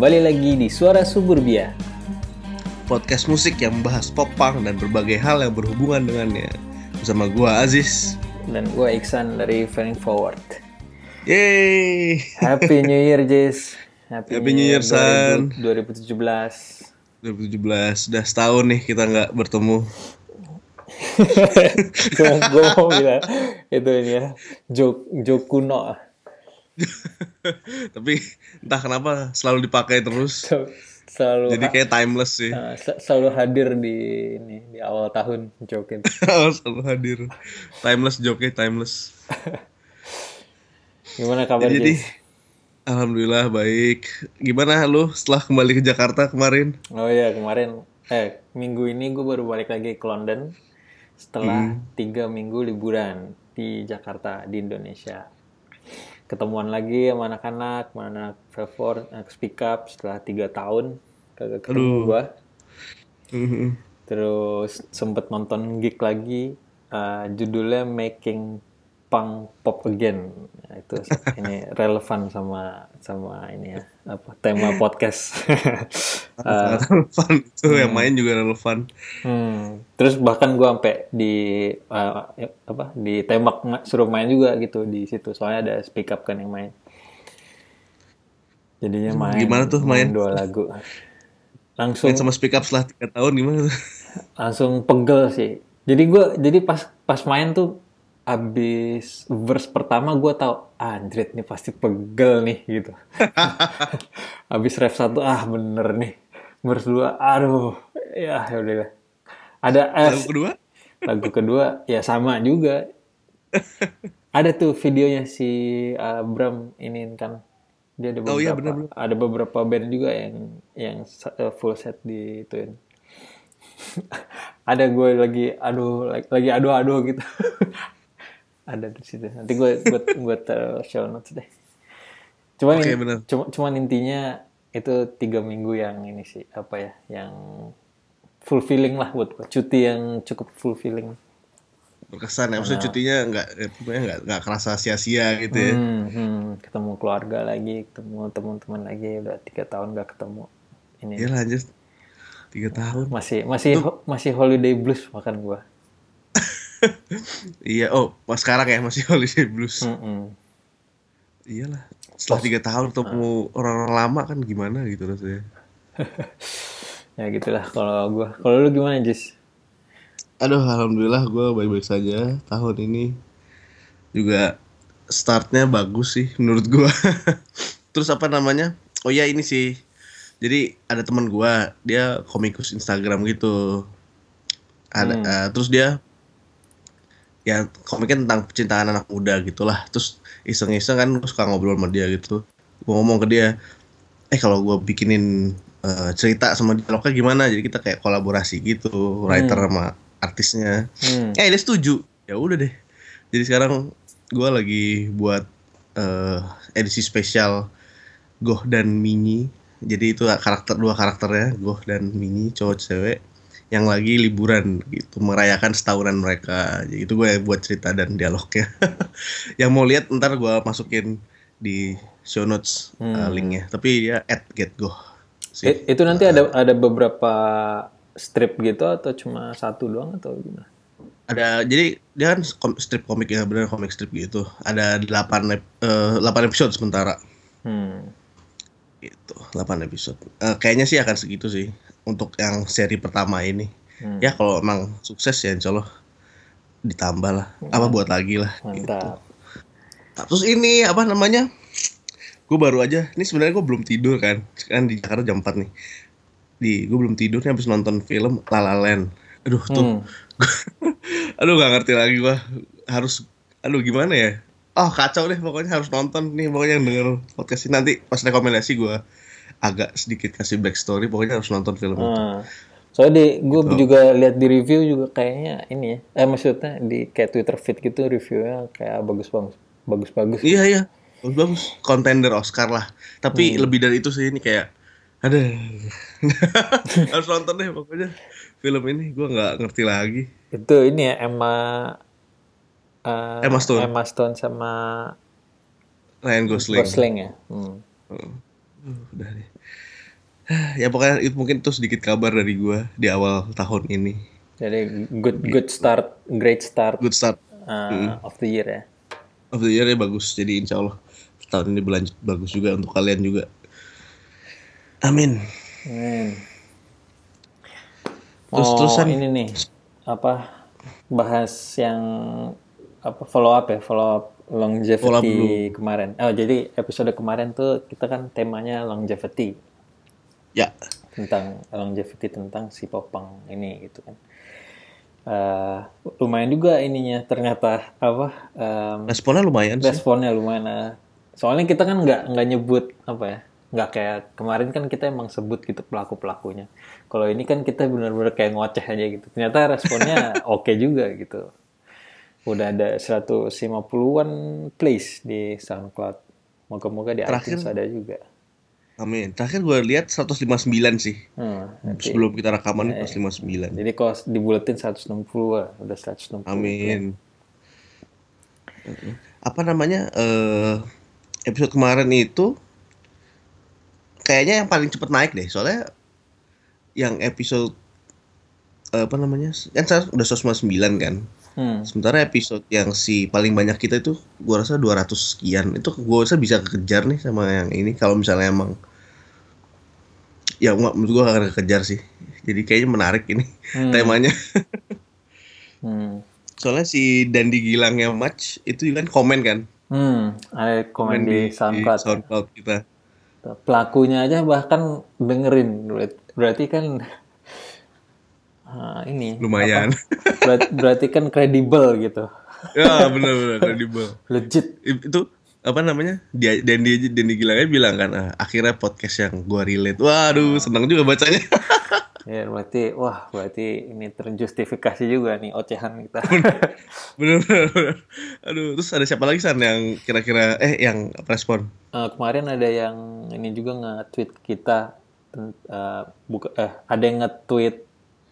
Kembali lagi di Suara Suburbia. podcast musik yang membahas pop punk dan berbagai hal yang berhubungan dengannya. Bersama gua Aziz. Dan gue Iksan dari Fairing Forward. Yeay. Happy New Year, Jis. Happy New Year, San. 2017. 2017 sudah setahun nih kita nggak bertemu. gue mau bilang itu ini ya, joke, joke kuno. Tapi entah kenapa selalu dipakai terus. Selalu Jadi kayak timeless sih. uh, sel- selalu hadir di ini di awal tahun joke itu. selalu hadir. Timeless joke timeless. Gimana kabar, Jadi alhamdulillah baik. Gimana lu setelah kembali ke Jakarta kemarin? Oh iya kemarin eh minggu ini gue baru balik lagi ke London setelah tiga minggu liburan di Jakarta di Indonesia. Ketemuan lagi sama anak-anak, sama anak Favor, anak Speak Up setelah tiga tahun kagak ketemu gue. Mhm. Terus sempet nonton gig lagi, eh, judulnya Making Punk Pop Again. Nah, itu ini relevan sama sama ini ya apa tema podcast. Sangat relevan itu yang main juga relevan. Hmm. Terus bahkan gua sampai di uh, apa ditembak ma- suruh main juga gitu di situ soalnya ada speak up kan yang main. Jadinya main. Gimana tuh main? dua lagu. Langsung Main sama speak up setelah tiga tahun gimana tuh? langsung pegel sih. Jadi gua jadi pas pas main tuh abis verse pertama gua tahu ah, anjrit nih pasti pegel nih gitu. abis ref satu ah bener nih. Verse dua aduh ya ya udah. Ada eh, Lagu kedua? lagu kedua ya sama juga ada tuh videonya si uh, Bram ini kan dia ada beberapa Oh iya, bener, bener. ada beberapa band juga yang yang uh, full set di ituin ada gue lagi aduh lagi, lagi aduh aduh gitu ada di situ. Nanti gue buat buat show notes deh. Cuman Oke, in- bener. cuma cuman intinya itu tiga minggu yang ini sih apa ya yang fulfilling lah buat gue cuti yang cukup fulfilling. Berkesan ya maksudnya cutinya nggak nggak nggak kerasa sia-sia gitu ya? Hmm, hmm, ketemu keluarga lagi, ketemu teman-teman lagi, udah tiga tahun gak ketemu. Ini. Ya lanjut tiga tahun. Masih masih masih holiday blues makan gua. Iya oh pas sekarang ya masih holiday blues. Mm-mm. iyalah setelah tiga tahun ketemu orang-orang lama kan gimana gitu rasanya. Ya gitulah kalau gua. Kalau lu gimana Jis? aduh alhamdulillah gue baik-baik saja. Tahun ini juga startnya bagus sih menurut gue terus apa namanya? Oh ya ini sih. Jadi ada teman gue dia komikus Instagram gitu. Ada Hmm. eh, terus dia ya komiknya tentang percintaan anak muda gitulah. Terus iseng-iseng kan gue suka ngobrol sama dia gitu. Gue ngomong ke dia eh kalau gue bikinin eh, cerita sama dialognya gimana? Jadi kita kayak kolaborasi gitu writer sama artisnya. Hmm. eh dia setuju. Ya udah deh. Jadi sekarang gue lagi buat eh, edisi spesial Goh dan Mini jadi itu karakter dua karakternya Goh dan Mini cowok cewek yang lagi liburan gitu merayakan setahunan mereka. Jadi itu gue buat cerita dan dialognya. Yang mau lihat ntar gue masukin di show notes eh, Hmm. linknya. Tapi ya at get go I- itu nanti ada ada beberapa strip gitu atau cuma satu doang atau gimana? ada jadi dia kan strip komik ya bener komik strip gitu. Ada 8 ep- eh, 8 episode sementara. Hmm. gitu 8 episode. Eh, kayaknya sih akan segitu sih untuk yang seri pertama ini. Hmm. ya kalau emang sukses ya insya Allah ditambah lah. Apa buat lagi lah gitu. Mantap. Nah, terus ini apa namanya gue baru aja ini sebenarnya gue belum tidur kan. Kan di Jakarta jam 4 nih. Di gue belum tidur nih habis nonton film La La Land. Aduh tuh. Hmm. aduh gak ngerti lagi gua. Harus aduh gimana ya? Oh kacau deh pokoknya harus nonton nih pokoknya yang denger podcast ini. Nanti pas rekomendasi gua agak sedikit kasih backstory pokoknya harus nonton film itu Hmm. Soalnya di gue juga lihat di review juga kayaknya ini ya. Eh maksudnya di kayak Twitter feed gitu reviewnya kayak bagus-bagus. Bagus-bagus. iya iya bagus bagus kontender Oscar lah tapi lebih dari itu sih ini kayak ada harus nonton deh pokoknya film ini gua nggak ngerti lagi Itu ini ya Emma eh, Emma Stone. Emma Stone sama Ryan Gosling, Gosling ya. Hmm. Uh, udah deh ya pokoknya itu mungkin tuh sedikit kabar dari gua di awal tahun ini. Jadi good good start, great start Good start uh, of the year ya. of the year ya bagus. Jadi insya Allah tahun ini berlanjut bagus juga untuk kalian juga. Amin. Amin. Terus Oh, terusan ini nih apa bahas yang apa follow up ya follow up longevity Follow up dulu. kemarin. Oh jadi episode kemarin tuh kita kan temanya longevity ya tentang longevity tentang si Popang ini gitu kan. Eh, lumayan juga ininya ternyata apa em, responnya lumayan sih. responnya lumayan. eh. Soalnya kita kan nggak nggak nyebut apa ya, nggak kayak kemarin kan kita emang sebut gitu pelaku pelakunya. Kalau ini kan kita benar-benar kayak ngoceh aja gitu. Ternyata responnya oke juga gitu. Udah ada 150-an plays di SoundCloud. Moga-moga di Terakhir- iTunes ada juga. Amin. Terakhir gue lihat 159 sih. Hmm, nanti. Sebelum kita rekaman 159. Jadi kalau dibuletin 160 wah, udah 160. Amin. Apa namanya? eh episode kemarin itu kayaknya yang paling cepet naik deh. Soalnya yang episode eh, apa namanya? Kan sekarang udah 159 kan. Hmm. Sementara episode yang si paling banyak kita itu gua rasa 200 sekian. Itu gua rasa bisa kekejar nih sama yang ini kalau misalnya emang ya nggak menurut gua akan kekejar sih. Jadi kayaknya menarik ini Hmm. temanya. Hmm. Soalnya si Dandi Gilang yang match itu juga kan komen kan. Hmm, ada komen di SoundCloud. ya. SoundCloud kita. Pelakunya aja bahkan dengerin. Berarti, kan ah, ini Lumayan. berarti, berarti kan kredibel gitu. ya benar-benar kredibel. Legit. Itu apa namanya? Dia Dandi Dandi Gilangnya bilang kan, ah, akhirnya podcast yang gua relate. Waduh, senang juga bacanya. Ya, berarti wah, berarti ini terjustifikasi juga nih ocehan kita. bener-bener. Aduh, terus ada siapa lagi san yang kira-kira eh yang respon? Eh, kemarin ada yang ini juga nge-tweet kita eh, buka eh ada yang nge-tweet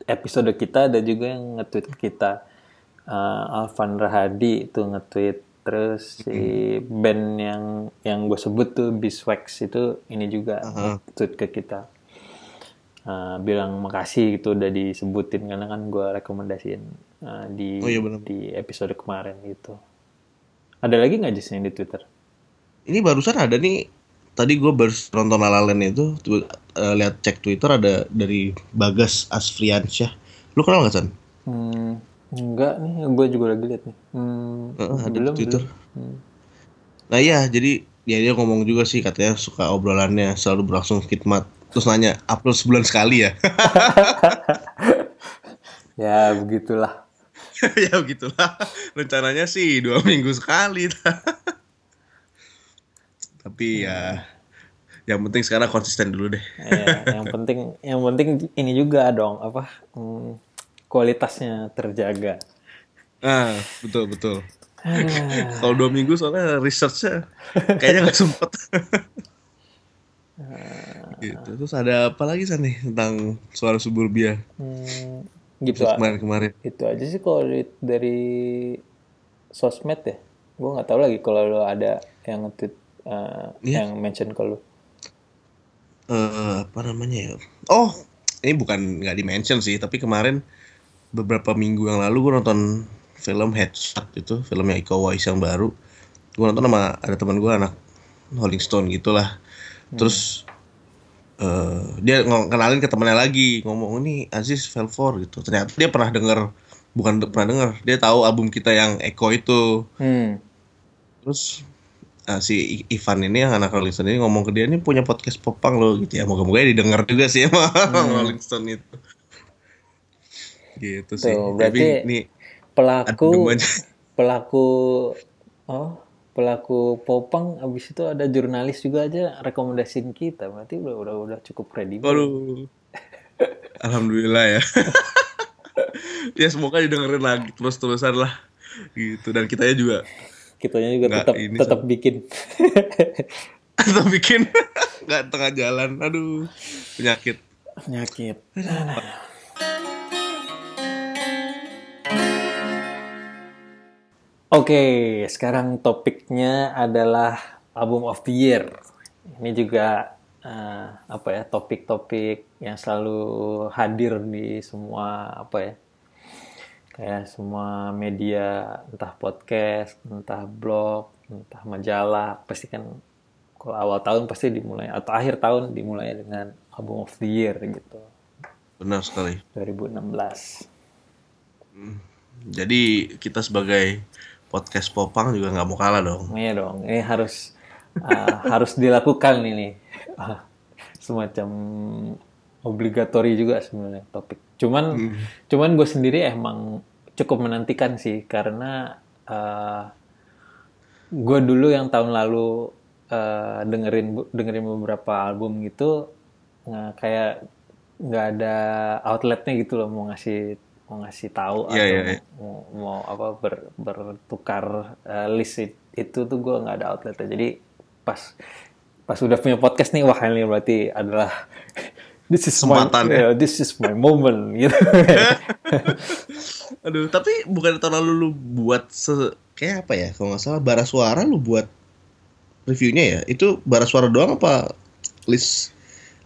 episode kita ada juga yang nge-tweet kita Eh, Alvan Rahadi itu nge-tweet terus si band yang yang gue sebut tuh Biswax itu ini juga Aha. tweet ke kita Eh, bilang makasih gitu udah disebutin karena kan gue rekomendasiin eh, di Oh iya di episode kemarin gitu ada lagi nggak yang di Twitter Ini barusan ada nih tadi gue baru nonton La La Land itu tu- eh, lihat cek Twitter ada dari Bagas Asfriansyah. Lu kenal gak San? Hmm, enggak nih, gue juga lagi lihat nih. Hmm, Heeh, ada di belum, Twitter. belum. Hmm. Nah iya, jadi ya dia ngomong juga sih katanya suka obrolannya selalu berlangsung khidmat. Terus nanya, upload sebulan sekali ya? Ya begitulah. ya begitulah. Rencananya sih dua minggu sekali. Tapi ya, yang penting sekarang konsisten dulu deh. ya, yang penting, yang penting ini juga dong apa hmm, kualitasnya terjaga. Ah, betul betul. Aduh. Kalau dua minggu soalnya researchnya kayaknya nggak sempet. gitu. Terus ada apa lagi sih nih tentang suara suburbia Hmm, gitu ah. kemarin-kemarin? Itu aja sih kalau dari, sosmed ya. Gue nggak tahu lagi kalau lo ada yang nge-tweet eh, Iya. yang mention ke lo. eh apa namanya ya? Oh, ini bukan nggak di mention sih, tapi kemarin beberapa minggu yang lalu gue nonton film Headshot itu, filmnya Iko Uwais yang baru. Gue nonton sama ada teman gue anak Rolling Stone gitulah. Terus eh dia ng- kenalin ke temannya lagi, ngomong ini Aziz Velvor gitu. Ternyata dia pernah denger, bukan pernah denger, dia tahu album kita yang Eko itu. Hmm. Terus ah, si Ivan ini yang anak Rolling Stone ini ngomong ke dia ini punya podcast popang loh gitu ya. Moga-moga didengar juga sih sama Rolling Stone itu. Gitu sih. Tuh, Tapi berarti ini pelaku pelaku oh pelaku popang abis itu ada jurnalis juga aja rekomendasiin kita berarti udah udah udah cukup kredibel Waduh. Alhamdulillah ya. ya semoga didengerin lagi terus-terusan lah. Gitu dan kitanya juga kitanya juga tetap tetap bikin atau bikin nggak tengah jalan. Aduh, penyakit. penyakit Oke, sekarang topiknya adalah album of the year. Ini juga uh, apa ya topik-topik yang selalu hadir di semua apa ya kayak semua media entah podcast entah blog entah majalah pasti kan kalau awal tahun pasti dimulai atau akhir tahun dimulai dengan album of the year gitu. Benar sekali. 2016 jadi kita sebagai podcast popang juga nggak mau kalah dong. Iya dong ini harus uh, harus dilakukan ini. Uh, semacam obligatori juga sebenarnya topik. Cuman hmm. cuman gue sendiri emang cukup menantikan sih karena uh, gue dulu yang tahun lalu uh, dengerin dengerin beberapa album gitu nggak kayak nggak ada outletnya gitu loh mau ngasih mau ngasih tahu yeah, atau yeah, yeah. Mau, mau apa ber, bertukar uh, list itu tuh gue nggak ada outletnya jadi pas pas udah punya podcast nih wah ini berarti adalah this is my ya. yeah, this is my moment gitu aduh tapi bukan tahun lalu lu buat se kayak apa ya kalau nggak salah bara suara lu buat reviewnya ya itu bara suara doang apa list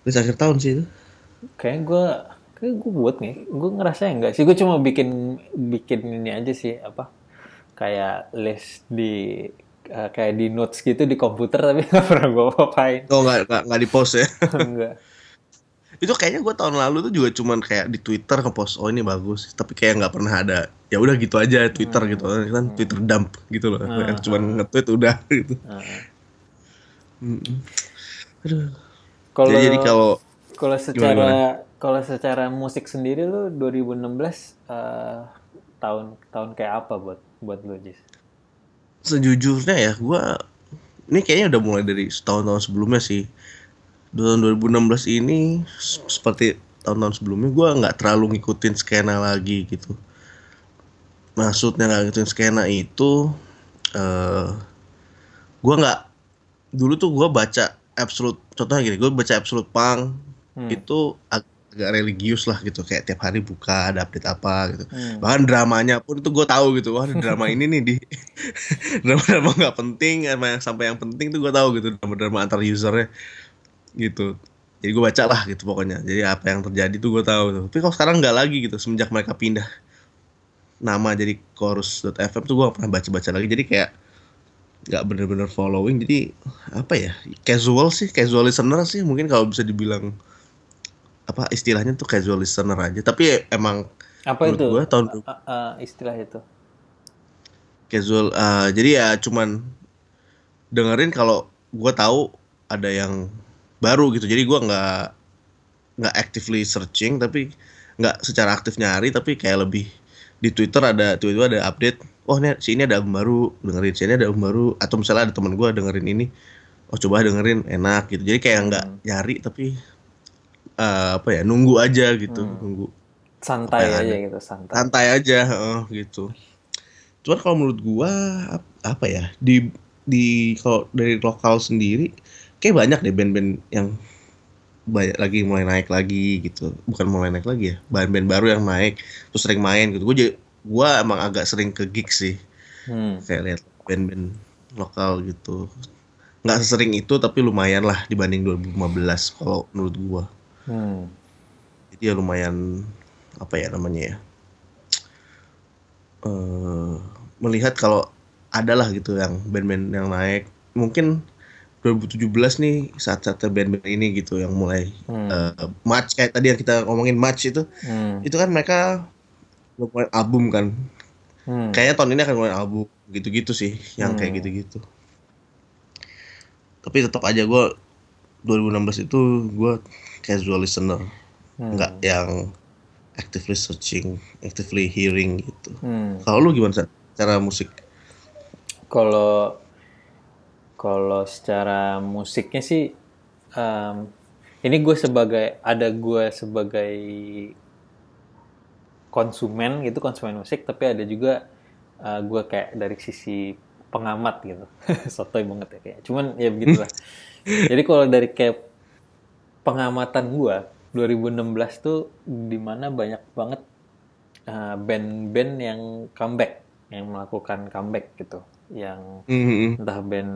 list akhir tahun sih itu kayak gue kayak gue buat nih gue ngerasa enggak sih? Gue cuma bikin bikin ini aja sih apa? Kayak list di uh, kayak di notes gitu di komputer tapi nggak pernah gue apain oh nggak nggak di post ya? Enggak itu kayaknya gue tahun lalu tuh juga cuman kayak di Twitter ngepost oh ini bagus. Tapi kayak nggak pernah ada ya udah gitu aja Twitter hmm. gitu kan hmm. Twitter dump gitu loh. Hmm. cuman nge-tweet udah gitu. Hmm. aduh. Kalau jadi kalau kalau secara kalau secara musik sendiri lu 2016 uh, tahun tahun kayak apa buat buat lu Jis? Sejujurnya ya, gua ini kayaknya udah mulai dari tahun-tahun sebelumnya sih. Tahun 2016 ini seperti tahun-tahun sebelumnya gua nggak terlalu ngikutin skena lagi gitu. Maksudnya nggak ngikutin skena itu, uh, gua nggak dulu tuh gua baca absolute contohnya gini, gue baca absolute punk hmm. itu agak religius lah gitu. Kayak tiap hari buka ada update apa gitu. Hmm. bahkan dramanya pun itu gue tahu gitu. Wah drama ini nih di drama drama nggak penting sama yang sampai yang penting tuh gue tahu gitu drama drama antar usernya gitu. Jadi gue baca lah gitu pokoknya. Jadi apa yang terjadi tuh gue tahu tuh. Tapi kalau sekarang nggak lagi gitu semenjak mereka pindah nama jadi chorus.fm tuh gue pernah baca-baca lagi. Jadi kayak nggak bener-bener following. Jadi apa ya casual sih casual listener sih mungkin kalau bisa dibilang apa istilahnya tuh casual listener aja. Tapi emang apa itu? gua, tahun uh, uh, istilah itu. Casual uh, jadi ya cuman dengerin kalau gue tahu ada yang baru gitu. Jadi gue nggak nggak actively searching tapi nggak secara aktif nyari tapi kayak lebih di Twitter ada tiba-tiba ada update oh ini si ini ada album baru dengerin si ini ada album baru. Atau misalnya ada teman gue dengerin ini oh coba dengerin enak gitu. Jadi kayak nggak hmm. nyari tapi uh, apa ya nunggu aja gitu hmm. nunggu santai aja ada. gitu santai santai aja uh, gitu cuman kalau menurut gua apa ya di di kalau dari lokal sendiri kayak banyak deh band-band yang banyak lagi mulai naik lagi gitu bukan mulai naik lagi ya band-band baru yang naik terus sering main gitu gue jadi gue emang agak sering ke gig sih hmm. kayak lihat band-band lokal gitu nggak sesering itu tapi lumayan lah dibanding 2015 kalau menurut gue Hmm. Jadi ya lumayan apa ya namanya ya. Uh, melihat kalau ada lah gitu yang band-band yang naik. Mungkin 2017 nih saat-saatnya band-band ini gitu yang mulai hmm. uh, match kayak tadi yang kita ngomongin match itu. Hmm. Itu kan mereka ngeluarin album kan. Hmm. Kayaknya tahun ini akan ngeluarin album gitu-gitu sih yang hmm. kayak gitu-gitu. Tapi tetap aja gue 2016 itu gue casual listener. Hmm. nggak yang actively searching actively hearing gitu. Hmm. kalau lu gimana cara musik? Kalau kalau secara musiknya sih um, ini gue sebagai ada gue sebagai konsumen gitu konsumen musik tapi ada juga uh, gue kayak dari sisi pengamat gitu. Sotoy banget ya kayak. Cuman ya begitulah. Jadi kalau dari kayak pengamatan gue 2016 tuh di mana banyak banget uh, band-band yang comeback yang melakukan comeback gitu yang mm-hmm. entah band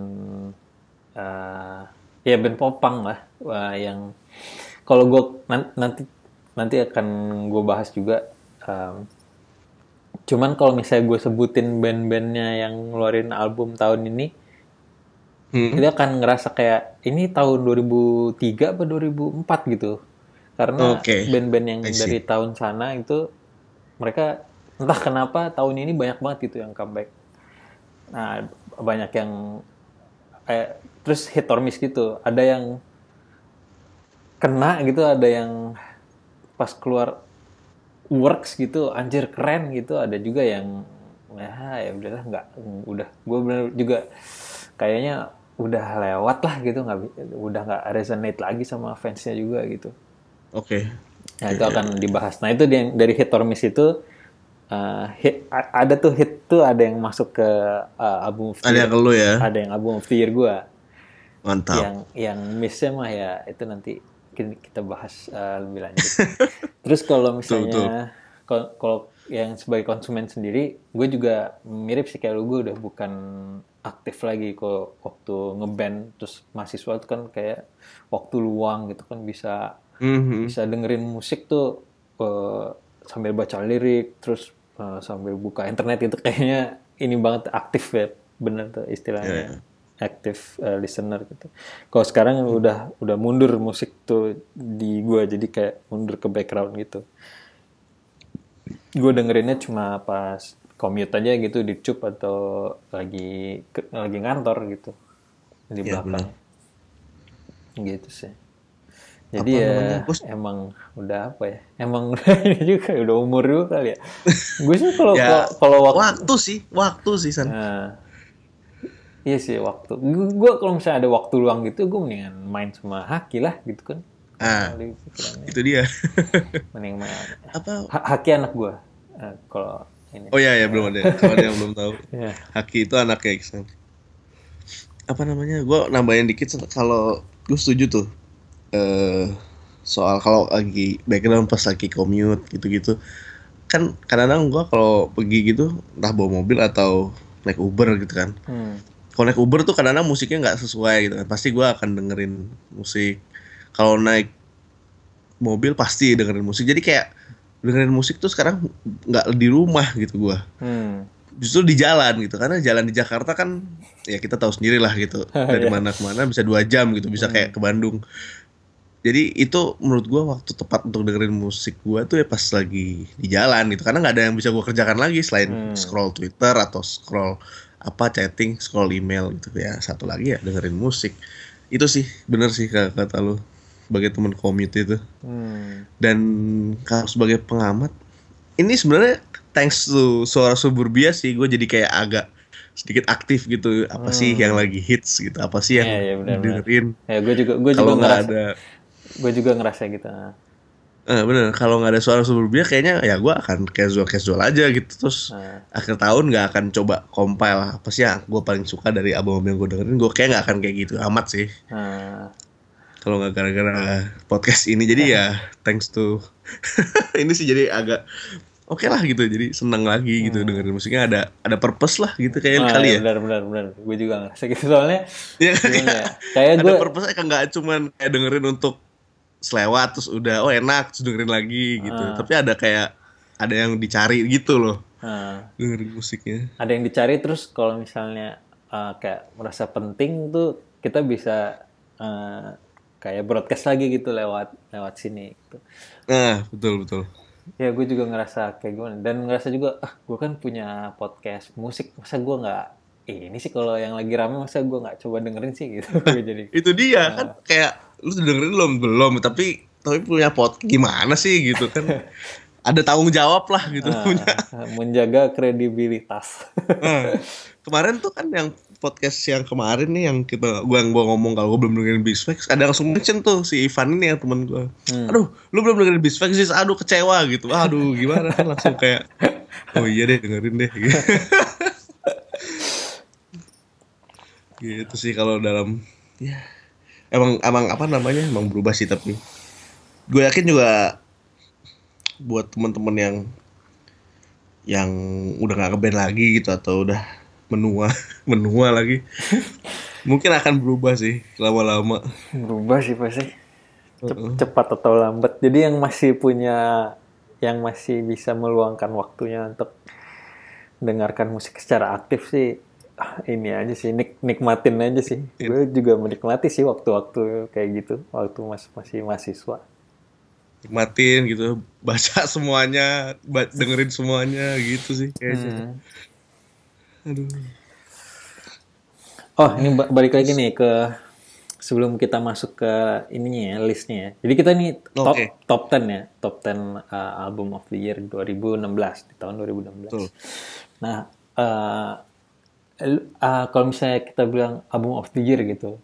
uh, ya band popang lah Wah, yang kalau gue nanti nanti akan gue bahas juga um, cuman kalau misalnya gue sebutin band-bandnya yang ngeluarin album tahun ini hmm. dia akan ngerasa kayak ini tahun 2003 atau 2004 gitu. Karena okay. band-band yang dari tahun sana itu mereka entah kenapa tahun ini banyak banget itu yang comeback. Nah banyak yang kayak terus hit or miss gitu. Ada yang kena gitu ada yang pas keluar works gitu anjir keren gitu. Ada juga yang ya ya udahlah nggak udah. Gue bener juga kayaknya udah lewat lah gitu nggak udah nggak resonate lagi sama fansnya juga gitu. Oke. Okay. nah itu akan dibahas. Nah itu yang dari hit or miss itu uh, hit, ada tuh hit tuh ada yang masuk ke uh, album of ada yang lu ya? Ada yang album of the year gue mantap. Yang yang missnya mah ya itu nanti kita bahas uh, lebih lanjut. Terus kalau misalnya kalau yang sebagai konsumen sendiri gue juga mirip sih kayak lu gue udah bukan aktif lagi kok waktu ngeband terus mahasiswa itu kan kayak waktu luang gitu kan bisa mm-hmm. bisa dengerin musik tuh uh, sambil baca lirik terus uh, sambil buka internet itu kayaknya ini banget aktif ya bener tuh istilahnya yeah, yeah. active uh, listener gitu. Kalau sekarang mm. udah udah mundur musik tuh di gue jadi kayak mundur ke background gitu. Gue dengerinnya cuma pas commute aja gitu di cup atau lagi lagi ngantor gitu. Di ya, belakang. bener. gitu sih. Jadi apa ya namanya, emang udah apa ya? Emang ini juga udah umur juga kali ya. Gue sih kalau ya, kalau waktu, waktu sih waktu sih san. Nah, iya sih waktu. Gue kalau misalnya ada waktu luang gitu gue mendingan main sama Haki lah gitu kan. Ah itu dia. Mending main. Apa Haki anak gue uh, kalau ini. Oh iya ya belum ada. Kalau ada yang belum tahu. yeah. Haki itu anaknya Iksan. Apa namanya? Gue nambahin dikit kalau gue setuju tuh. Eh soal kalau lagi background pas lagi commute gitu-gitu. Kan kadang-kadang gue kalau pergi gitu entah bawa mobil atau naik Uber gitu kan. Hmm. Kalau naik Uber tuh kadang-kadang musiknya nggak sesuai gitu kan. Pasti gue akan dengerin musik. Kalau naik mobil pasti dengerin musik. Jadi kayak dengerin musik tuh sekarang nggak di rumah gitu gua hmm. justru di jalan gitu karena jalan di Jakarta kan ya kita tahu sendiri lah gitu dari iya. mana ke mana bisa dua jam gitu bisa hmm. kayak ke Bandung jadi itu menurut gua waktu tepat untuk dengerin musik gua tuh ya pas lagi di jalan gitu karena nggak ada yang bisa gua kerjakan lagi selain hmm. scroll Twitter atau scroll apa chatting scroll email gitu ya satu lagi ya dengerin musik itu sih bener sih kata lu sebagai teman komite itu. Hmm. dan kalau sebagai pengamat ini sebenarnya thanks to suara suburbia sih gue jadi kayak agak sedikit aktif gitu. Apa hmm. sih yang lagi hits gitu? Apa sih yang yeah, yeah, bener, dengerin ya gue juga gue juga ngerasa ada gue juga ngerasa gitu Eh, bener. Kalau nggak ada suara suburbia kayaknya ya gue akan casual casual aja gitu. Terus nah. akhir tahun nggak akan coba compile. Apa sih yang gue paling suka dari album yang gue dengerin? Gue kayak nggak akan kayak gitu amat sih. Nah kalau nggak gara-gara podcast ini jadi ya thanks to ini sih jadi agak oke okay lah gitu jadi senang lagi gitu hmm. dengerin musiknya ada ada purpose lah gitu kayak ah, kali ya benar benar benar gue juga ngerasa gitu soalnya ya, kayak, ya. kayak ada gue purpose kan nggak cuman kayak dengerin untuk selewat terus udah oh enak terus dengerin lagi gitu ah. tapi ada kayak ada yang dicari gitu loh ah. dengerin musiknya ada yang dicari terus kalau misalnya uh, kayak merasa penting tuh kita bisa uh, kayak broadcast lagi gitu lewat lewat sini gitu. Nah, betul betul. Ya gue juga ngerasa kayak gimana. Dan ngerasa juga ah gue kan punya podcast musik masa gue nggak eh, ini sih kalau yang lagi rame masa gue nggak coba dengerin sih? Gitu jadi itu dia nah. kan kayak lu dengerin belum? Belum tapi tapi punya pot gimana sih? gitu kan. Ada tanggung jawab lah gitu nah, punya. menjaga kredibilitas. Nah, kemarin tuh kan yang podcast yang kemarin nih yang kita gua yang gua ngomong kalau gua belum dengerin Bisflex ada langsung mention tuh si Ivan ini yang temen gua. Hmm. aduh lu belum dengerin Bisflex sih aduh kecewa gitu. Aduh gimana? Kan langsung kayak oh iya deh dengerin deh. Gitu, gitu sih kalau dalam ya. Emang emang apa namanya? Emang berubah sih tapi. Gue yakin juga buat teman-teman yang yang udah gak ke band lagi gitu atau udah menua menua lagi Mungkin akan berubah sih lama-lama. Berubah sih pasti. Cep- cepat atau lambat. Jadi yang masih punya yang masih bisa meluangkan waktunya untuk dengarkan musik secara aktif sih ah, ini aja sih nik nikmatin aja sih. Gue juga menikmati sih waktu-waktu kayak gitu, waktu mas masih mahasiswa. Nikmatin gitu, baca semuanya, ba- dengerin semuanya gitu sih kayaknya. Hmm. Aduh. Oh, ini ba- balik lagi nih ke sebelum kita masuk ke ininya ya, listnya ya. Jadi kita nih top Oke. top 10 ya, top 10 uh, album of the year 2016 di tahun 2016. Betul. Nah, uh, uh, kalau misalnya kita bilang album of the year gitu,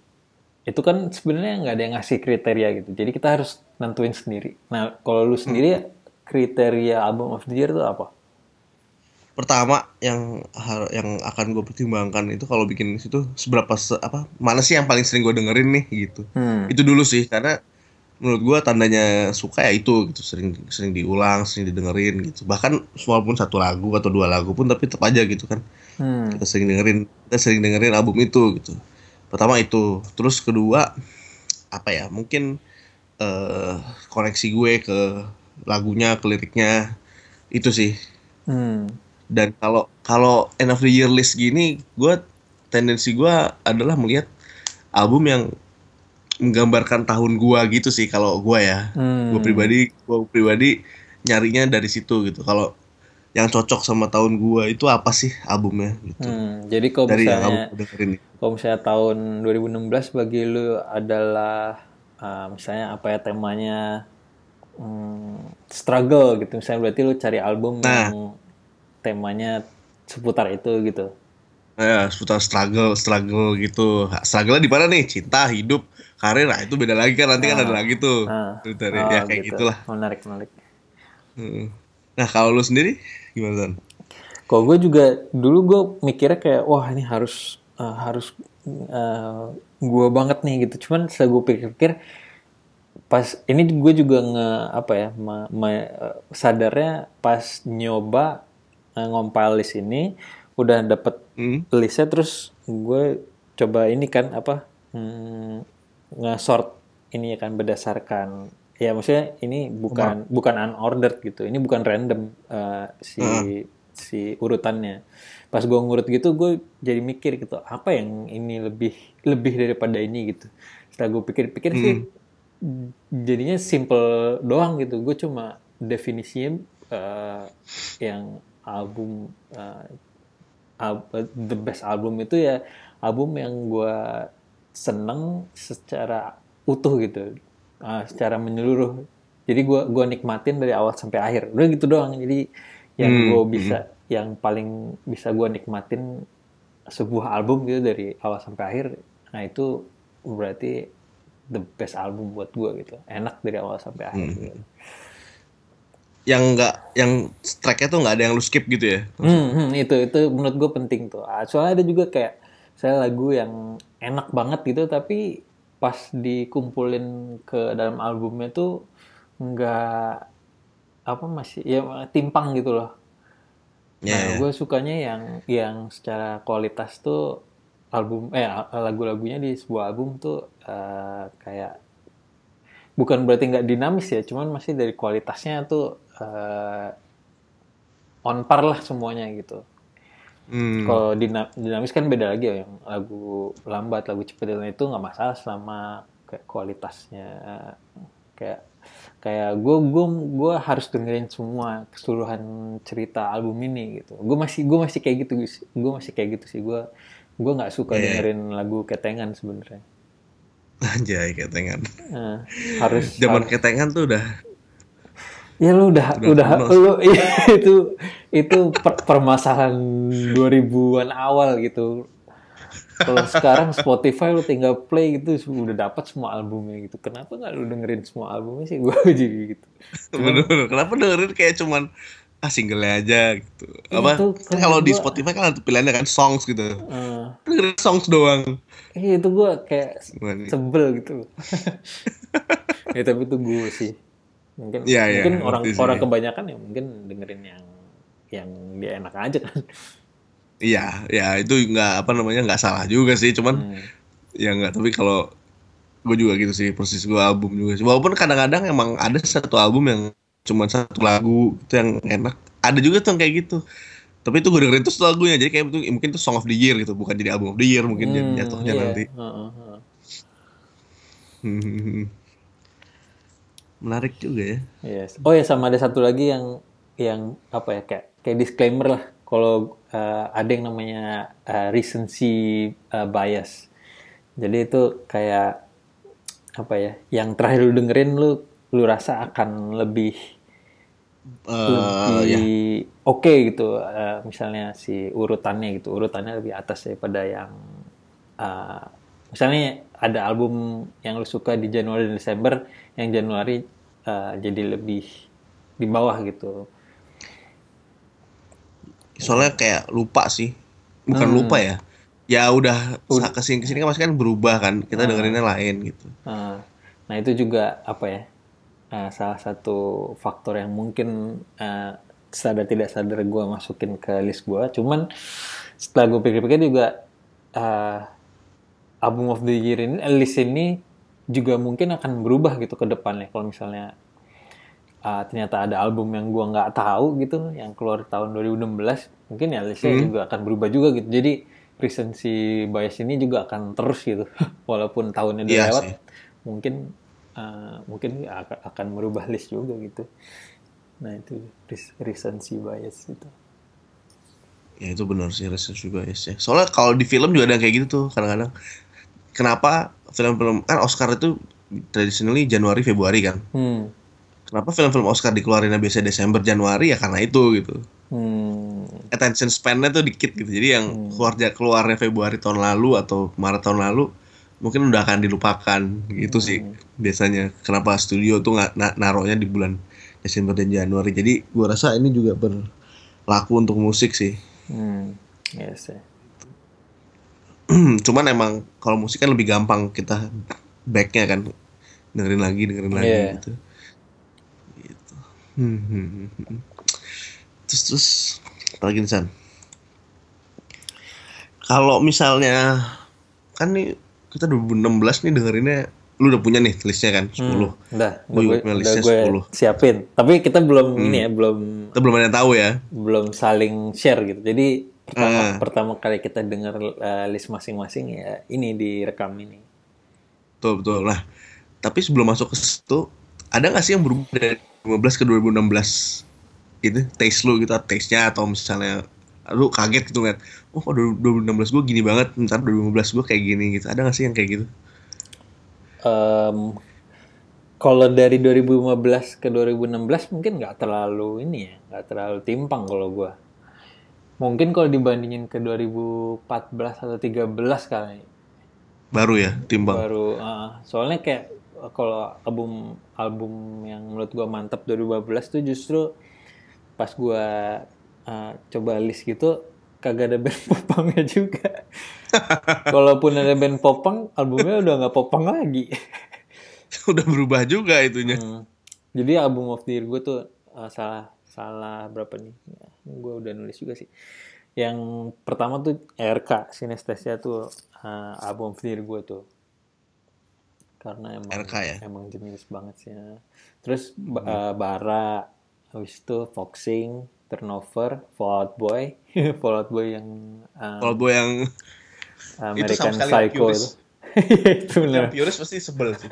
itu kan sebenarnya nggak ada yang ngasih kriteria gitu. Jadi kita harus nentuin sendiri. Nah, kalau lu sendiri kriteria album of the year itu apa? Pertama yang yang akan gue pertimbangkan itu kalau bikin situ seberapa se- apa mana sih yang paling sering gue dengerin nih gitu. Hmm. Itu dulu sih karena menurut gue tandanya suka ya itu gitu sering sering diulang sering didengerin gitu bahkan walaupun satu lagu atau dua lagu pun tapi tetap aja gitu kan Hmm. kita sering dengerin kita sering dengerin album itu gitu pertama itu terus kedua apa ya mungkin eh koneksi gue ke lagunya ke liriknya itu sih Hmm. Dan kalau kalau end of the year list gini gue tendensi gue adalah melihat album yang menggambarkan tahun gua gitu sih kalau gua ya. Hmm. gue pribadi gue pribadi nyarinya dari situ gitu. Kalau yang cocok sama tahun gua itu apa sih albumnya gitu? Hmm, jadi kalau dari yang misalnya dengerin kalau misalnya tahun 2016 bagi lu adalah uh, misalnya apa ya temanya? Hmm, struggle gitu. Misalnya berarti lu cari album Nah. yang temanya seputar itu gitu. ya seputar struggle struggle gitu struggle di mana nih cinta hidup karir nah itu beda lagi kan nanti kan ada lagi tuh Ah. kriteria Oh, ya kayak gitu. gitulah Menarik menarik. Heeh. nah kalau lu sendiri gimana Tan? Kalau gue juga dulu gue mikirnya kayak wah ini harus uh, harus uh, gue banget nih gitu. Cuman setelah gue pikir-pikir pas ini gue juga nge apa ya ma- uh, sadarnya pas nyoba uh, ngompil list ini udah dapet Hmm? listnya terus gue coba ini kan apa hmm, nge-sort ini ya kan berdasarkan ya maksudnya ini bukan bukan unordered gitu ini bukan random uh, si si urutannya. Pas gue ngurut gitu gue jadi mikir gitu apa yang ini lebih lebih daripada ini gitu. Setelah gue pikir-pikir sih jadinya simple doang gitu. Gue cuma definisinya uh, yang album uh, al- the best album itu ya album yang gue seneng secara utuh gitu. Uh, secara menyeluruh. Jadi gue gua nikmatin dari awal sampai akhir. Udah gitu doang. Jadi yang Hmm, gue bisa yang paling bisa gue nikmatin sebuah album gitu dari awal sampai akhir nah itu berarti the best album buat gue gitu. Enak dari awal sampai akhir gitu. Yang enggak yang tracknya tuh nggak ada yang lu skip gitu ya Hmm, hmm, itu itu menurut gue penting tuh. Ah, Soalnya ada juga kayak saya lagu yang enak banget gitu tapi pas dikumpulin ke dalam albumnya tuh nggak apa masih ya timpang gitu loh. Nah, ya. gue sukanya yang yang secara kualitas tuh album eh lagu-lagunya di sebuah album tuh eh, kayak bukan berarti nggak dinamis ya, cuman masih dari kualitasnya tuh eh, on par lah semuanya gitu. Hmm. Kalau dina- dinamis kan beda lagi ya, yang lagu lambat, lagu cepet dan itu nggak masalah selama kayak kualitasnya kayak kayak gue gue gue harus dengerin semua keseluruhan cerita album ini gitu. Gue masih gue masih kayak gitu. Gue masih kayak gitu sih. Gue gue nggak suka Iya. dengerin lagu ketengan sebenarnya. Anjay ketengan. Eh, harus Zaman ketengan tuh udah Ya lu udah udah, kuno lu itu itu per- permasalahan 2000-an awal gitu. Kalau sekarang Spotify lu tinggal play gitu udah dapat semua albumnya gitu. Kenapa nggak lu dengerin semua albumnya sih? Gue jadi gitu. bener-bener kenapa dengerin kayak cuman ah single aja gitu. Apa? itu Kan kalau di Spotify kan ada pilihannya kan songs gitu. Eh, Dengerin songs doang. iya itu gue kayak Gimana sebel gitu. ya tapi itu gue sih. Mungkin iya, mungkin orang ngerti sih. orang kebanyakan ya mungkin dengerin yang yang dia enak aja kan. Iya, ya itu nggak apa namanya nggak salah juga sih, cuman Hmm. ya enggak tapi kalau gue juga gitu sih persis gue album juga sih walaupun kadang-kadang emang ada satu album yang cuma satu lagu itu yang enak ada juga tuh yang kayak gitu tapi itu gue dengerin tuh lagunya jadi kayak itu mungkin itu song of the year gitu bukan jadi album of the year mungkin Hmm, jatuhnya iya. nanti heeh. Hmm. Menarik juga ya Yes. Oh ya sama ada satu lagi yang yang apa ya kayak kayak disclaimer lah kalau eh, ada yang namanya eh, recency eh, bias. Jadi itu kayak apa ya? Yang terakhir lu dengerin lu lu rasa akan lebih ya lebih oke gitu Eh, misalnya si urutannya gitu urutannya lebih atas daripada yang eh, misalnya ada album yang lu suka di Januari dan Desember yang Januari eh, jadi lebih di bawah gitu. Soalnya kayak lupa sih. Bukan Hmm. lupa ya. Ya udah ke sini ke sini kan masih kan berubah kan. Hmm. kita dengerinnya lain gitu. Eh, nah itu juga apa ya? Eh, salah satu faktor yang mungkin eh, sadar tidak sadar gue masukin ke list gue cuman setelah gue pikir-pikir juga eh, album of the year ini list ini juga mungkin akan berubah gitu ke depannya. Kalau misalnya eh, ternyata ada album yang gue nggak tahu gitu yang keluar tahun 2016 mungkin ya listnya juga akan berubah juga gitu. Jadi recency bias ini juga akan terus gitu. Walaupun tahunnya udah Iya lewat sih. mungkin eh, mungkin akan, merubah list juga gitu. Nah itu res- recency bias itu ya itu benar sih research juga ya. Soalnya kalau di film juga ada yang kayak gitu tuh kadang-kadang. Kenapa film-film kan Oscar itu traditionally Januari Februari kan. Hmm. kenapa film-film Oscar dikeluarin biasanya Desember Januari? Ya karena itu gitu. Hmm. attention span-nya tuh dikit gitu. Jadi yang keluar keluarnya Februari tahun lalu atau Maret tahun lalu mungkin udah akan dilupakan gitu sih biasanya. Kenapa studio tuh nggak na naruhnya di bulan Desember dan Januari? Jadi gua rasa ini juga berlaku untuk musik sih. Hmm. Yes, ya. cuman emang kalau musik kan lebih gampang kita backnya kan dengerin lagi dengerin lagi Iya. gitu gitu Hmm, hmm, hmm, hmm. terus terus apa lagi nih San kalau misalnya kan nih kita 2016 nih dengerinnya lu udah punya nih listnya kan 10 Hmm, udah, udah juga gue, punya udah listnya gue 10. siapin. Tapi kita belum ini ya, belum kita belum ada yang tahu ya belum saling share gitu. Jadi pertama Ah. pertama kali kita dengar eh, list masing-masing ya ini direkam ini. betul betul nah tapi sebelum masuk ke situ ada nggak sih yang berubah dari 2015 ke 2016 gitu taste lu gitu taste nya atau misalnya lu kaget gitu kan oh kok 2016 gue gini banget ntar 2015 gue kayak gini gitu ada nggak sih yang kayak gitu Em, kalau dari 2015 ke 2016 mungkin nggak terlalu ini ya, nggak terlalu timpang kalau gua. Mungkin kalau dibandingin ke 2014 atau 13 kali. Baru ya timbang. Baru ah, soalnya kayak kalau album album yang menurut gua mantap 2015 tuh justru pas gua eh, coba list gitu kagak ada band popangnya juga. Kalaupun ada band popang albumnya udah nggak popang lagi. Udah berubah juga itunya. Hmm. jadi album of the year gue tuh eh, salah salah berapa nih? Ya, gue udah nulis juga sih. Yang pertama tuh RK Sinestesia tuh eh, album year gue tuh. Karena emang RK ya? emang jenis banget sih ya. terus ba- eh, Bara habis itu Foxing Turnover Fallout Boy. Fallout Boy yang eh, kalau gue yang American sekali Psycho itu. Itu bener. Yang purist pasti sebel sih.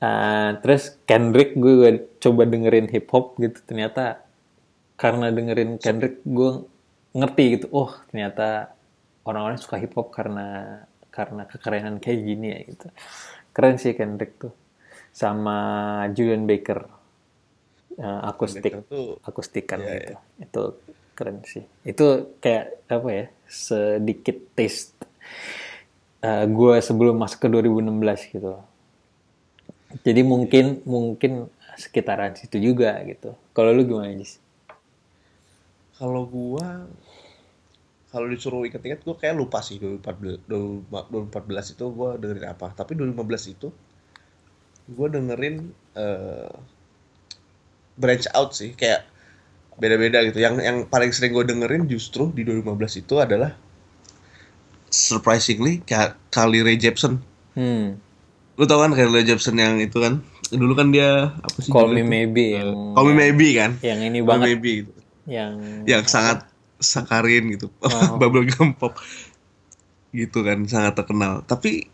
Uh, terus Kendrick gue, gue coba dengerin hip hop gitu ternyata karena dengerin Kendrick gue ngerti gitu oh ternyata orang-orang suka hip hop karena karena kekerenan kayak gini ya gitu. Keren sih Kendrick tuh sama Julian Baker uh, akustik tuh akustikan Iya, gitu. itu keren sih. Itu kayak apa ya sedikit taste uh, gue sebelum masuk ke 2016 gitu. Jadi mungkin mungkin sekitaran situ juga gitu kalau lu gimana Jis? kalau gua kalau disuruh inget-inget gua kayak lupa sih 2014 2014 itu gua dengerin apa tapi 2015 itu gua dengerin eh, branch out sih kayak beda-beda gitu yang yang paling sering gue dengerin justru di 2015 itu adalah surprisingly kayak Kali Ray Jepsen. Hmm. Lu tau kan Kali Ray Jepsen yang itu kan? Dulu kan dia apa sih? Call Me? Maybe Eh, yang Call Me Maybe kan? yang ini Call Me banget Maybe gitu. yang Yang sangat sakarin gitu. Oh. Bubblegum pop. Gitu kan, sangat terkenal. Tapi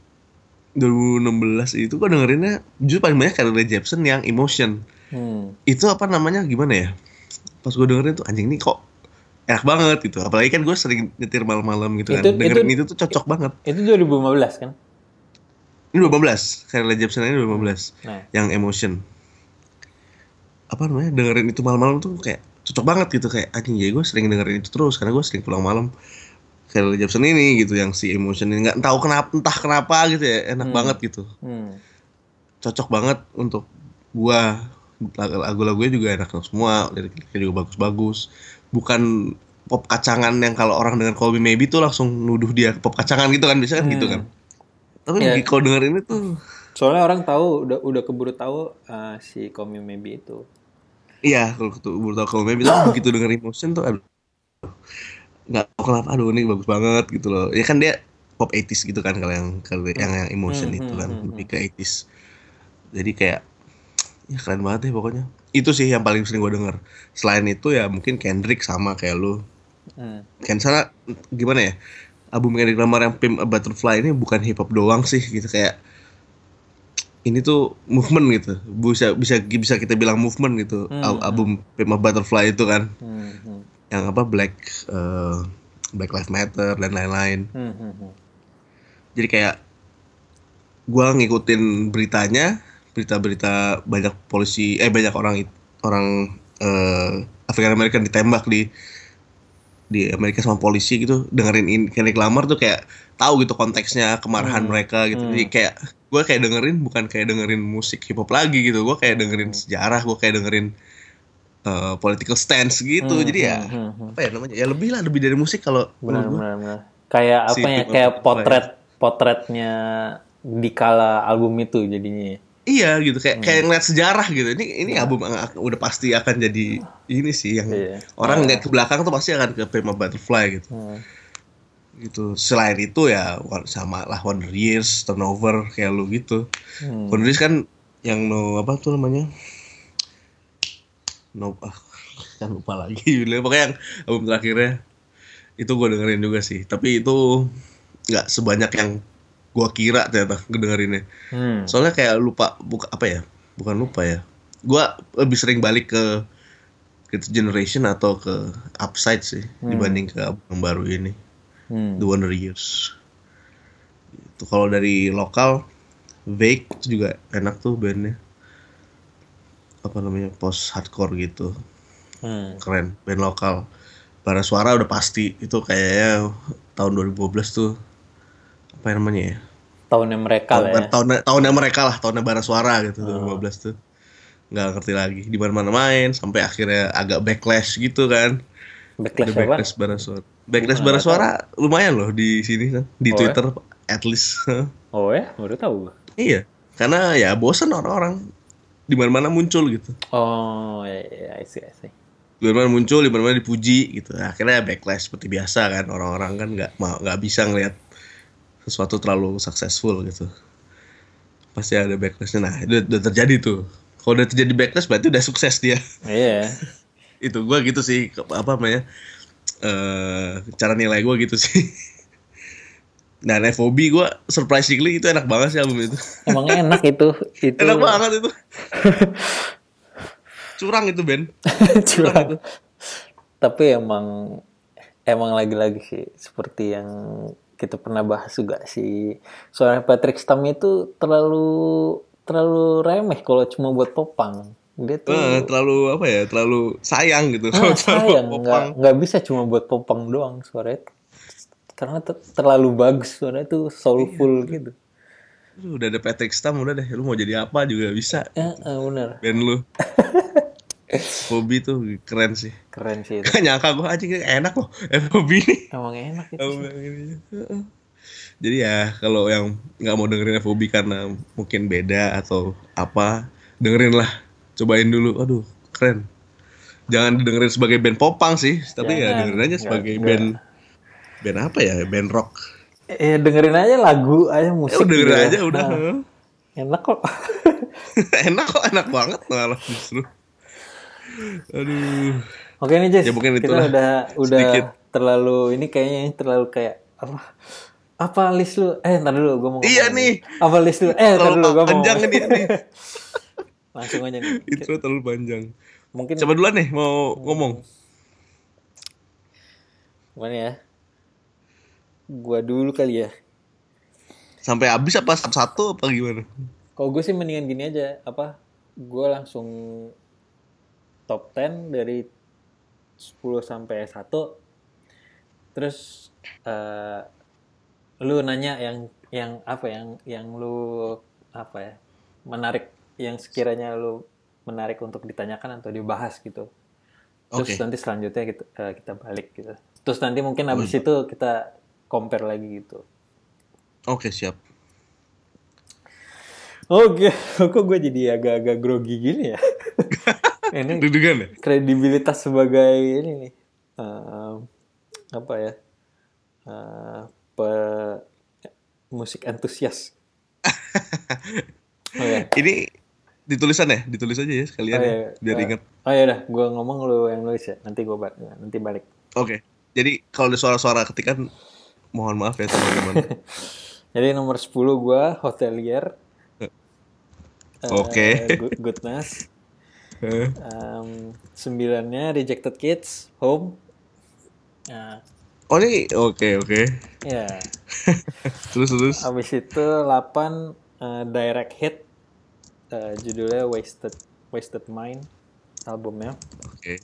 2016 itu gua dengerinnya justru paling banyak Ray Jepsen yang Emotion. Hmm. Itu apa namanya gimana ya? Pas gue dengerin tuh anjing ini kok enak banget gitu. Apalagi kan gue sering nyetir malam-malam gitu kan. Itu- Dengerin itu- itu, tuh cocok banget. Itu 2015 kan? Ini 2015, Carly Jepsen ini 2015 Nah, yang Emotion. Apa namanya? Dengerin itu malam-malam tuh kayak cocok banget gitu kayak anjing ya gue sering dengerin itu terus karena gue sering pulang malam. Carly Jepsen ini gitu yang si Emotion ini nggak tahu kenapa entah kenapa gitu ya enak Hmm. banget gitu. hmm. Cocok banget untuk gua lagu-lagunya juga enak semua liriknya juga bagus-bagus bukan pop kacangan yang kalau orang dengan Call Me Maybe tuh langsung nuduh dia pop kacangan gitu kan biasanya kan gitu kan tapi Iya. kalau dengerin itu Soalnya orang tahu udah udah keburu tahu uh, si Call Me Maybe itu. iya kalau tuh tau Call Me Maybe tapi begitu denger Emotion tuh aduh. Nggak tahu kenapa aduh ini bagus banget gitu loh. Ya kan dia pop 80s gitu kan kalau yang kalau yang yang Emotion Hmm, itu hmm, kan hmm, lebih ke 80s jadi kayak ya keren banget deh pokoknya. Itu sih yang paling sering gue denger. Selain itu ya mungkin Kendrick sama kayak lu. Hmm. kan sana gimana ya album Kendrick Lamar yang Pimp a Butterfly ini bukan hip hop doang sih gitu. Kayak ini tuh movement gitu. Bisa bisa bisa kita bilang movement gitu. Hmm, Al- album Pimp a Butterfly itu kan. Hmm, hmm. yang apa Black eh, Black Lives Matter dan lain-lain. Hmm, hmm, hmm. jadi kayak gua ngikutin beritanya berita-berita banyak polisi eh banyak orang orang eh, African American ditembak di di Amerika sama polisi gitu dengerin in Kendrick Lamar tuh kayak tahu gitu konteksnya kemarahan Hmm. mereka gitu Hmm. jadi kayak gue kayak dengerin bukan kayak dengerin musik hip hop lagi gitu gue kayak dengerin Hmm. sejarah gue kayak dengerin eh, political stance gitu Hmm, jadi ya hmm, hmm, hmm. apa ya namanya ya lebih lah lebih dari musik kalau Benar, benar, benar. Kayak Si apa ya? Kayak Butterfly. potret potretnya di kala album itu jadinya. Iya gitu kayak Hmm. kayak ngeliat sejarah gitu. Ini ini album yang ak- udah pasti akan jadi ini sih yang Iya. orang ngeliat ke belakang tuh pasti akan ke Pimp a Butterfly gitu. Hmm. Gitu. Selain itu ya sama lah Wonder Years, Turnover kayak lu gitu. Hmm. Wonder Years kan yang no apa tuh namanya? No ah, kan lupa lagi. Pokoknya yang album terakhirnya itu gue dengerin juga sih. Tapi itu nggak sebanyak yang gua kira ternyata ngedengerinnya. Hmm. Soalnya kayak lupa buka apa ya? Bukan lupa ya. Gua lebih sering balik ke ke Generation atau ke Upside sih Hmm. dibanding ke yang baru ini Hmm. The Wonder Years. Itu kalau dari lokal Vague itu juga enak tuh bandnya. Apa namanya? Post hardcore gitu. Hmm. Keren, band lokal. Bara Suara udah pasti itu kayaknya tahun 2012 tuh apa namanya ya? Tahunnya mereka lah ya. tahun, tahunnya, mereka lah tahunnya bara suara gitu Oh. 2015 tuh. Nggak ngerti lagi di mana mana main sampai akhirnya agak backlash gitu kan. Backlash Ada apa? backlash bara suara. Backlash bara suara lumayan loh di sini kan di Oh, ya? twitter at least. Oh ya, baru tahu iya. Karena ya bosan orang-orang. Di mana mana muncul gitu. Oh, ya, ya, I see, I see. di mana mana muncul di mana mana dipuji gitu. Akhirnya backlash seperti biasa kan orang-orang kan nggak mau nggak bisa ngelihat sesuatu terlalu successful gitu. Pasti ada backlashnya. Nah itu udah terjadi tuh. Kalau udah terjadi backlash berarti udah sukses dia. Iya. itu gua gitu sih. Apa namanya? Eh cara nilai gua gitu sih. Dan FOB gua surprisingly itu enak banget sih album itu. Emang enak itu. Itu enak banget itu. Curang itu Ben. Curang. Tapi emang emang lagi-lagi sih seperti yang kita pernah bahas juga sih. Soalnya Patrick Stam itu terlalu terlalu remeh kalau cuma buat popang. Dia tuh Eh, terlalu apa ya terlalu sayang gitu. Ah, sayang. Nggak nggak bisa cuma buat popang doang suaranya karena ter- terlalu bagus suaranya tuh soulful gitu. Lu udah ada Patrick Stam udah deh. Lu mau jadi apa juga bisa. Ya, eh, bener. Band lu Bobby tuh keren sih keren sih itu. Gak nyangka gue aja enak loh Bobby nih Emang enak itu. Ini. Jadi ya kalau yang nggak mau dengerin FOB karena mungkin beda atau apa, dengerin lah, cobain dulu. Aduh, keren. Jangan didengerin sebagai band popang sih, tapi ya Jangan. dengerin aja sebagai nggak. band band apa ya? Band rock. Eh dengerin aja lagu aja musik. Ya udah dengerin juga. aja udah. Nah, enak kok. enak kok, enak banget malah justru. Aduh. Oke nih Jess, Ya, mungkin kita itulah udah udah sedikit. terlalu ini kayaknya terlalu kayak apa? Apa list lu? Eh, ntar dulu gue mau ngomong. Iya nih. Apa list lu? Eh, ntar Terlalu dulu gue mau panjang nih. Langsung aja nih. Intro terlalu panjang. Mungkin Coba duluan nih mau ngomong. gimana ya? Gua dulu kali ya. Sampai habis apa satu-satu apa gimana? Kalau gue sih mendingan gini aja, apa? Gue langsung top 10 dari 10 sampai 1. Terus eh lu nanya yang yang apa yang yang lu apa ya? Menarik yang sekiranya lu menarik untuk ditanyakan atau dibahas gitu. Terus Oke. nanti selanjutnya kita eh, kita balik gitu. Terus nanti mungkin habis itu kita compare lagi gitu. Oke, siap. Oke, kok gue jadi agak-agak grogi gini ya? Ini Dudukan ya? kredibilitas sebagai ini nih, em, apa ya? eh, pe- musik antusias. Oke. Ini ditulisan ya? Ditulis aja ya sekalian Oh, ya, iya. biar Eh, ingat. Oh ya udah, gue ngomong lu yang nulis ya. Nanti gue nanti balik. Oke. Jadi kalau ada suara-suara ketikan mohon maaf ya teman-teman. Jadi nomor 10 gue hotelier. Eh, Oke. Good- Goodness. Em, sembilannya Rejected Kids, Home. Nah, oh ini oke oke. ya. terus terus. Habis itu 8 eh, direct hit. Eh, judulnya Wasted Wasted Mind albumnya. Oke.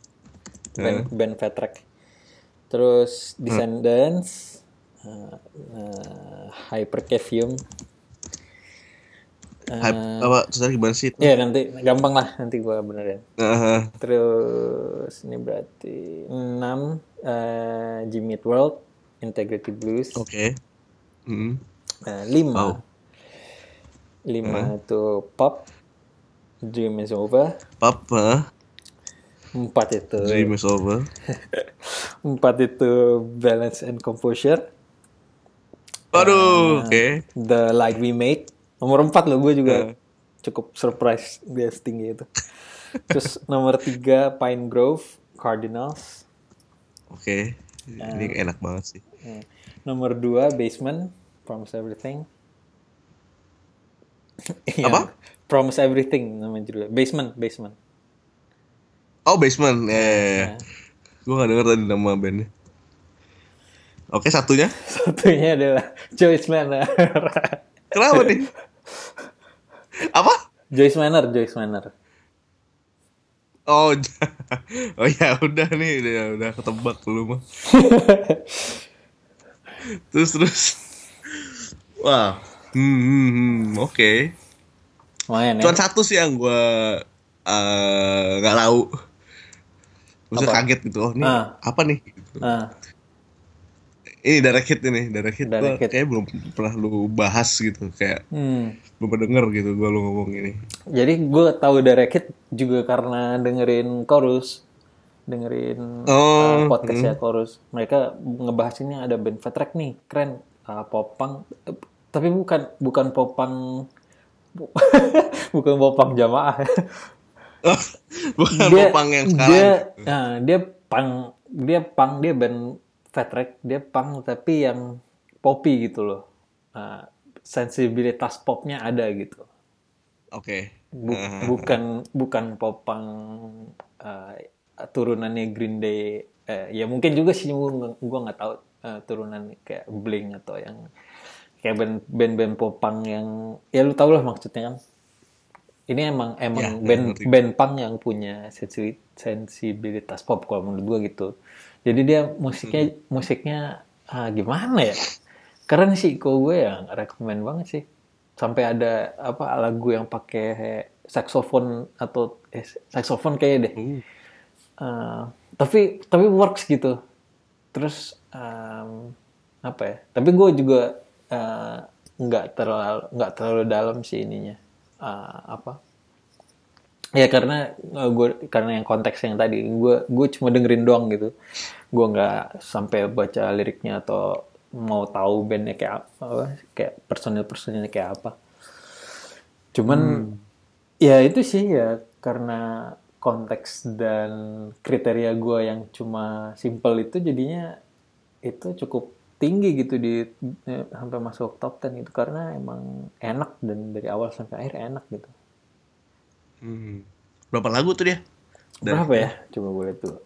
Band, band Fat Wreck. Terus Descendants, eh, eh, Hypercavium. Hype- apa sebenarnya gimana sih? itu? Ya nanti gampang lah nanti gua benerin. Ah, Terus ini berarti 6 eh, Jimmy World, Integrity Blues. Oke. Hmm. Eh, lima. Wow. Lima itu Pop, Dream is Over. Papa, Empat itu dream is over. empat itu Balance and Composure. Aduh, oke. The Light We Made. Nomor empat loh gue juga cukup surprise dia setinggi itu. Terus nomor tiga Pine Grove, Cardinals. Oke. Ini enak banget sih. Hmm. Nomor dua Basement, Promise Everything. Iya, Apa? Promise Everything namanya judulnya. Basement, Basement. Oh, basement. Ya, ya, ya. Gue gak denger tadi nama bandnya. Oke, satunya. Satunya adalah Joyce Manor. Kenapa nih? Apa? Joyce Manor, Joyce Manor. Oh, oh ya udah nih, udah, udah ketebak lu mah. terus terus. Wah, hmm, hmm, hmm, oke. Lumayan ya. Cuman satu sih yang gue eh, nggak tahu. Maksudnya kaget gitu. Oh, ini Ah. apa nih? Gitu. Ah, Ini direct hit ini, direct hit. Direct Gua. Kayaknya belum pernah lu bahas gitu, kayak hmm. belum pernah denger gitu gue lu ngomong ini. Jadi gue tahu Direct Hit juga karena dengerin Chorus. Dengerin Oh, uh, podcastnya Chorus. Mereka ngebahas ini ada band Fat Wreck nih, keren. Uh, popang. Eh, Tapi bukan bukan popang bu- bukan popang jamaah. Bukan popang yang sekarang. Dia, nah, dia pang, dia pang, dia band Fat Wreck, dia pang tapi yang poppy gitu loh. Nah, sensibilitas popnya ada gitu. Oke. Bu- Ah. bukan bukan popang uh, turunannya Green Day. Eh, ya mungkin juga sih gua gua nggak tahu uh, turunan kayak Blink atau yang kayak band band-band popang yang ya lu tau lah maksudnya kan. Ini emang emang Ya, band band punk yang punya sensi- sensibilitas pop kalau menurut gua gitu. Jadi dia musiknya Hmm. musiknya ah, gimana ya? Keren sih kok gue ya rekomend banget sih. Sampai ada apa lagu yang pakai saxophone atau eh, saxophone kayaknya deh. Uh, Eh, tapi tapi works gitu. Terus em, apa ya? Tapi gue juga eh, nggak terlalu nggak terlalu dalam sih ininya. Eh, apa? Ya karena eh, gue karena yang konteks yang tadi gue gue cuma dengerin doang gitu. Gue nggak sampai baca liriknya atau mau tahu bandnya kayak apa kayak personil personilnya kayak apa cuman Hmm. ya itu sih ya karena konteks dan kriteria gue yang cuma simple itu jadinya itu cukup tinggi gitu di eh, sampai masuk top 10 itu karena emang enak dan dari awal sampai akhir enak gitu Hmm. Berapa lagu tuh dia? Dari- berapa ya coba gue lihat tuh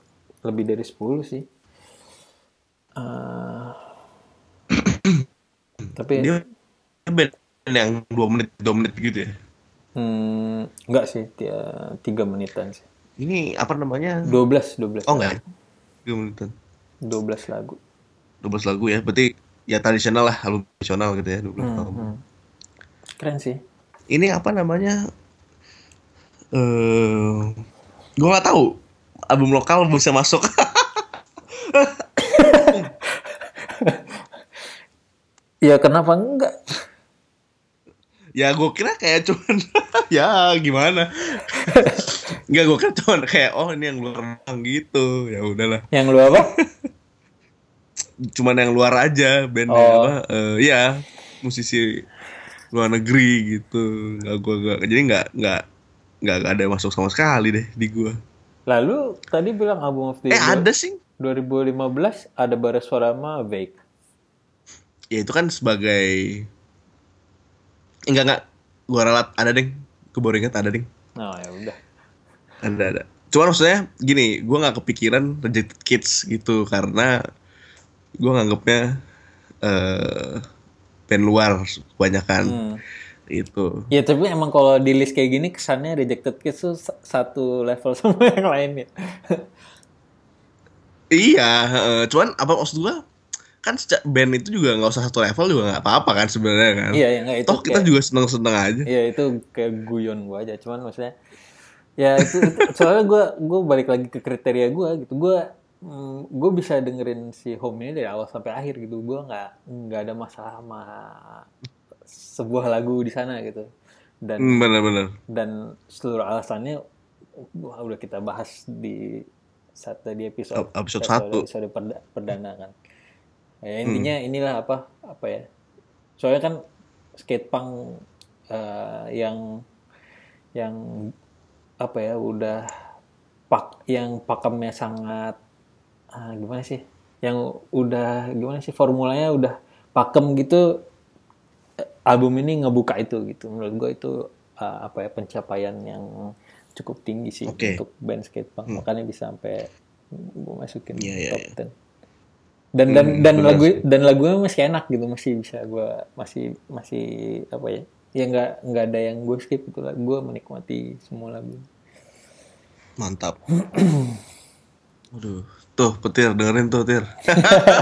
lebih dari 10 sih Eh, tapi Dia band yang dua menit, dua menit gitu ya. Hmm, enggak sih, dia tiga menitan sih. Ini apa namanya? 12, 12. Oh enggak, dua menitan. 12 lagu. 12 lagu ya, berarti ya tradisional lah, album tradisional gitu ya, 12 Hmm, album. hmm. Keren sih. Ini apa namanya? Eh, gue nggak tahu album lokal bisa masuk. Ya kenapa enggak? ya gue kira kayak cuman ya gimana? Enggak gue kira cuman kayak oh ini yang luar doang gitu. Ya udahlah. Yang lu apa? Cuman yang luar aja bandnya Oh. apa? eh, ya musisi luar negeri gitu. Nggak gue nggak jadi nggak nggak nggak ada yang masuk sama sekali deh di gue. Lalu tadi bilang album of the Eh year ada sih. 2015 ada Barasorama Vague. Ya itu kan sebagai enggak enggak gua ralat ada ding. Ingat ada ding. Nah, ya udah. Ada ada. Cuman maksudnya gini, gua nggak kepikiran Rejected Kids gitu karena gua nganggapnya eh band luar kebanyakan Hmm. Itu. Ya tapi emang kalau di list kayak gini kesannya Rejected Kids tuh sa- satu level sama yang lainnya. Iya, cuman apa maksud gua? Kan seca- band itu juga nggak usah satu level juga nggak apa-apa kan sebenarnya kan. Iya, ya enggak itu Toh kita kayak- juga seneng-seneng aja. Iya itu kayak guyon gue aja, cuman maksudnya ya itu, itu soalnya gue gue balik lagi ke kriteria gue gitu, gue gue bisa dengerin si Home ini dari awal sampai akhir gitu, gue nggak nggak ada masalah sama sebuah lagu di sana gitu, dan Hmm, bener-bener. dan seluruh alasannya wah, udah kita bahas di saat di episode Ep- episode satu. episode perda- perdana kan. Ya, intinya inilah apa apa ya. Soalnya kan skate punk eh, yang yang apa ya udah pak yang pakemnya sangat ah, gimana sih? Yang udah gimana sih formulanya udah pakem gitu album ini ngebuka itu gitu. Menurut gue itu uh, apa ya pencapaian yang cukup tinggi sih Oke. untuk band skate punk makanya bisa sampai gue masukin Iya, iya, top iya. 10 dan dan Hmm, dan lagu dan lagunya masih enak gitu. Masih bisa gue masih masih apa ya ya nggak nggak ada yang gue skip gitu lah. Gue menikmati semua lagu. Mantap. Aduh, tuh petir dengerin tuh tir.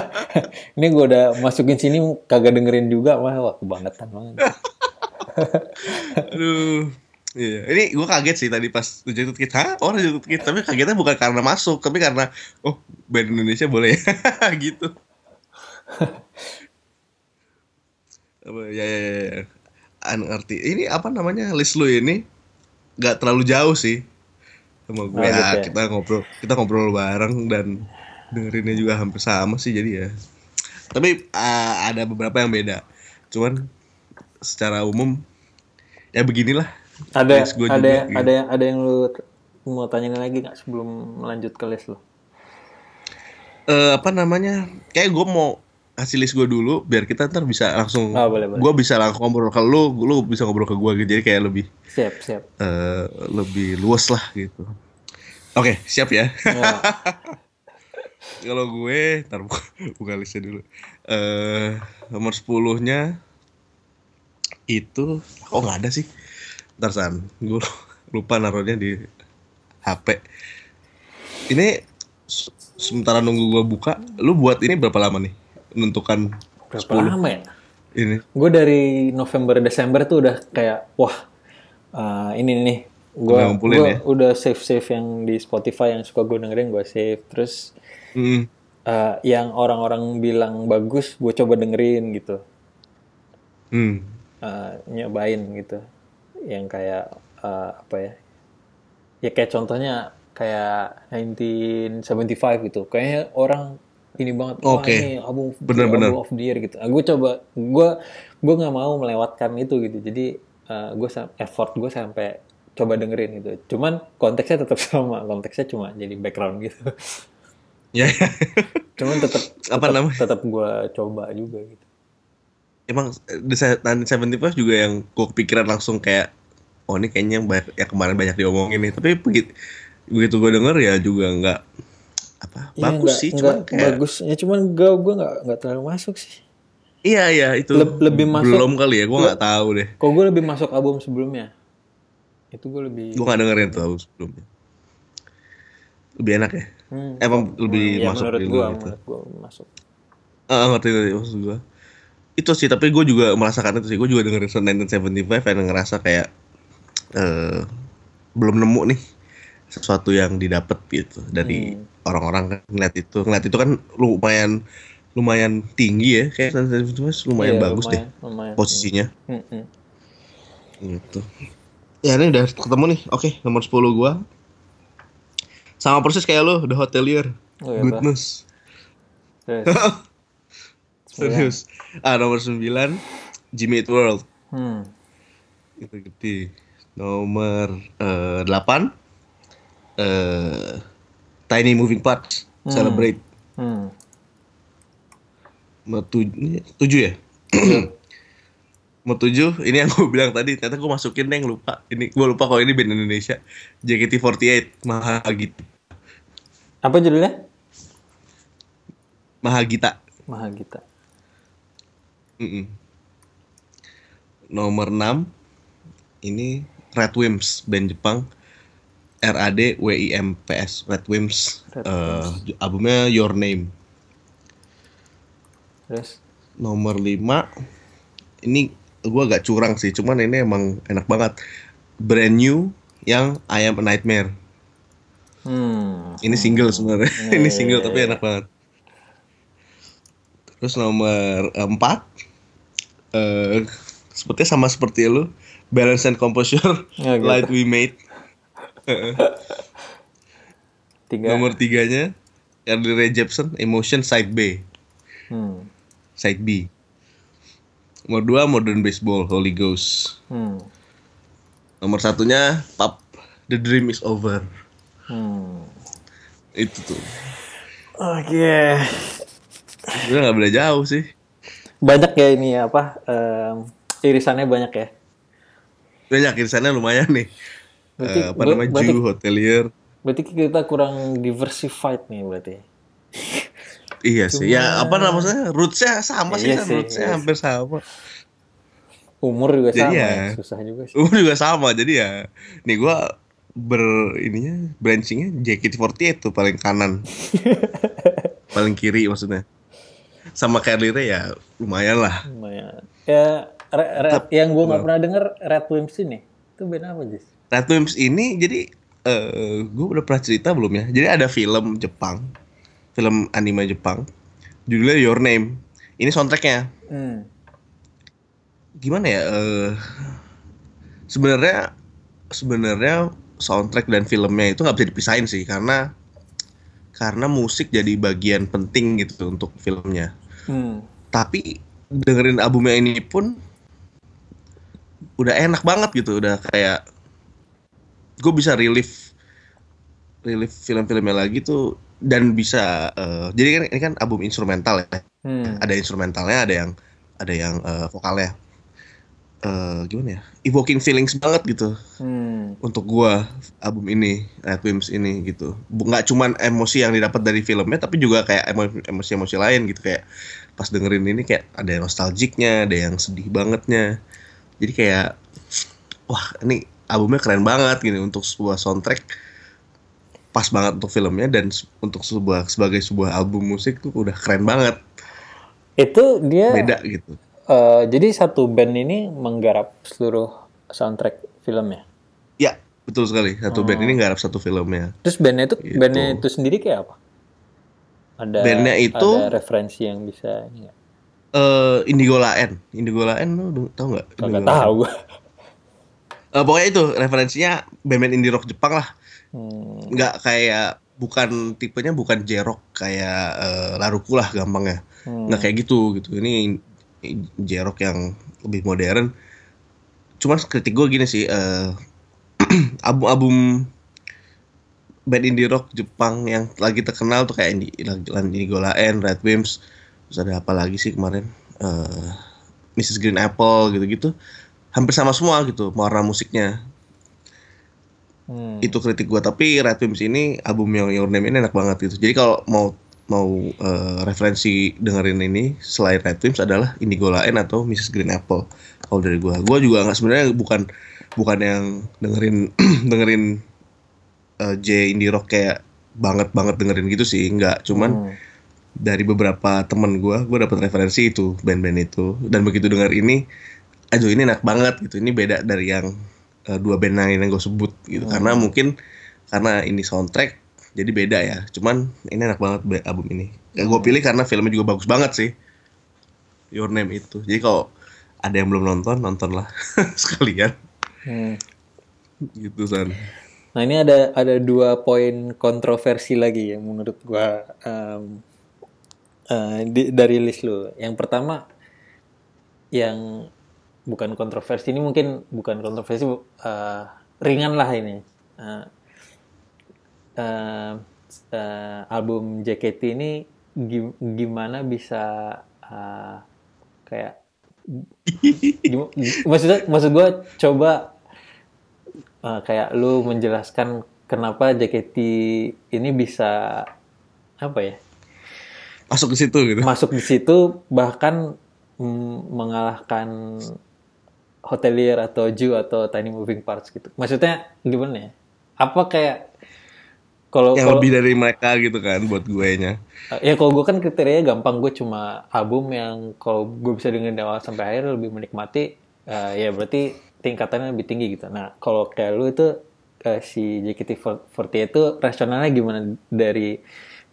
ini gue udah masukin sini kagak dengerin juga wah wah kebangetan banget Aduh. Iya, ini gue kaget sih tadi pas Rejected Kids. Hah? Oh Rejected Kids. Tapi kagetnya bukan karena masuk, tapi karena oh band Indonesia boleh ya. gitu. apa ya ya ya. ya. An ngerti. Ini apa namanya list lu ini nggak terlalu jauh sih sama gue. Oh, ya, gitu ya. kita ngobrol kita ngobrol bareng dan dengerinnya juga hampir sama sih jadi ya. Tapi ah, ada beberapa yang beda. Cuman secara umum ya beginilah. ada ada juga, yang gitu. ada yang ada yang lu mau tanyain lagi nggak sebelum melanjut ke list lu eh apa namanya kayak gue mau kasih list gue dulu biar kita ntar bisa langsung boleh, boleh. gue bisa langsung ngobrol ke lu lu bisa ngobrol ke gue gitu. Jadi kayak lebih siap siap. eh lebih luas lah gitu. Oke siap ya. Ya. kalau gue ntar buka, buka listnya dulu. Eh nomor 10 nya itu oh nggak ada sih? Ntar san gue lupa naruhnya di HP ini se- sementara nunggu gue buka lu buat ini berapa lama nih menentukan berapa 10 lama ya? Ini. Gue dari November Desember tuh udah kayak wah eh, ini nih gue ya? udah save save yang di Spotify yang suka gue dengerin gue save. Terus Hmm, eh, yang orang-orang bilang bagus gue coba dengerin gitu. Hmm, eh, nyobain gitu. Yang kayak eh, apa ya? Ya kayak contohnya kayak 1975 gitu. Kayaknya orang ini banget. Wah, Oke. ini album Bener, bener. album of the year gitu. gue coba gue gue nggak mau melewatkan itu gitu. Jadi gue effort gue sampai coba dengerin gitu. Cuman konteksnya tetap sama. Konteksnya cuma jadi background gitu. Ya, Cuman tetap Apa namanya? tetap gue coba juga gitu. emang The Se- 1975 juga yang gue kepikiran langsung kayak oh ini kayaknya yang, banyak, yang kemarin banyak diomongin nih tapi begitu begitu gue denger ya juga nggak apa Iya, bagus nggak- sih cuman kayak bagus. Ya cuman gue gue nggak nggak terlalu masuk sih. iya iya itu Le- lebih masuk- belum kali ya gue nggak tahu deh Kok gue lebih masuk album sebelumnya. Itu gue lebih. gue nggak dengerin tuh album sebelumnya lebih enak ya Hmm. emang lebih ya, masuk menurut gue, gitu menurut gue masuk. Ah, ngerti ngerti maksud gue itu sih tapi gue juga merasakan itu sih gue juga dengerin 1975 dan ngerasa kayak eh belum nemu nih sesuatu yang didapat gitu. Dari Hmm. orang-orang kan ngeliat itu. Ngeliat itu kan lumayan lumayan tinggi ya. Kayak 1975 lumayan Iya, bagus deh lumayan, lumayan. posisinya. Hmm, gitu. Ya ini udah ketemu nih. Oke nomor 10 gua. Sama persis kayak lo The Hotelier. Oh, iya, goodness. Terus, serius. Ah nomor 9 Jimmy Eat World. Hmm. itu gede. Nomor eh, 8 eh Tiny Moving Parts Celebrate. Hmm. 7 ya? Nomor 7 ini yang gue bilang tadi ternyata gue masukin deh yang lupa. Ini gue lupa kalau ini band Indonesia. JKT48 Mahagita. Apa judulnya? Mahagita. Mahagita. Mm-mm. Nomor 6 ini Red Wimps band Jepang RAD WIMPS Red Wimps. Red eh, albumnya Your Name. Terus, nomor 5 ini gua agak curang sih cuman ini emang enak banget. Brand new yang I Am a Nightmare. Hmm. ini single sebenarnya. Iya, ini single tapi enak banget. Terus nomor 4 eh sepertinya sama seperti lu. Balance and Composure. Ya, gitu. Light We Made Tiga. nomor tiganya Carly Rae Jepsen Emotion Side B Hmm. Side B nomor 2 Modern Baseball Holy Ghost Hmm. nomor satunya Pop The Dream Is Over Hmm. itu tuh Oke. gue nggak beda jauh sih Banyak ya ini apa? em, irisannya banyak ya. banyak irisannya lumayan nih Berarti- Eh, apa namanya berarti- Jew Hotelier Berarti kita kurang diversified nih berarti. Iya sih, ya apa namanya rootsnya sama sih Iya kan, sih, rootsnya iya hampir sama. Umur juga Jadi sama, ya. ya. susah juga sih. Umur juga sama, jadi ya, nih gua ber ininya branchingnya JKT48 tuh paling kanan, paling kiri maksudnya. Sama Rae ya lumayan lah. Lumayan. Ya, re- re- yang gue nggak pernah denger Red Wimps ini. Itu band apa, Jis? Red Wimps ini jadi eh gue udah pernah cerita belum ya? Jadi ada film Jepang, film anime Jepang, judulnya Your Name. Ini soundtracknya. Hmm. gimana ya eh sebenarnya sebenarnya soundtrack dan filmnya itu nggak bisa dipisahin sih karena karena musik jadi bagian penting gitu untuk filmnya Hmm. tapi dengerin albumnya ini pun udah enak banget gitu udah kayak gue bisa relief relief film-filmnya lagi tuh dan bisa eh, jadi kan ini kan album instrumental ya. Hmm. ada instrumentalnya ada yang ada yang eh, vokalnya. Eh gimana ya? Evoking feelings banget gitu. Hmm. untuk gua album ini Wimps ini gitu. Nggak cuman emosi yang didapat dari filmnya tapi juga kayak emo- emosi-emosi lain gitu. Kayak pas dengerin ini kayak ada yang nostalgiknya ada yang sedih bangetnya. Jadi kayak wah ini albumnya keren banget gini untuk sebuah soundtrack pas banget untuk filmnya dan untuk sebuah sebagai sebuah album musik tuh udah keren banget Itu dia beda gitu eh, jadi satu band ini menggarap seluruh soundtrack filmnya. Ya, betul sekali. Satu band Oh. ini ngarap satu filmnya. Terus bandnya itu Gitu. bandnya itu sendiri kayak apa? Ada Bandnya itu- ada referensi yang bisa ini nggak? Eh, Indigo Laen. Indigo Laen lu du- tahu nggak? Laen? tahu Eh, pokoknya itu referensinya band-band indie rock Jepang lah. Hmm. Nggak kayak bukan tipenya bukan jerok kayak uh, laruku lah gampangnya hmm. nggak kayak gitu gitu ini jerok yang lebih modern cuman kritik gue gini sih uh, album-album band indie rock Jepang yang lagi terkenal tuh kayak Indi, Indigo Laen, Red Wimps, terus ada apa lagi sih kemarin uh, Mrs Green Apple gitu-gitu hampir sama semua gitu warna musiknya Hmm. Itu kritik gue. Tapi Red Wimps ini album yang Your Name ini enak banget gitu. Jadi kalau mau mau uh, referensi dengerin ini selain Red Wimps adalah Indigo Lain atau Mrs Green Apple. Kalau dari gue, gue juga nggak sebenarnya bukan bukan yang dengerin dengerin uh, J indie rock kayak banget banget dengerin gitu sih, nggak. Cuman hmm. dari beberapa temen gue, gue dapat referensi itu band-band itu. Dan begitu denger ini, aduh ini enak banget gitu. Ini beda dari yang uh, dua band lain yang gue sebut gitu. Hmm. karena mungkin karena ini soundtrack jadi beda ya. Cuman ini enak banget album ini. Ya, gue pilih karena filmnya juga bagus banget sih. Your Name itu. Jadi kalau ada yang belum nonton nontonlah sekalian. Hmm. gitu san. Nah ini ada ada dua poin kontroversi lagi yang menurut gue um, uh, di, dari list lo yang pertama yang bukan kontroversi ini mungkin bukan kontroversi uh, ringan lah ini. Uh, uh, uh, album JKT ini gimana bisa uh, kayak gim maksudnya maksud gue coba uh, kayak lu menjelaskan kenapa JKT ini bisa apa ya masuk ke situ gitu. masuk di situ bahkan mengalahkan hotelier atau Jew atau tiny moving parts gitu. Maksudnya gimana ya? Apa kayak kalau yang kalo, lebih dari mereka gitu kan buat gue nya. Ya kalau gue kan kriterianya gampang gue cuma album yang kalau gue bisa dengerin dari awal sampai akhir lebih menikmati uh, ya berarti tingkatannya lebih tinggi gitu. Nah kalau kayak lu itu uh, si JKT48 itu rasionalnya gimana dari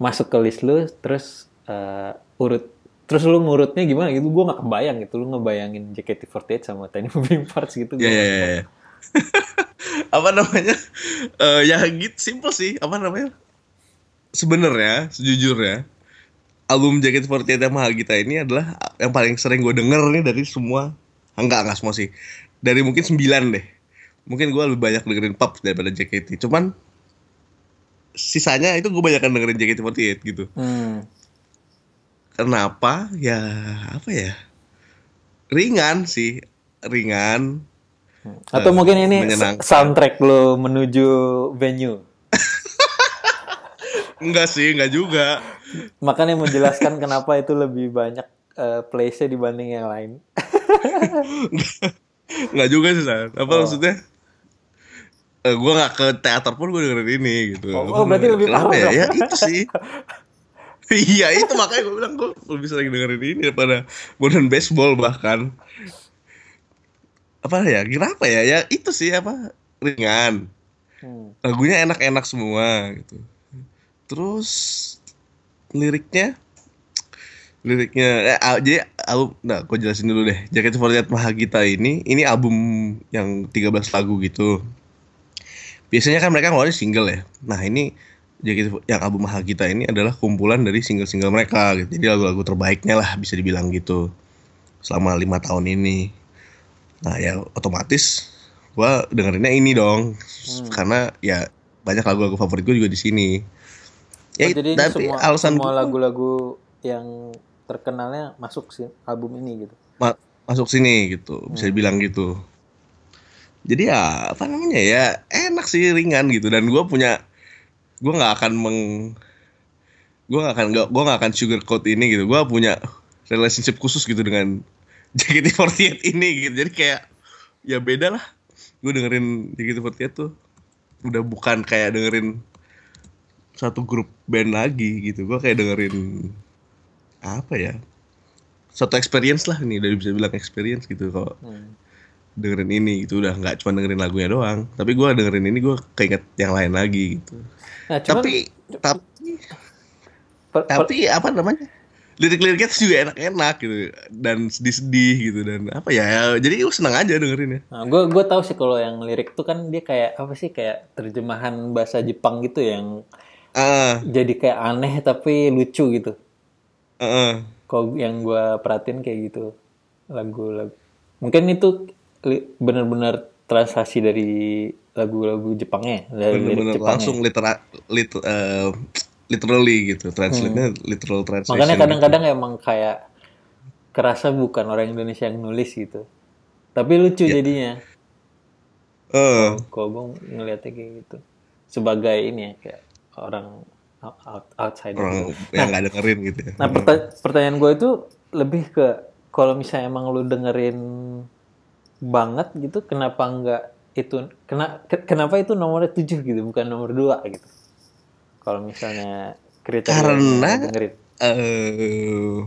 masuk ke list lu terus uh, urut Terus lu ngurutnya gimana gitu? Gue gak kebayang gitu. Lu ngebayangin JKT48 sama Tiny Moving Parts gitu. Iya, iya, iya. apa namanya? Uh, ya gitu, simple sih. Apa namanya? Sebenarnya, sejujurnya, album JKT48 yang Mahagita ini adalah yang paling sering gue denger nih dari semua. Enggak, enggak semua sih. Dari mungkin sembilan deh. Mungkin gue lebih banyak dengerin pop daripada JKT. Cuman sisanya itu gue banyak dengerin JKT48 gitu. Hmm Kenapa? Ya apa ya? Ringan sih, ringan. Atau uh, mungkin ini soundtrack lo menuju venue. enggak sih, enggak juga. Makanya menjelaskan kenapa itu lebih banyak uh, place-nya dibanding yang lain. enggak juga sih, San. Apa oh. maksudnya? Uh, eh, gue gak ke teater pun gue dengerin ini gitu. Oh, oh berarti lebih paham ya? ya itu sih. iya itu makanya gue bilang gue lebih sering dengerin ini daripada modern baseball bahkan. Apa ya kenapa ya? Ya itu sih apa ringan. Hmm. lagunya enak-enak semua gitu. Terus liriknya? Liriknya eh, jadi album nah gue jelasin dulu deh. Jaket Favorit Mahagita ini ini album yang 13 lagu gitu. Biasanya kan mereka ngeluarin single ya. Nah ini jadi yang album Mahagita ini adalah kumpulan dari single-single mereka gitu. Jadi lagu-lagu terbaiknya lah bisa dibilang gitu selama lima tahun ini. Nah ya otomatis gue dengerinnya ini dong hmm. karena ya banyak lagu-lagu favorit gue juga di sini. Ya, oh, jadi tapi semua, alasan semua lagu-lagu yang terkenalnya masuk sih album ini gitu. Ma masuk sini gitu, bisa hmm. dibilang gitu. Jadi ya apa namanya ya enak sih ringan gitu dan gue punya gue nggak akan meng gue gak akan gak, gue gak akan sugarcoat ini gitu. Gue punya relationship khusus gitu dengan JKT48 ini gitu. Jadi kayak ya beda lah. Gue dengerin JKT48 tuh udah bukan kayak dengerin satu grup band lagi gitu. Gue kayak dengerin apa ya? Satu experience lah nih udah bisa bilang experience gitu. Kok hmm. Dengerin ini gitu udah nggak cuma dengerin lagunya doang tapi gue dengerin ini gue keinget yang lain lagi gitu Nah, cuman, tapi tapi per, per, tapi apa namanya? Lirik-liriknya tuh juga enak-enak gitu dan sedih-sedih gitu dan apa ya, ya jadi gue senang aja dengerin ya. Nah, gue gue tahu sih kalau yang lirik tuh kan dia kayak apa sih kayak terjemahan bahasa Jepang gitu yang Ah, jadi kayak aneh tapi lucu gitu. ah, ah. Kalau yang gue perhatiin kayak gitu lagu-lagu. Mungkin itu benar-benar translasi dari lagu-lagu Jepangnya, dari lirik bener-bener Jepangnya. langsung litera, lit, eh, literally gitu, translate-nya literal translation. Hmm. Makanya kadang-kadang emang kayak kerasa bukan orang Indonesia yang nulis gitu. Tapi lucu Iya. jadinya. Eh, Kalau gue ngeliatnya kayak gitu. Sebagai ini ya, kayak orang out, out- outsider. orang yang nggak dengerin gitu ya. Nah perta- pertanyaan gue itu lebih ke kalau misalnya emang lu dengerin banget gitu, kenapa nggak itu kena, ke- kenapa itu nomornya 7 gitu, bukan nomor 2 gitu? Kalau misalnya kriteria Karena- dengerin. eh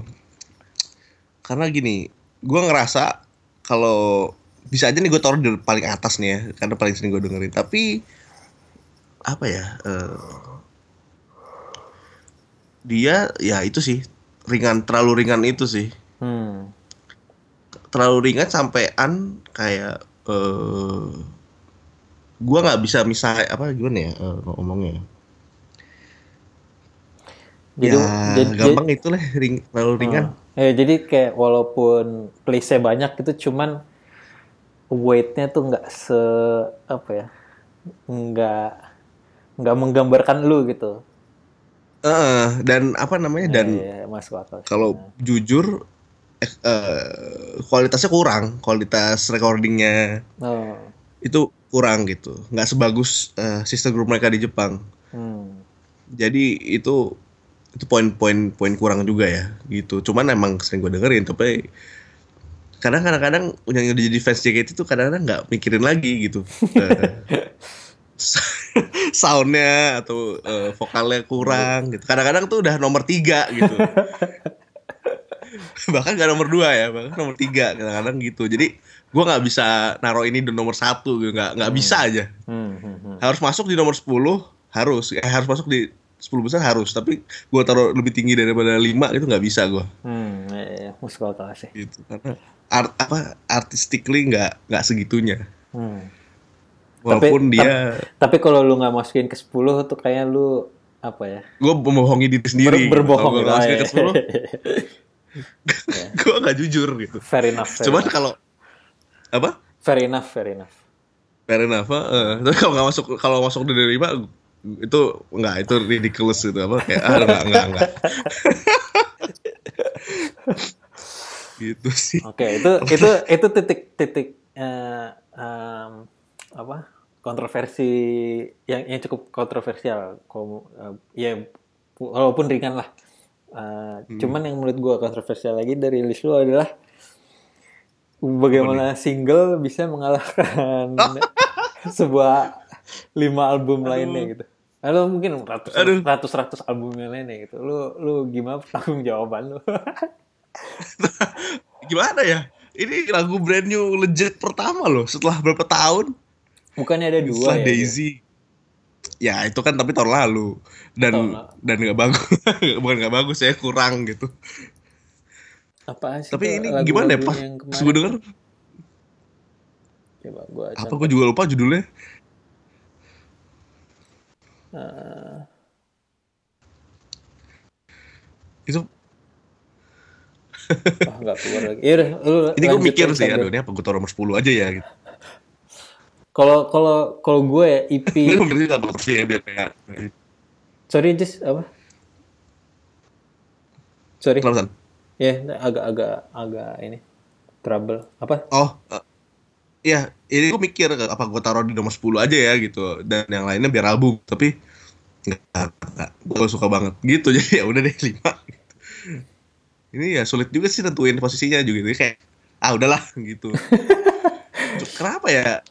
karena gini, gue ngerasa kalau bisa aja nih gue taruh di paling atas nih ya, karena paling sering gue dengerin. Tapi apa ya? eh, dia ya itu sih ringan, terlalu ringan itu sih, Hmm. Terlalu ringan sampean kayak eh gue nggak bisa misal apa gimana ya eh, ngomongnya. Jadi, ya jadi- gampang itulah ring, terlalu ringan. Eh, jadi kayak walaupun place banyak itu cuman weight-nya tuh nggak se apa ya nggak nggak menggambarkan lu gitu. Heeh, dan apa namanya dan masuk akal. sih. kalau jujur eh, kualitasnya kurang kualitas recordingnya Oh. itu kurang gitu. Nggak sebagus eh, sister group mereka di Jepang. Hmm. jadi itu itu poin-poin poin kurang juga ya gitu. Cuman emang sering gue dengerin tapi kadang kadang yang udah jadi fans JKT itu kadang-kadang nggak mikirin lagi gitu. Eh, soundnya atau eh, vokalnya kurang gitu. Kadang-kadang tuh udah nomor tiga gitu bahkan gak nomor dua ya bahkan nomor tiga kadang-kadang gitu jadi gua nggak bisa naruh ini di nomor satu gitu nggak nggak bisa aja Hmm, hmm, hmm. harus masuk di nomor 10 harus eh, harus masuk di 10 besar harus tapi gua taruh lebih tinggi daripada 5 itu nggak bisa gua Hmm, iya, iya, akal sih. gitu karena art, apa artistically nggak nggak segitunya Hmm. walaupun Tapi- dia Tapi kalau lu nggak masukin ke 10 tuh kayak lu apa ya? gue membohongi diri sendiri Ber- berbohong gitu. iya. ke 10 gue nggak jujur gitu fair enough. Fair cuman kalau apa fair enough, fair enough. fair enough eh. tapi kalau nggak masuk kalau masuk dari lima itu nggak itu ridiculous gitu apa kayak ah nggak nggak nggak gitu sih Oke, itu itu itu titik-titik eh, em, apa? kontroversi yang yang cukup kontroversial. Kalau eh, ya walaupun ringan lah. Eh, Cuman yang menurut gua kontroversial lagi dari list lu adalah bagaimana single bisa mengalahkan sebuah lima album lainnya gitu. Atau mungkin ratus Aduh. ratus ratus album yang lainnya gitu. Lu lu gimana tanggung jawaban lu? gimana ya ini lagu brand new legit pertama loh setelah berapa tahun Bukannya ada dua setelah ya? Daisy ya itu kan tapi tahun lalu. Dan Tahun lalu. dan nggak bagus. Bukan nggak bagus ya kurang gitu. Apa sih? tapi ini lagu-lagu gimana ya pas pas gue denger. Coba gua apa gue juga lupa judulnya. Eh, itu ah, nggak keluar lagi. Iya udah, lu ini gue mikir sih aduh ini apa gue taruh nomor 10 aja ya gitu Kalau kalau kalau gue ya, ini berarti ya kayak sorry just apa? Sorry. Kenapa? Ya, agak-agak agak ini trouble. Apa? Oh, eh, iya, ini gue mikir apa gue taruh di nomor 10 aja ya gitu dan yang lainnya biar album, tapi enggak, enggak. gue suka banget gitu jadi ya udah deh 5 gitu. Ini ya sulit juga sih tentuin posisinya juga jadi kayak ah udahlah gitu. Kenapa ya?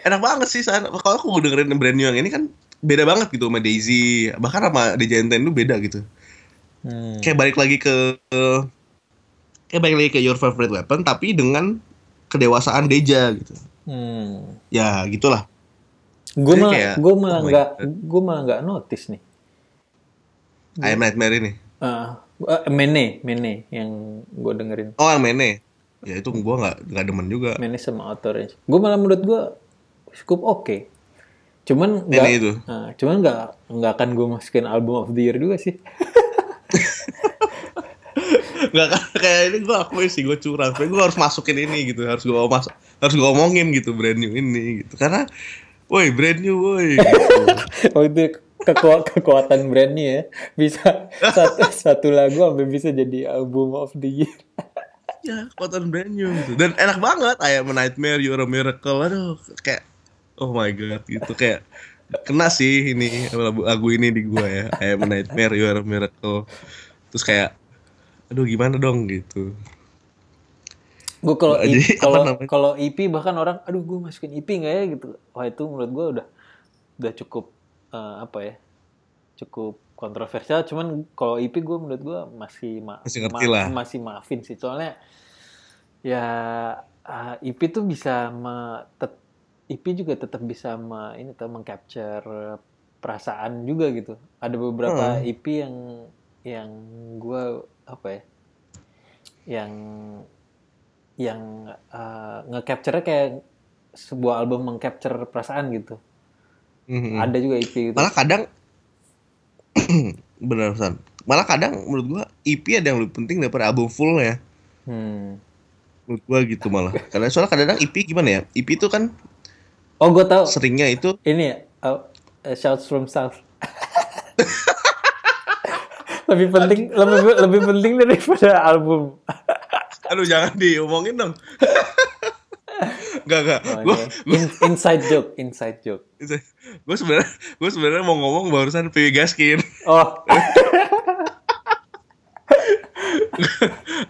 Enak banget sih San. Kalau aku dengerin brand new yang ini kan beda banget gitu sama Daisy, bahkan sama DJ Enten itu beda gitu Hmm. kayak balik lagi ke, ke- kayak balik lagi ke your favorite weapon tapi dengan kedewasaan Deja gitu Hmm. ya gitulah Gue malah gue malah oh nggak God. gue malah nggak notice nih. I Am Nightmare ini Ah, eh, Mene, Mene yang gue dengerin. oh yang Mene ya itu gua nggak nggak demen juga Mene sama Outer Range. Gue malah menurut gue cukup oke. Cuman Ini nggak, nah, cuman nggak nggak akan gue masukin album of the year juga sih. Nggak kayak ini gue akui sih gue curang. Tapi gue harus masukin ini gitu. Harus gue masuk harus gue omongin gitu brand new ini gitu. Karena woi brand new woi. Gitu. oh itu keku- kekuatan brand new ya. Bisa satu satu lagu sampai bisa jadi album of the year. ya kekuatan brand new gitu. Dan enak banget. I am a nightmare, you're a miracle. Aduh kayak oh my god gitu kayak kena sih ini lagu, lagu ini di gua ya. I am a nightmare, you are a miracle. Terus kayak aduh gimana dong gitu. Gue kalau kalau kalau EP bahkan orang, aduh gue masukin EP nggak ya gitu. Wah itu menurut gue udah udah cukup eh, apa ya, cukup kontroversial. Cuman kalau EP gue menurut gue masih ma- Masih ngerti lah. masih maafin sih. Soalnya ya eh, EP tuh bisa me, EP juga tetap bisa me, ini tuh mengcapture perasaan juga gitu. Ada beberapa Hmm. EP yang yang gue apa ya, yang yang uh, nge-capture kayak sebuah album meng-capture perasaan gitu. Mhm. Ada juga EP gitu. Malah kadang bener San. Malah kadang menurut gua EP ada yang lebih penting daripada album full ya. Hmm. Menurut gua gitu malah. Karena soalnya kadang-kadang EP gimana ya? EP itu kan Oh, gue tahu. seringnya itu Ini ya, uh, uh, Shouts from South. lebih penting lebih lebih penting daripada album. aduh jangan diomongin dong. Enggak enggak. Oh, Gua ini in- inside joke, inside joke. gue sebenarnya gue sebenarnya mau ngomong barusan PW Gaskin Oh,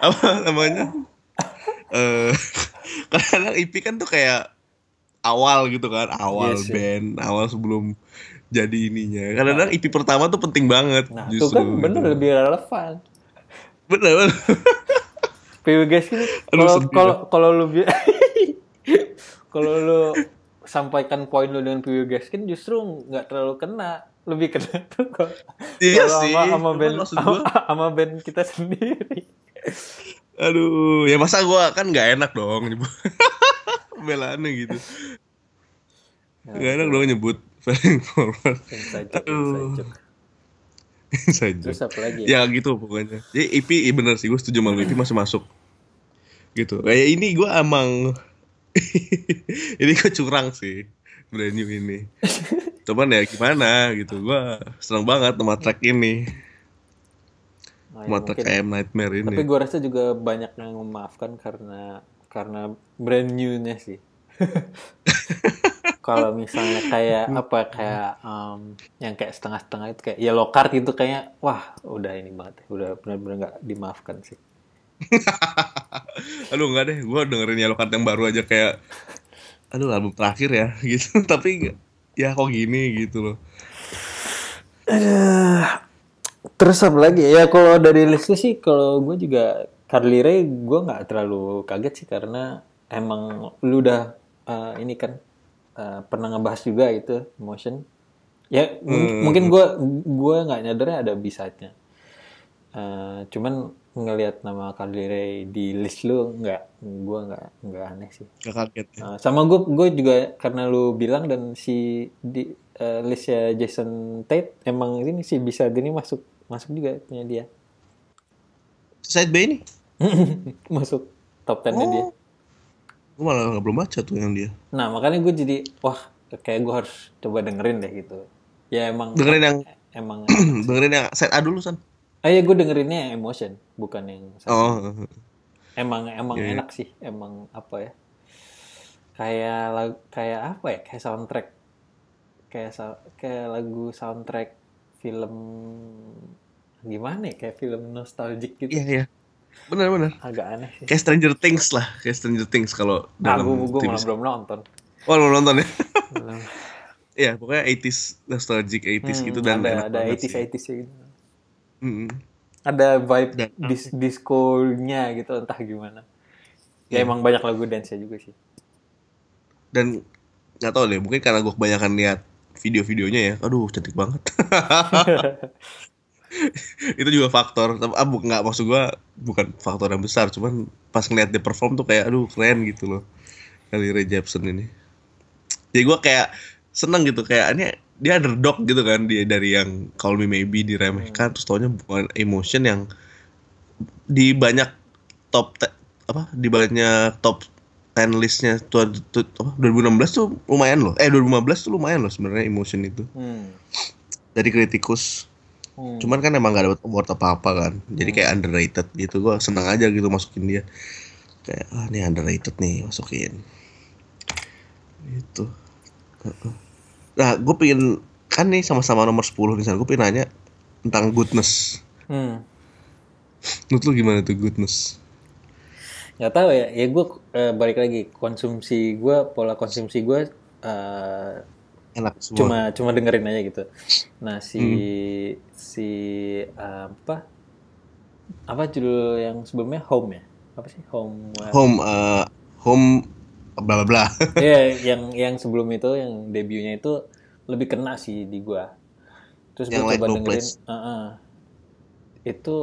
apa namanya eh kadang EP kan tuh kayak awal gitu kan awal Iya sih. band awal sebelum jadi ininya. Kadang-kadang EP pertama tuh penting banget nah itu justru kan bener gitu. lebih relevan. bener bener. PW guys ini kalau kalau kalau lu kalau lu sampaikan poin lu dengan PW Gaskin justru nggak terlalu kena. Lebih kena tuh kalau Iya sih, sama, sama band sama, sama band kita sendiri. Aduh ya masa gua kan nggak enak dong belaannya gitu. Ya, nggak enak dong nyebut. Failing Forward. Inside joke, inside joke. saja terus apa lagi? Ya? ya gitu pokoknya. Jadi EP iya bener sih gue setuju sama EP masih masuk. Gitu. Kayak ini gue emang ini gue curang sih. Brand new ini. Cuman ya gimana gitu. Gue seneng banget sama track ini. Nah, ya Am Nightmare ini. Tapi gue rasa juga banyak yang memaafkan karena karena brand new-nya sih. Kalau misalnya kayak apa kayak um, yang kayak setengah-setengah itu kayak yellow card itu kayaknya wah udah ini banget ya. udah benar-benar nggak dimaafkan sih. Aduh enggak deh. Gue dengerin Yellow Card yang baru aja kayak aduh album terakhir ya gitu. Tapi nggak- ya kok gini gitu loh. Terus apa lagi? Ya kalau dari list sih kalau gue juga Carly Rae gue nggak terlalu kaget sih karena emang lu udah uh, ini kan uh, pernah ngebahas juga itu emotion ya mung- mungkin gue gue nggak nyadarnya ada bisanya Uh, cuman ngelihat nama Carly Rae di list lu nggak gue nggak nggak aneh sih. Gak kaget ya. Uh, sama gue gue juga karena lu bilang dan si di uh, listnya Jason Tate emang ini sih bisa ini masuk masuk juga punya dia. Side B ini masuk top 10 nya dia. Gue malah nggak belum baca tuh yang dia. Nah makanya gue jadi wah kayak gue harus coba dengerin deh gitu. Ya emang dengerin yang emang dengerin yang side A dulu san. Ah ya gue dengerinnya yang emotion bukan yang satu. oh. Emang emang Iya, iya. enak sih emang apa ya. Kayak lag- kayak apa ya kayak soundtrack. Kayak kayak lagu soundtrack film gimana ya kayak film nostalgic gitu. Iya iya benar benar agak aneh sih kayak Stranger Things lah kayak Stranger Things kalau ah dalam gue gue malah belum nonton oh lu nonton ya Belum. Iya, pokoknya 80s nostalgic 80s gitu Hmm, dan ada enak ada banget 80s sih. 80s ya gitu Mm-mm. ada vibe Dan- dis disco-nya gitu entah gimana ya Iya. emang banyak lagu dance juga sih Dan nggak tahu deh, mungkin karena gue kebanyakan lihat video-videonya ya. Aduh, cantik banget. itu juga faktor. Tapi, Ah, bu- nggak maksud gue bukan faktor yang besar, cuman pas ngeliat dia perform tuh kayak aduh keren gitu loh. Kali Ray Jepsen ini. Jadi gue kayak seneng gitu kayak ini dia underdog gitu kan dia dari yang Call Me Maybe diremehkan terus taunya bukan emotion yang di banyak top te- apa di banyak top 10 listnya tuh, tuh, apa, 2016 tuh lumayan loh eh 2015 tuh lumayan loh sebenarnya emotion itu Hmm. dari kritikus Hmm. cuman kan emang gak dapet award apa apa kan. Jadi kayak underrated gitu. Gua seneng aja gitu masukin dia. Kayak ah ini underrated nih masukin. Itu nah gue pengen kan nih sama-sama nomor 10 di sana gue pengen nanya tentang goodness. Hmm. menurut lu gimana tuh goodness? Nggak tahu ya. Ya gue balik lagi. Konsumsi gue pola konsumsi gue eh, enak semua cuma cuma dengerin aja gitu nah si Hmm. si apa apa judul yang sebelumnya home ya apa sih home home eh, home bla bla bla Iya, yang yang sebelum itu yang debutnya itu lebih kena sih di gua. Terus Yang Like coba No dengerin, Place. uh-uh. itu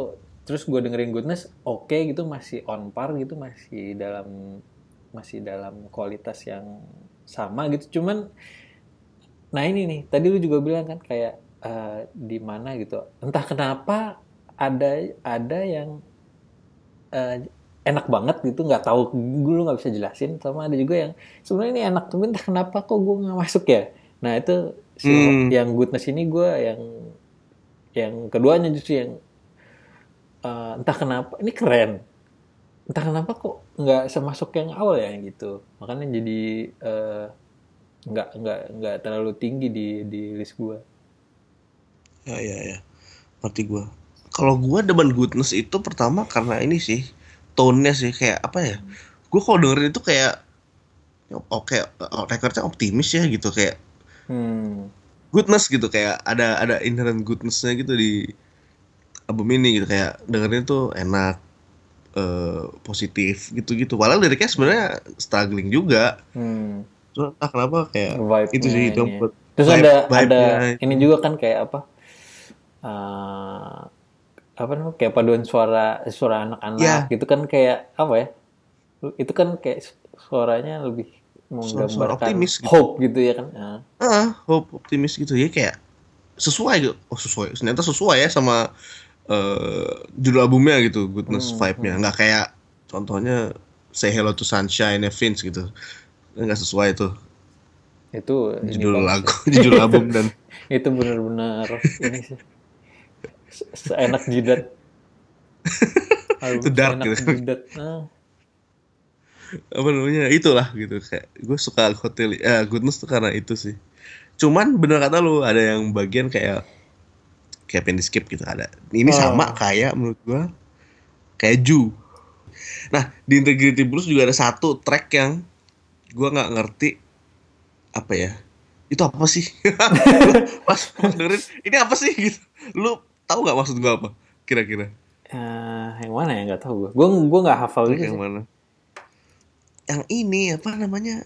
terus gue dengerin Goodness, oke gitu masih on par gitu masih dalam masih dalam kualitas yang sama gitu. Cuman, nah ini nih tadi lu juga bilang kan kayak eh, di mana gitu. Entah kenapa ada ada yang eh, enak banget gitu nggak tahu gue nggak bisa jelasin sama ada juga yang sebenarnya ini enak tapi entah kenapa kok gue nggak masuk ya nah itu si Hmm. yang goodness ini gue yang yang keduanya justru yang eh, entah kenapa ini keren entah kenapa kok nggak semasuk yang awal ya gitu makanya jadi eh, nggak nggak nggak terlalu tinggi di di list gue ya ya ya. Ngerti gua. Kalau gua demen goodness itu pertama karena ini sih tone-nya sih kayak apa ya? Gua kalau dengerin itu kayak oke recordnya optimis ya gitu kayak hmm. goodness gitu kayak ada ada inherent goodnessnya gitu di album ini gitu kayak dengerin tuh enak eh, positif gitu-gitu. Padahal liriknya sebenarnya struggling juga. Hmm. Entah kenapa kayak Vibe-nya itu sih itu ya. buat Terus vibe- ada vibe-nya. ada ini juga kan kayak apa? eh, apa namanya? Kayak paduan suara suara anak-anak Ya. gitu kan kayak apa ya? Itu kan kayak su- suaranya lebih menggambarkan optimis gitu. hope gitu ya kan. Ah hope optimis gitu ya kayak sesuai gitu oh sesuai ternyata sesuai ya sama eh, judul albumnya gitu goodness Hmm, vibe-nya nggak kayak contohnya say hello to sunshine Vince gitu nggak sesuai tuh itu judul lagu judul album dan. Itu benar-benar ini sih. Se- Seenak jidat. Album Itu dark gitu. jidat. Nah, apa namanya itulah gitu kayak gue suka hotel eh, goodness tuh karena itu sih cuman bener kata lu ada yang bagian kayak kayak pengen di skip gitu ada ini Oh. sama kayak menurut gue kayak Ju nah di Integrity Blues juga ada satu track yang gue nggak ngerti apa ya itu apa sih pas pas dengerin ini apa sih gitu lu tahu nggak maksud gue apa kira-kira eh, yang mana ya nggak tahu gue. Gue gue nggak hafal gitu yang sih. mana? Yang ini apa namanya?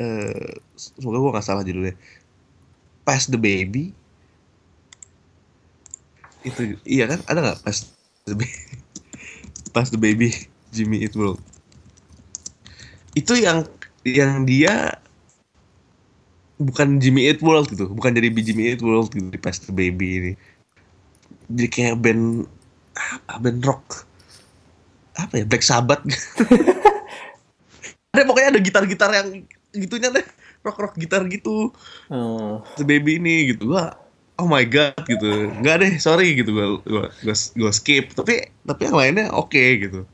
Eh, semoga gua nggak salah judulnya. Pass the baby. Itu iya kan? Ada nggak Pass the baby? Pass the baby Jimmy Eat World. Itu yang yang dia bukan Jimmy Eat World gitu, bukan jadi Jimmy Eat World gitu di Pass the baby ini. Jadi kayak band apa band rock. Apa ya? Black Sabbath ada pokoknya ada gitar-gitar yang gitunya deh. Rock rock gitar gitu. Oh. The baby ini gitu. Gua oh my god gitu. Nggak deh sorry gitu. Gua gua gua, gua skip. Tapi tapi yang lainnya oke gitu.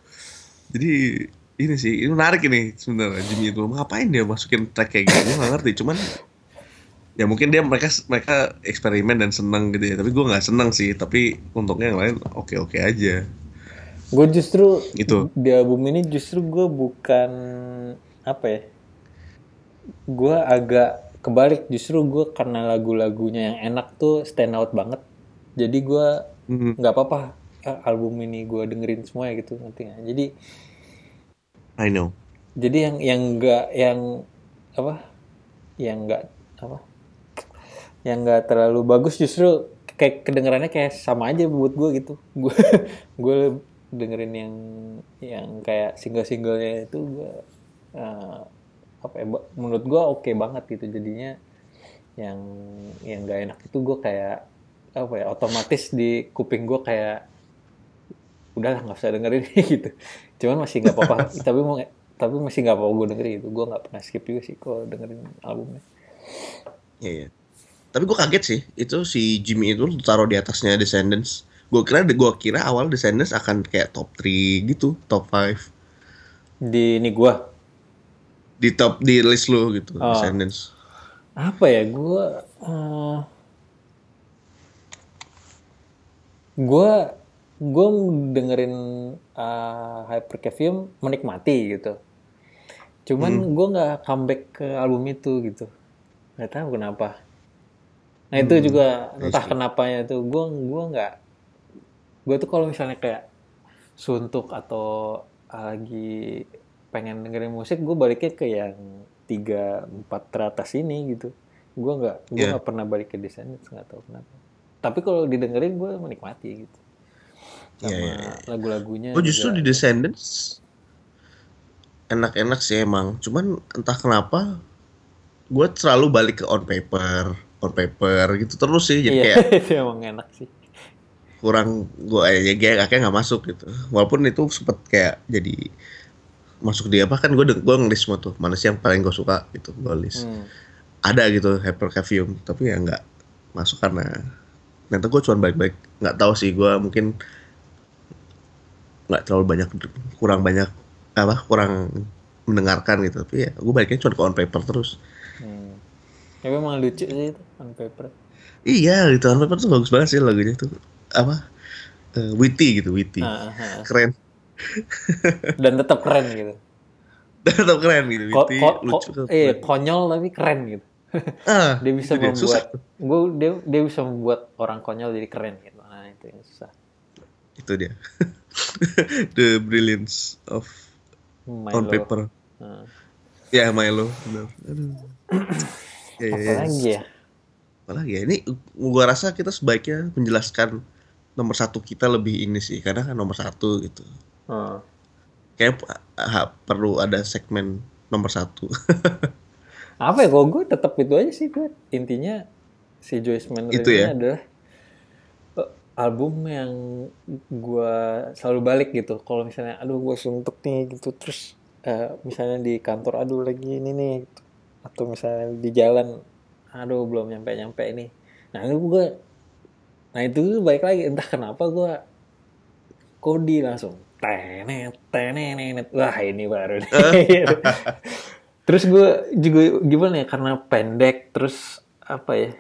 Jadi ini sih ini menarik ini sebenarnya Jimmy itu ngapain dia masukin track kayak gitu gua nggak ngerti cuman ya mungkin dia mereka mereka eksperimen dan seneng gitu ya tapi gua nggak seneng sih tapi untungnya yang lain oke oke aja Gue justru Itu. di album ini justru gue bukan apa ya? Gue agak kebalik justru gue karena lagu-lagunya yang enak tuh stand out banget. Jadi gue Hmm. nggak apa-apa eh, album ini gue dengerin semua ya gitu nanti Jadi I know jadi yang yang nggak yang apa? Yang nggak apa? Yang nggak terlalu bagus justru kayak kedengarannya kayak sama aja buat gue gitu. Gue gue dengerin yang yang kayak single-singlenya itu gue eh, apa ya? Menurut gue oke banget gitu jadinya yang yang gak enak itu gue kayak apa ya otomatis di kuping gue kayak udahlah nggak usah dengerin gitu cuman masih nggak apa-apa tapi mau tapi masih nggak apa-apa gue dengerin itu gue nggak pernah skip juga sih kalau dengerin albumnya Iya, iya. Tapi gue kaget sih, itu si Jimmy itu taruh di atasnya Descendants. Gue kira, gue kira awal Descendants akan kayak top 3 gitu, top 5 di ini gue di top di list lu gitu, Oh. Descendants. apa ya gue eh, gue gue dengerin uh, Hypercavium menikmati gitu. Cuman gue nggak comeback ke album itu gitu. Nggak tahu kenapa. Nah itu juga entah kenapanya tuh gue gue nggak gue tuh kalau misalnya kayak suntuk atau lagi pengen dengerin musik gue baliknya ke yang tiga empat teratas ini gitu. Gue nggak gue nggak pernah balik ke Descendants nggak tahu kenapa. Tapi kalau didengerin gue menikmati gitu sama Iya, iya, lagu-lagunya Gue justru di juga. Descendants enak-enak sih emang. Cuman entah kenapa gue selalu balik ke on paper, on paper gitu terus sih. Jadi iya kayak itu emang enak sih kurang gue ya kayak kayak nggak masuk gitu. Walaupun itu sempet kayak jadi masuk di apa kan gue gue ngelis semua tuh mana sih yang paling gue suka gitu gue list Hmm. ada gitu hypercavium tapi ya nggak masuk karena ternyata gue cuma baik-baik nggak tahu sih gue mungkin nggak terlalu banyak kurang banyak apa kurang mendengarkan gitu tapi ya gue baiknya cuma ke on paper terus Hmm. Tapi emang lucu sih itu on paper. iya gitu on paper tuh bagus banget sih lagunya tuh apa Eh, witty gitu witty Ah, ah, ah. keren Dan tetap keren gitu. tetap keren gitu Ko, witty ko- lucu ko- eh, konyol tapi keren gitu. ah Dia bisa itu dia. susah membuat, gue dia dia bisa membuat orang konyol jadi keren gitu. Nah itu yang susah. itu dia the brilliance of on Milo. paper Nah, ya Milo benar aduh ya, ya, apa ya. lagi ya? apalagi ya ini gua rasa kita sebaiknya menjelaskan nomor satu kita lebih ini sih karena kan nomor satu gitu Hmm. kayak ah, perlu ada segmen nomor satu Apa ya? Kalau gue tetap itu aja sih gue. Intinya si Joyce Manor Itu ini ya? adalah album yang gue selalu balik gitu. Kalau misalnya, aduh gue suntuk nih gitu, terus eh, misalnya di kantor, aduh lagi ini nih, gitu. atau misalnya di jalan, aduh belum nyampe nyampe ini. Nah itu gue, nah itu baik lagi. Entah kenapa gue kodi langsung tenet tenenet wah ini baru nih terus gue juga gimana ya karena pendek terus apa ya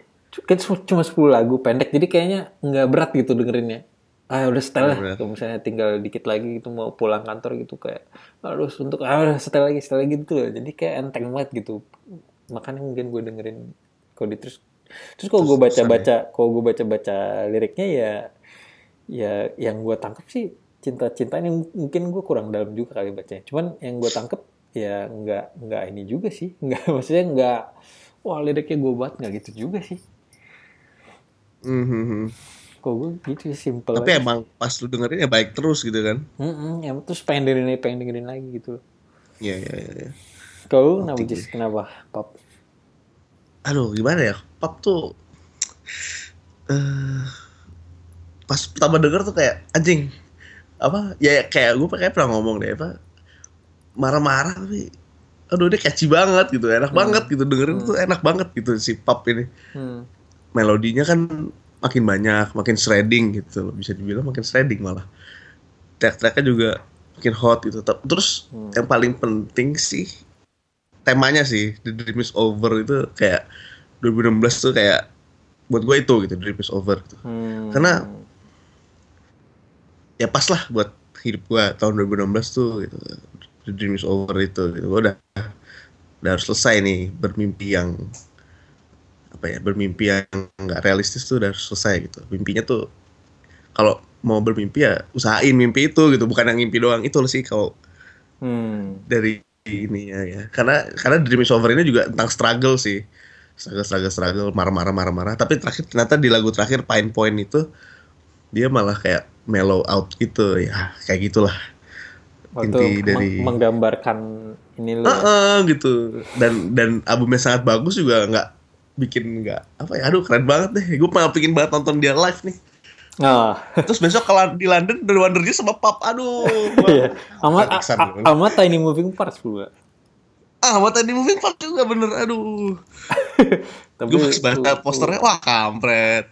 kan cuma- cuma 10 lagu pendek jadi kayaknya nggak berat gitu dengerinnya. Ah udah setel lah. Kalau misalnya tinggal dikit lagi gitu mau pulang kantor gitu kayak harus untuk ah udah setel lagi setel lagi gitu. Loh jadi kayak enteng banget gitu. Makanya mungkin gue dengerin kalau terus terus kalau gue baca baca kalau gue baca baca liriknya ya ya yang gue tangkap sih cinta-cinta ini mungkin gue kurang dalam juga kali bacanya. Cuman yang gue tangkep ya nggak nggak ini juga sih. Nggak maksudnya nggak wah liriknya gue buat nggak gitu juga sih Mhm. kok gue gitu sih simple tapi aja. emang pas lu dengerin ya baik terus gitu kan Mm-mm, ya, terus pengen dengerin pengen dengerin lagi gitu Iya iya iya. iya. lu kenapa Jis? kenapa pap aduh gimana ya pop tuh eh pas pertama denger tuh kayak anjing apa ya kayak gue kayak pernah ngomong deh apa marah-marah tapi aduh dia catchy banget gitu enak banget gitu dengerin tuh enak banget gitu si pop ini hmm. Melodinya kan makin banyak makin shredding gitu loh bisa dibilang makin shredding malah track-tracknya juga makin hot gitu terus Hmm. yang paling penting sih temanya sih The Dream is Over itu kayak 2016 tuh kayak buat gue itu gitu The Dream is Over gitu. Hmm. Karena- ya pas lah buat hidup gue tahun 2016 tuh gitu The Dream is Over itu gitu gue udah udah harus selesai nih bermimpi yang apa ya bermimpi yang nggak realistis tuh udah selesai gitu mimpinya tuh kalau mau bermimpi ya usahain mimpi itu gitu bukan yang mimpi doang itu loh sih kalau hmm. dari ini ya, ya. karena karena Dream is Over ini juga tentang struggle sih struggle struggle struggle marah-marah marah-marah tapi terakhir ternyata di lagu terakhir Pine Point itu dia malah kayak mellow out gitu ya kayak gitulah waktu Inti dari- menggambarkan ini lu ya. Heeh, gitu dan dan albumnya sangat bagus juga nggak bikin nggak apa ya aduh keren banget deh gue malah bikin banget nonton dia live nih Nah, terus besok ke Lan- di London The Wonder Years sama pub aduh iya. Sama, Terkesan a- banget. a- sama Tiny Moving Parts juga. ah mata di moving park juga bener aduh Tapi gue pas baca posternya wah kampret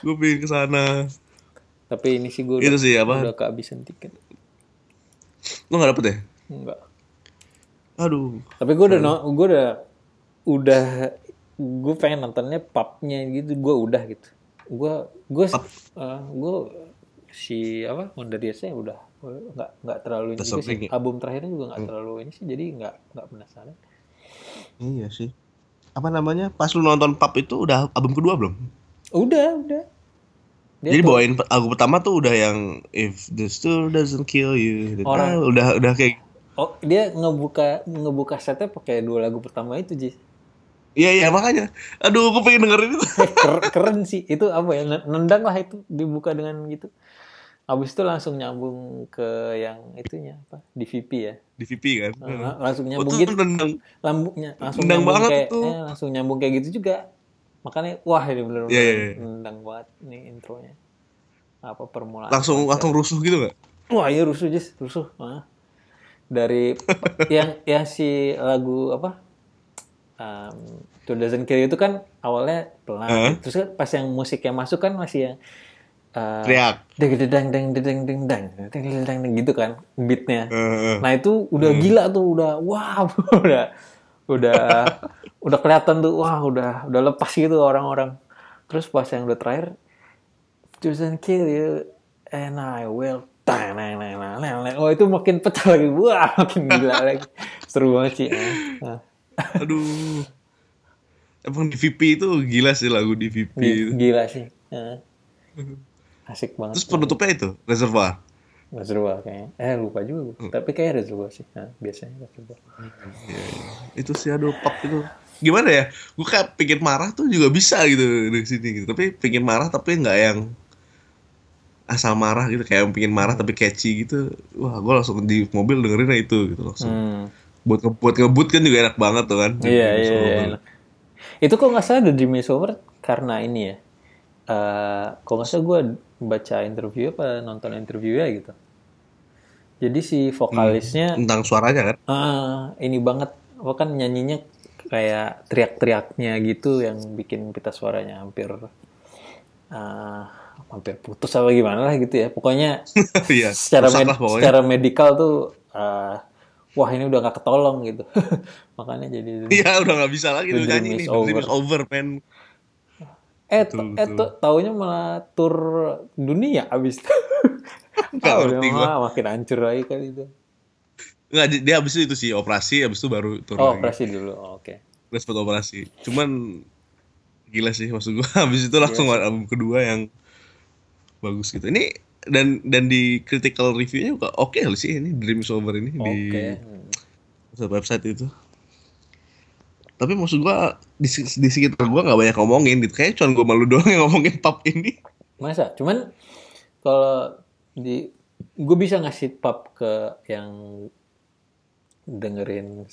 gue pengen ke sana Tapi ini sih gue Itu udah, sih, apa? udah kehabisan tiket. lo nggak dapet ya Enggak. aduh Tapi gue udah no, gue udah udah gue pengen nontonnya pubnya gitu. Gue udah gitu. Gue gue eh, gue si apa Wonder Years-nya udah nggak nggak terlalu ini juga sih. Album terakhirnya juga nggak terlalu ini sih. Jadi nggak nggak penasaran. iya sih apa namanya pas lu nonton pub itu udah album kedua belum Udah udah. Dia Jadi tuh- bawain album pertama tuh udah yang If the Stool Doesn't Kill You. Gitu. Orang- Ah, udah udah kayak Oh, dia ngebuka ngebuka setnya pakai dua lagu pertama itu, Ji. Iya iya makanya. Aduh, gue pengen dengerin itu. Ker- keren sih. Itu apa ya? Nendang lah itu dibuka dengan gitu. Habis itu langsung nyambung ke yang itunya apa? DVP ya. di VP kan. Nah, langsung Oh, nyambung tuh gitu. tendang. Lambungnya langsung Nendang nyambung banget kayak tuh. eh, langsung nyambung kayak gitu juga. Makanya wah ini benar-benar Iya, iya, iya. nendang banget nih intronya. Apa permulaan. Langsung konser. langsung rusuh gitu gak? Wah iya rusuh Jis, rusuh. Ah. Dari yang yang si lagu apa? Um, To Doesn't Kill itu kan awalnya pelan. Heeh. Terus kan pas yang musiknya masuk kan masih yang uh, Teriak. deng deng deng deng deng deng deng deng deng deng gitu kan beatnya. Eh, Nah itu udah gila tuh, udah wow, udah udah udah kelihatan tuh, wah udah udah lepas gitu orang-orang. Terus pas yang udah terakhir, doesn't kill you and I will. Tang, nang, nang, nang, nang, nang. Oh itu makin pecah lagi, wah makin gila lagi. Seru banget sih. ah. Aduh. Emang di VP itu gila sih lagu di VP Gi- itu. Gila sih. Ah. Asik banget. Terus penutupnya itu Reservoir. Reservoir kayaknya. Eh lupa juga. gua. Tapi kayak reservoir sih. Nah, biasanya reservoir. Itu sih aduh pop itu. Gimana ya? Gue kayak pengen marah tuh juga bisa gitu dari sini gitu. Tapi pengen marah tapi nggak yang asal marah gitu kayak pengen marah tapi catchy gitu. Wah, gue langsung di mobil dengerin itu gitu langsung. Hmm. Buat nge buat ngebut kan juga enak banget tuh kan Iya, iya, iya. enak. Itu kok nggak salah The Dream is Over karena ini ya. Eh, kok nggak salah gue baca interview apa nonton interview ya gitu. Jadi si vokalisnya tentang suaranya kan ah, ini banget, apa kan nyanyinya kayak teriak-teriaknya gitu yang bikin pita suaranya hampir ah, hampir putus apa gimana lah gitu ya. Pokoknya iya secara med- lah pokoknya secara medikal tuh ah, wah ini udah gak ketolong gitu. Makanya jadi iya udah nggak bisa lagi tuh nyanyi nih The dream over. is over man Eh, Betul, eh betul. tuh taunya malah tur dunia abis itu. Ngerti gua. mah makin hancur lagi kali itu. nggak di- dia abis itu sih operasi abis itu baru turun Oh, lagi operasi dulu. Oh, Oke. terus sempat operasi cuman gila sih maksud gua habis itu langsung Iya album kedua yang bagus gitu ini dan dan di critical reviewnya juga oke sih ini Dream Over ini Oke. di website itu tapi maksud gua di, di sekitar gua nggak banyak ngomongin gitu kayaknya cuma gua malu doang yang ngomongin pub ini Masa? Cuman kalau di gue bisa ngasih pub ke yang dengerin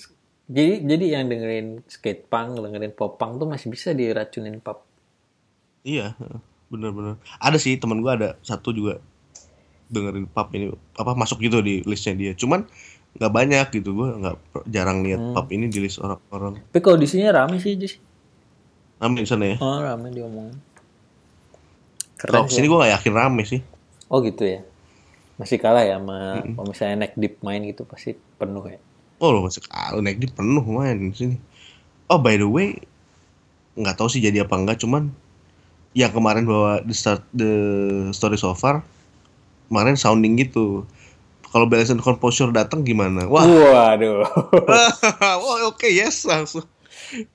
jadi jadi yang dengerin skate punk, dengerin pop punk tuh masih bisa diracunin pub. iya bener-bener ada sih teman gua ada satu juga dengerin pub ini apa masuk gitu di listnya dia cuman nggak banyak gitu gua nggak jarang lihat Hmm. pub ini di list orang-orang Tapi kalau di sini rame sih, Jis. rame di sana ya Oh, rame diomongin. kalau sini gua nggak yakin rame sih Oh gitu ya. Masih kalah ya sama kalau misalnya neck deep main gitu pasti penuh ya. oh lo masih kalau naik di penuh main di sini oh by the way nggak tahu sih jadi apa enggak cuman yang kemarin bawa the start the story so far kemarin sounding gitu kalau balance and composure datang gimana wah Waduh. Wah oke yes langsung.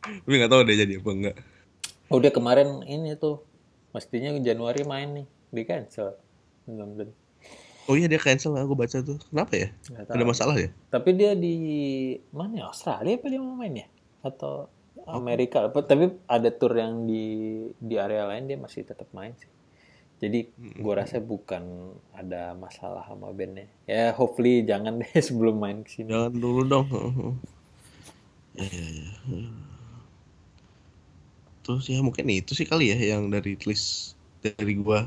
Tapi nggak tahu deh jadi apa enggak. Udah kemarin ini tuh mestinya Januari main nih di cancel. Oh iya dia cancel gue baca tuh. Kenapa ya? Ada masalah ya? Tapi dia di mana ya? Australia apa dia mau main ya? Atau Amerika? Apa- Tapi ada tour yang di di area lain dia masih tetap main sih. Jadi gua rasa bukan ada masalah sama bandnya. Ya hopefully jangan deh sebelum main ke sini. Jangan dulu dong. Ya, ya, ya. terus ya mungkin itu sih kali ya yang dari list dari gua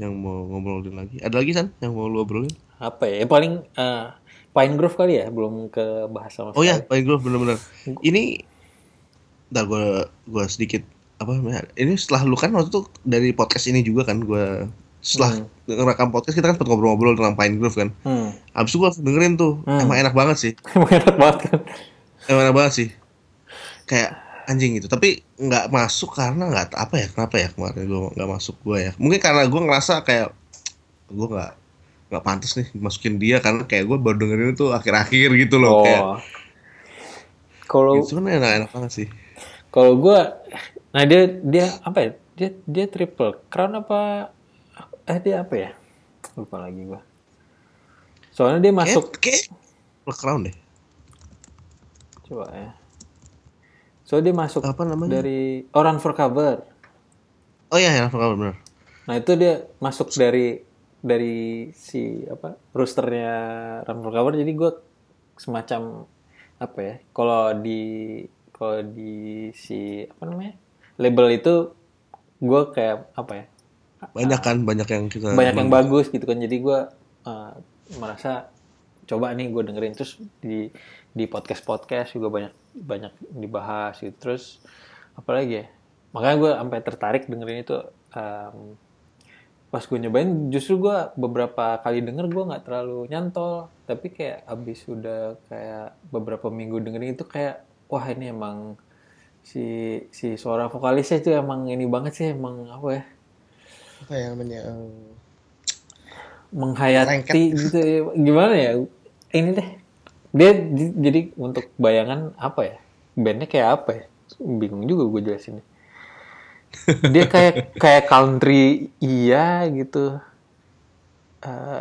yang mau ngobrolin lagi ada lagi san yang mau lu obrolin Apa ya? Ya paling eh, Pine Grove kali ya, belum ke bahas sama oh ya sekali. Pine Grove bener-bener ini Ntar gua gua sedikit apa ini setelah lu kan waktu itu dari podcast ini juga kan gua setelah ngerekam podcast kita kan sempat ngobrol-ngobrol tentang Pine Grove kan Hmm. abis itu gua langsung dengerin tuh Hmm. emang enak banget sih Emang enak banget kan? emang enak banget sih kayak anjing gitu tapi nggak masuk karena nggak apa ya kenapa ya kemarin gue nggak masuk gue ya mungkin karena gue ngerasa kayak gue nggak nggak pantas nih masukin dia karena kayak gue baru dengerin itu akhir-akhir gitu loh kayak Oh. Kalau itu kan enak-enak banget sih kalau gua nah dia dia apa ya? Dia dia triple crown apa eh dia apa ya? Lupa lagi gua. Soalnya dia masuk kayak, kayak Black Crown deh coba ya. Soalnya dia masuk apa namanya dari oh, Run for Cover. oh iya ya benar benar Nah itu dia masuk dari dari si apa roosternya Run for Cover. Jadi gue semacam apa ya? Kalau di kalau di si apa namanya label itu gue kayak apa ya? banyak kan banyak yang kita Banyak yang bagus gitu kan. Jadi gue uh, merasa coba nih gue dengerin terus di di podcast podcast juga banyak banyak dibahas gitu. Terus apalagi ya? Makanya gue sampai tertarik dengerin itu. um, pas gue nyobain justru gue beberapa kali denger gue nggak terlalu nyantol tapi kayak abis udah kayak beberapa minggu dengerin itu kayak wah ini emang si si suara vokalisnya itu emang ini banget sih emang apa ya? Apa ya namanya menghayati gitu ya. gimana ya? Ini deh. Dia di- jadi untuk bayangan apa ya? Bandnya kayak apa ya? Bingung juga gue jelasinnya dia kayak kayak country iya gitu. Eh,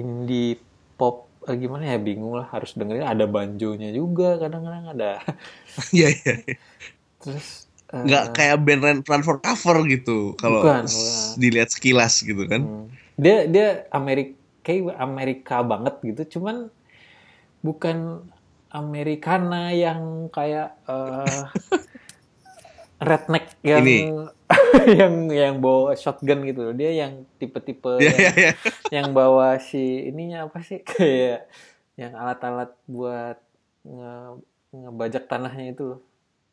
indie pop eh, gimana ya? Bingung lah harus dengerin. Ada banjonya juga kadang-kadang ada. Iya iya iya. Terus nggak kayak band run, run for cover gitu kalau dilihat sekilas gitu kan Hmm. Dia dia Amerika kayak Amerika banget gitu, cuman bukan Americana yang kayak eh, redneck yang Ini. yang yang bawa shotgun gitu loh. Dia yang tipe-tipe Iya yang, iya iya. yang bawa si ininya apa sih kayak yang alat-alat buat nge, ngebajak tanahnya itu loh.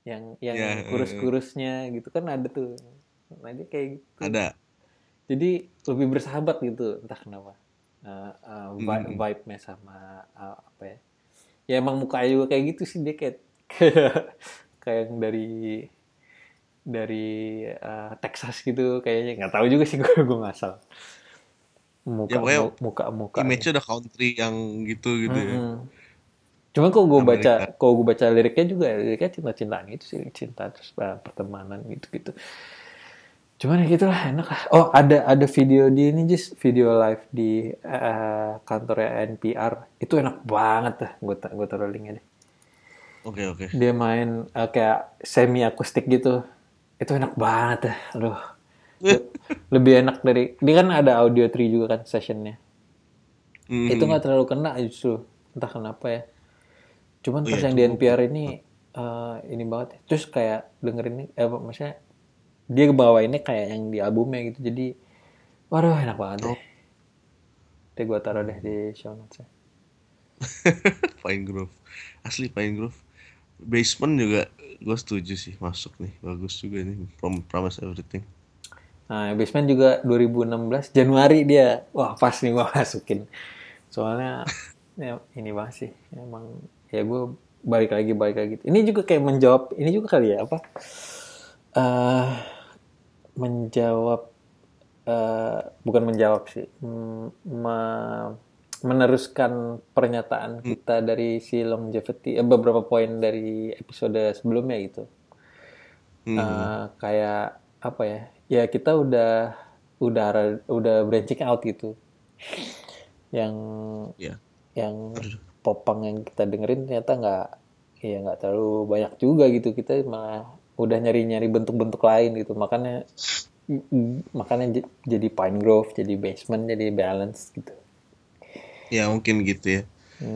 Yang yang Iya, eh, kurus-kurusnya gitu. Kan ada tuh. Nah, dia kayak gitu. Ada. Jadi lebih bersahabat gitu. Entah kenapa. Uh, uh, vi- Hmm. vibe-nya sama uh, apa ya. Ya emang mukanya juga kayak gitu sih. Dia kayak kayak kayak yang dari dari uh, Texas gitu kayaknya. Nggak tahu juga sih gue gue ngasal muka Ya, muka muka image-nya udah country yang gitu gitu ya. Cuman kalau gue baca, kalau gue baca liriknya juga, liriknya cinta-cintaan gitu sih, cinta terus uh, pertemanan gitu-gitu. Cuman ya gitulah, enak lah. Oh ada ada video di ini just video live di uh, kantornya NPR. Itu enak banget dah. Gue gue taruh linknya deh. Oke oke. Dia main uh, kayak semi akustik gitu. Itu enak banget dah. Aduh. Le- Lebih enak dari dia kan ada audio tree juga kan sessionnya. Hmm. itu nggak terlalu kena justru entah kenapa ya cuman Oh pas iya, yang di NPR ini eh, ini banget ya. terus kayak dengerin eh apa, maksudnya dia bawainnya kayak yang di albumnya gitu jadi waduh enak banget deh deh gue taruh deh di show notes Pine Grove. Asli Pine Grove. Basement juga gue setuju sih masuk nih. Bagus juga nih. Prom Promise Everything. nah basement juga 2016 Januari dia wah pas nih gue masukin soalnya ya, ini banget sih emang ya gue balik lagi balik lagi. Ini juga kayak menjawab ini juga kali ya apa? Eh menjawab eh bukan menjawab sih mm, me- meneruskan pernyataan kita dari si longevity eh, beberapa poin dari episode sebelumnya gitu. Hmm. Eh, kayak apa ya ya kita udah udah udah branching out gitu. Yang Ya. yang popang yang kita dengerin ternyata nggak ya nggak terlalu banyak juga gitu kita malah udah nyari-nyari bentuk-bentuk lain gitu makanya makanya jadi Pine Grove jadi basement jadi balance gitu Ya mungkin gitu ya.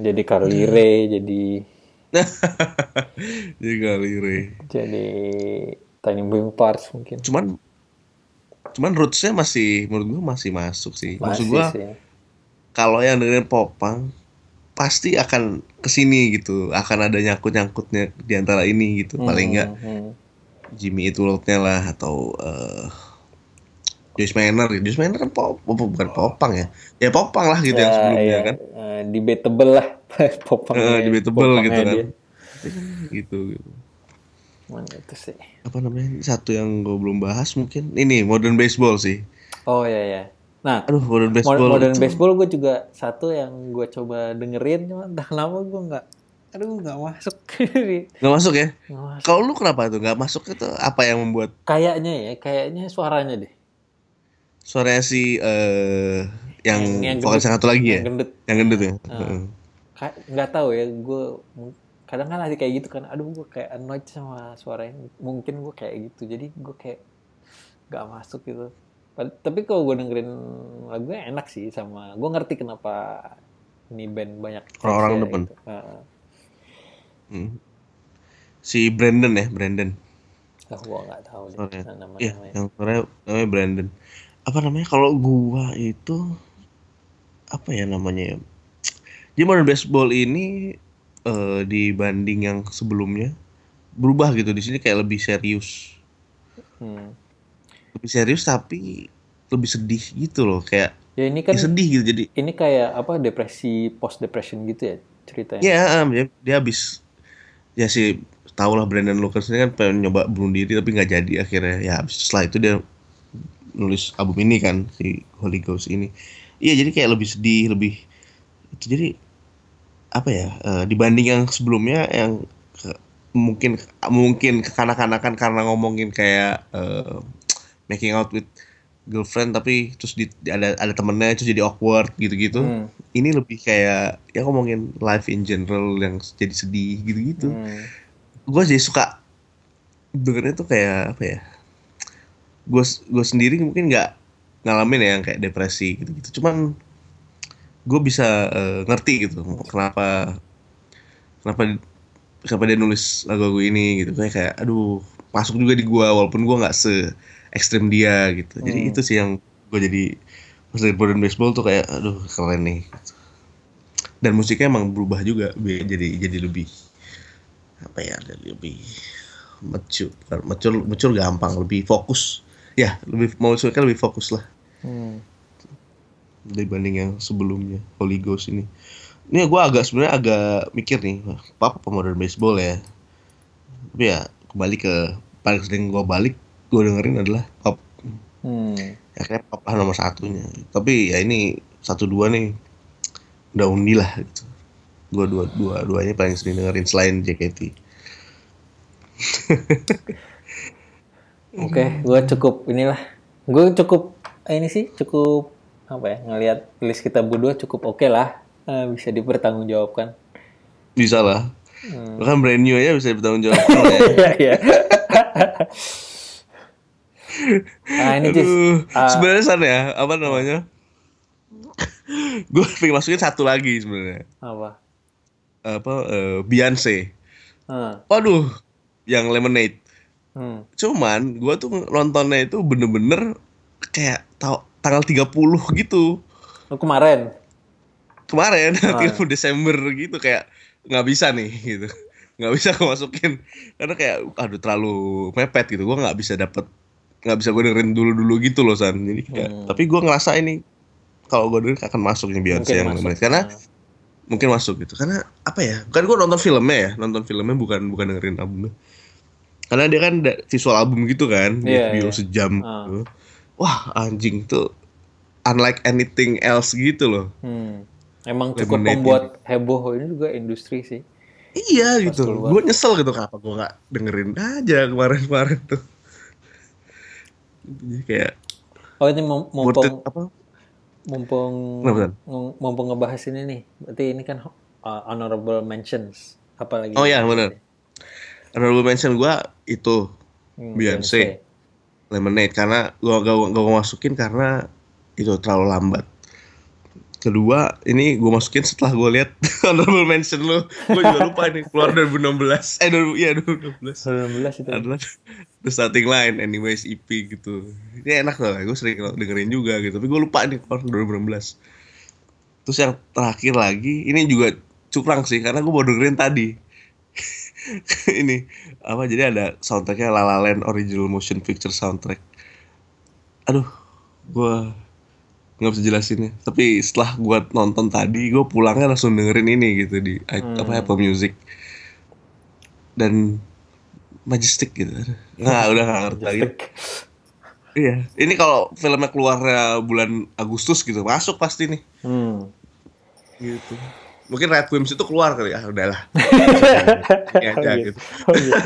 jadi Carly Rae jadi Jadi kali Ray. jadi Tiny Moving Parts mungkin. Cuman cuman rootsnya masih menurut gue masih masuk sih. Maksud Masih gue sih. kalau yang dengerin popang pasti akan ke sini gitu, akan ada nyangkut nyangkutnya di antara ini gitu. Paling enggak Hmm, hmm. Jimmy Eat World-nya lah atau eh Joyce Manor. Joyce Manor kan pop, pop- bukan popang ya. Ya popang lah gitu yang sebelumnya iya, kan. eh, debatable lah popangnya. Eh, debatable popangnya gitu kan. dia. Gitu, gitu. Itu sih. Apa namanya? Satu yang gue belum bahas mungkin ini Modern Baseball sih. Oh ya ya. Nah, Aduh, Modern Mo- Baseball. Modern Baseball gue juga satu yang gue coba dengerin, cuma entah kenapa gue nggak, aduh nggak masuk. Nggak masuk ya? Nggak masuk. Kalau lu kenapa tuh nggak masuk itu apa yang membuat Kayaknya ya, kayaknya suaranya deh. suaranya si eh yang, Yang- yang yang satu lagi ya? Yang gendut. Yang gendut ya? Ah. Heeh. Ka- nggak tahu ya, gue kadang kan ada kayak gitu kan, aduh gue kayak annoyed sama suaranya. Mungkin gue kayak gitu, jadi gue kayak nggak masuk gitu. Tapi kalau gue dengerin lagunya enak sih sama, gue ngerti kenapa ini band banyak Orang-orang fansnya demen. gitu. Heeh. Hmm. Si Brandon ya, Brandon. Ah, gue nggak tahu deh Suaranya. nama-namanya. Iya, yang suaranya namanya Brandon. Apa namanya? Kalau gua itu apa ya namanya ya? Jadi Modern Baseball ini eh, dibanding yang sebelumnya berubah gitu. Di sini kayak lebih serius. Hmm. Lebih serius tapi lebih sedih gitu loh. Kayak Ya ini kan ya sedih gitu. Jadi ini kayak apa depresi post depression gitu ya ceritanya. ya em, dia, dia habis ya sih tau lah Brandon Lucas ini kan pengen nyoba bunuh diri tapi nggak jadi akhirnya ya habis setelah itu dia nulis album ini kan si Holy Ghost ini iya jadi kayak lebih sedih lebih itu jadi apa ya eh, dibanding yang sebelumnya yang ke- mungkin mungkin kekanak-kanakan karena ngomongin kayak eh, making out with girlfriend tapi terus di, ada ada temennya terus jadi awkward gitu-gitu Hmm. ini lebih kayak ya ngomongin life in general yang jadi sedih gitu-gitu Hmm. gue jadi suka dengernya tuh kayak apa ya gue gue sendiri mungkin nggak ngalamin ya yang kayak depresi gitu-gitu cuman gue bisa eh, ngerti gitu kenapa kenapa kenapa dia nulis lagu-lagu ini gitu kayak kayak aduh masuk juga di gue walaupun gue nggak se ekstrim dia gitu. Jadi Hmm. itu sih yang gue jadi pas dari Modern Baseball tuh kayak aduh keren nih. Dan musiknya emang berubah juga jadi jadi lebih apa ya jadi lebih mature mature mature gampang lebih fokus. Ya lebih mau suka lebih fokus lah. Hmm. dibanding yang sebelumnya Holy Ghost ini. Ini gue agak sebenarnya agak mikir nih apa apa modern baseball ya? Tapi ya kembali ke paling sering gue balik gue dengerin adalah pop Hmm. ya kayak pop lah nomor satunya tapi ya ini satu dua nih udah undi lah gitu dua dua dua duanya paling sering dengerin selain JKT Oke, gue cukup inilah. Gue cukup eh, ini sih cukup apa ya ngelihat list kita berdua cukup oke lah Eh, bisa dipertanggungjawabkan. bisa lah Hmm. bahkan brand new aja bisa bertanggung jawab ya. Nah ini Aduh, ah. sebenarnya san ya apa namanya gue pengen masukin satu lagi sebenarnya apa? apa eh, Beyonce Hmm. waduh yang Lemonade Hmm. cuman gue tuh nontonnya itu bener-bener kayak tau, tanggal 30 gitu Oh, kemarin. kemarin Ah. 30 Desember gitu kayak nggak bisa nih gitu nggak bisa gue masukin karena kayak aduh terlalu mepet gitu gue nggak bisa dapet nggak bisa gue dengerin dulu dulu gitu loh san jadi kayak Hmm. tapi gue ngerasa ini kalau gue dengerin akan masuk nih Beyonce yang masuk. Karena Hmm. mungkin masuk gitu karena apa ya kan gue nonton filmnya ya nonton filmnya bukan bukan dengerin albumnya karena dia kan visual album gitu kan di Iya, HBO iya. sejam Ah. gitu. wah anjing tuh unlike anything else gitu loh Hmm. Emang cukup Lemonade membuat heboh ini juga industri sih. iya Pas gitu gue nyesel gitu kenapa gue nggak dengerin aja kemarin-kemarin tuh jadi kayak Oh ini mumpung apa mumpung Kenapa, mumpung ngebahas ini nih. Berarti ini kan uh, honorable mentions. Apalagi? Oh, iya, bener. honorable mention gue itu Hmm, Beyonce. Lemonade karena gue gak, gak, gak masukin karena itu terlalu lambat kedua ini gue masukin setelah gue lihat honorable mention lo gue juga lupa ini keluar 2016 eh 2000 iya 2016 2016 itu. adalah the starting line anyways EP gitu. Ini enak lah gue sering dengerin juga gitu. Tapi gue lupa nih keluar 2016 terus yang terakhir lagi ini juga curang sih karena gue baru dengerin tadi. Ini apa jadi ada soundtracknya La La Land original motion picture soundtrack. Aduh gue nggak bisa jelasinnya tapi setelah gue nonton tadi gue pulangnya langsung dengerin ini gitu di Hmm. apa Apple Music. Dan Majestic gitu. Nggak udah nggak ngerti lagi. Iya ini kalau filmnya keluarnya bulan Agustus gitu masuk pasti nih. Hmm. gitu. Mungkin Red Wimps itu keluar kali ya udahlah. Ya aja Oh, gitu. Oh, gitu.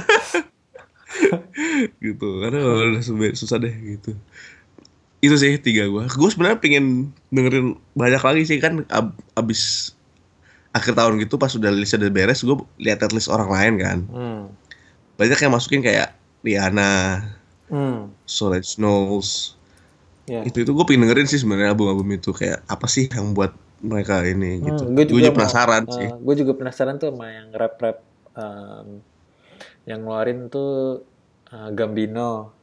gitu. Karena udah susah deh gitu itu sih tiga gue gue sebenarnya pengen dengerin banyak lagi sih kan ab- abis akhir tahun gitu pas udah listnya udah beres gue lihat list orang lain kan Hmm. banyak yang masukin kayak Rihanna Hmm. Solange Knowles Ya. itu itu gue pengen dengerin sih sebenarnya album-album itu kayak apa sih yang buat mereka ini gitu Hmm, gue gue juga, juga penasaran sih gue juga penasaran tuh sama yang rap rap yang ngeluarin tuh uh, Gambino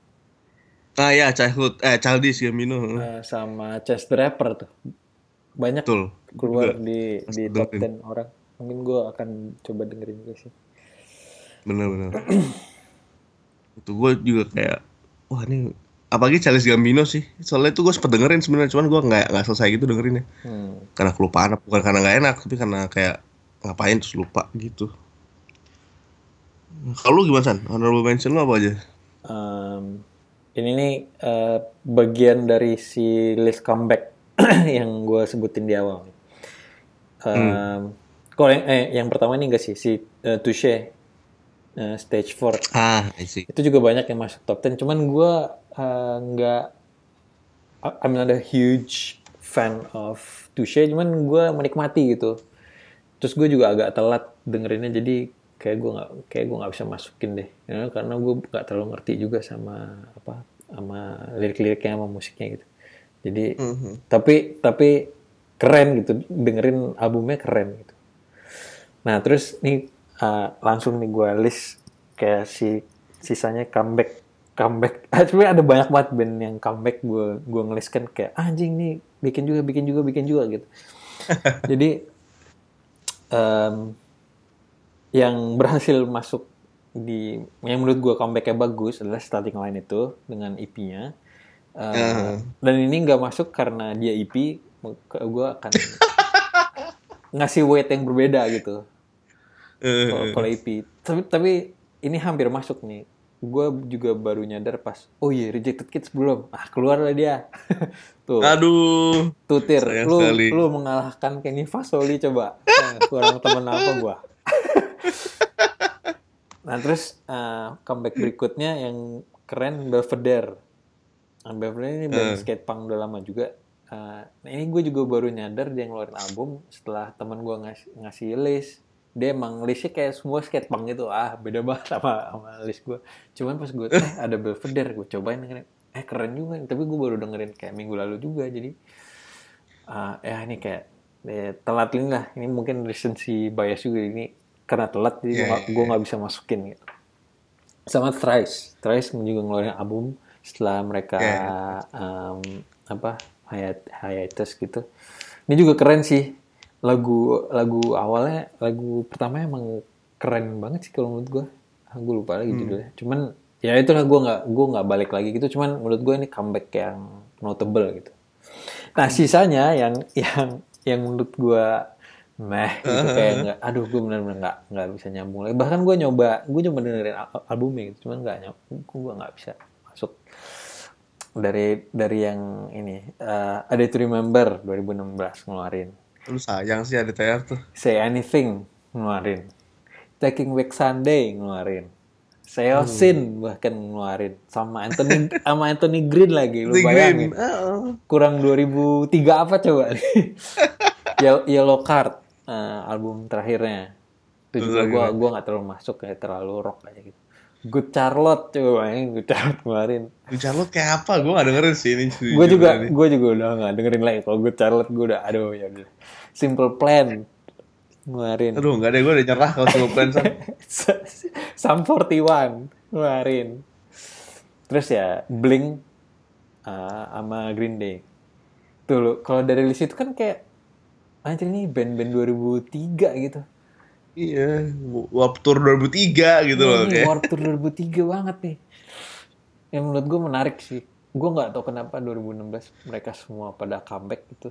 ah ya childhood eh childish Gambino uh, sama Chance the Rapper tuh. Banyak betul. keluar Juga. di di Pasti top dengerin. 10 orang. Mungkin gue akan coba dengerin juga sih. Bener-bener itu gue juga kayak wah ini apalagi Charles Gambino sih. Soalnya itu gue sempet dengerin sebenarnya cuman gue nggak nggak selesai gitu dengerinnya hmm. karena kelupaan bukan karena nggak enak tapi karena kayak ngapain terus lupa gitu. Kalau lu gimana san? Honorable mention lu apa aja? Um, ini nih uh, bagian dari si list comeback yang gue sebutin di awal. Um, Kalau yang, eh, yang pertama ini enggak sih? Si uh, Touche uh, Stage 4 ah I see. Itu juga banyak yang masuk top 10 cuman gue uh, nggak I'm not a huge fan of Touche. Cuman gue menikmati gitu. Terus gue juga agak telat dengerinnya jadi kayak gue nggak kayak gue nggak bisa masukin deh. Ya, karena gue nggak terlalu ngerti juga sama apa sama lirik-liriknya sama musiknya gitu. Jadi Mhm. tapi tapi keren gitu dengerin albumnya keren gitu. Nah terus nih uh, langsung nih gue list kayak si sisanya comeback comeback. Sebenarnya ada banyak banget band yang comeback gue gue ngelis kan kayak "Ah, anjing nih bikin juga bikin juga bikin juga gitu. Jadi em, yang berhasil masuk di yang menurut gue comebacknya bagus adalah starting line itu dengan EP-nya Um, Ah. dan ini nggak masuk karena dia EP gue akan ngasih weight yang berbeda gitu. Eh, kalau kalau EP tapi tapi ini hampir masuk nih. Gue juga baru nyadar pas oh iya rejected kids belum. Ah keluar lah dia. Tuh. Aduh. Tutir lu sekali. lu mengalahkan Kenny Fasoli coba. Eh, kurang temen apa gua nah terus eh, comeback berikutnya yang keren Belvedere. Nah, Belvedere ini band Eh. skate punk udah lama juga. Eh, nah ini gue juga baru nyadar dia ngeluarin album setelah teman gue ngasih, ngasih list. Dia emang listnya kayak semua skate punk gitu. Ah beda banget sama, sama list gue cuman pas gue eh ada Belvedere gue cobain dengerin. Eh keren juga. Tapi gue baru dengerin kayak minggu lalu juga jadi ah ya ini kayak eh, telat ini lah. Ini mungkin recency bias juga ini karena telat jadi Iya, gue nggak- iya, gue nggak bisa masukin gitu. Sama Thrice. Thrice juga ngeluarin album setelah mereka Iya, em, apa hiat hiatus gitu. Ini juga keren sih. Lagu lagu awalnya lagu pertama emang keren banget sih kalau menurut gue gue lupa lagi Hmm. judulnya. Cuman ya itulah gue nggak gue nggak balik lagi gitu. Cuman menurut gue ini comeback yang notable gitu. Nah sisanya yang yang yang menurut gue meh gitu kayak nggak aduh gue benar-benar nggak nggak bisa nyambung lagi. Bahkan gue nyoba gue coba dengerin al- albumnya gitu cuman nggak nyambung gue nggak bisa masuk dari dari yang ini. Eh A Day to Remember 2016 ngeluarin. Lu sayang sih ada TR tuh. Say Anything ngeluarin. Taking Back Sunday ngeluarin. Seosin bahkan ngeluarin. Sama Anthony sama Anthony Green lagi lu bayangin. Green ah, kurang 2003 apa coba? Ye- Yellow Card eh, album terakhirnya itu juga Betul, gua gua nggak terlalu masuk kayak terlalu rock aja gitu Good Charlotte coba bayangin Good Charlotte kemarin. Good Charlotte kayak apa? Gue gak dengerin sih ini. Gue juga, gue juga udah gak dengerin lagi. Kalau Good Charlotte gue udah, aduh ya udah. Simple Plan kemarin. Aduh nggak deh, gue udah nyerah kalau Simple Plan. Sam 41 kemarin. Terus ya Blink uh, sama Green Day. Tuh lo, kalau dari list itu kan kayak anjir ini band-band 2003 gitu. Iya, Warp Tour 2003 gitu loh. Ini Warp Tour 2003 banget nih. Yang menurut gue menarik sih. Gue nggak tahu kenapa 2016 mereka semua pada comeback gitu.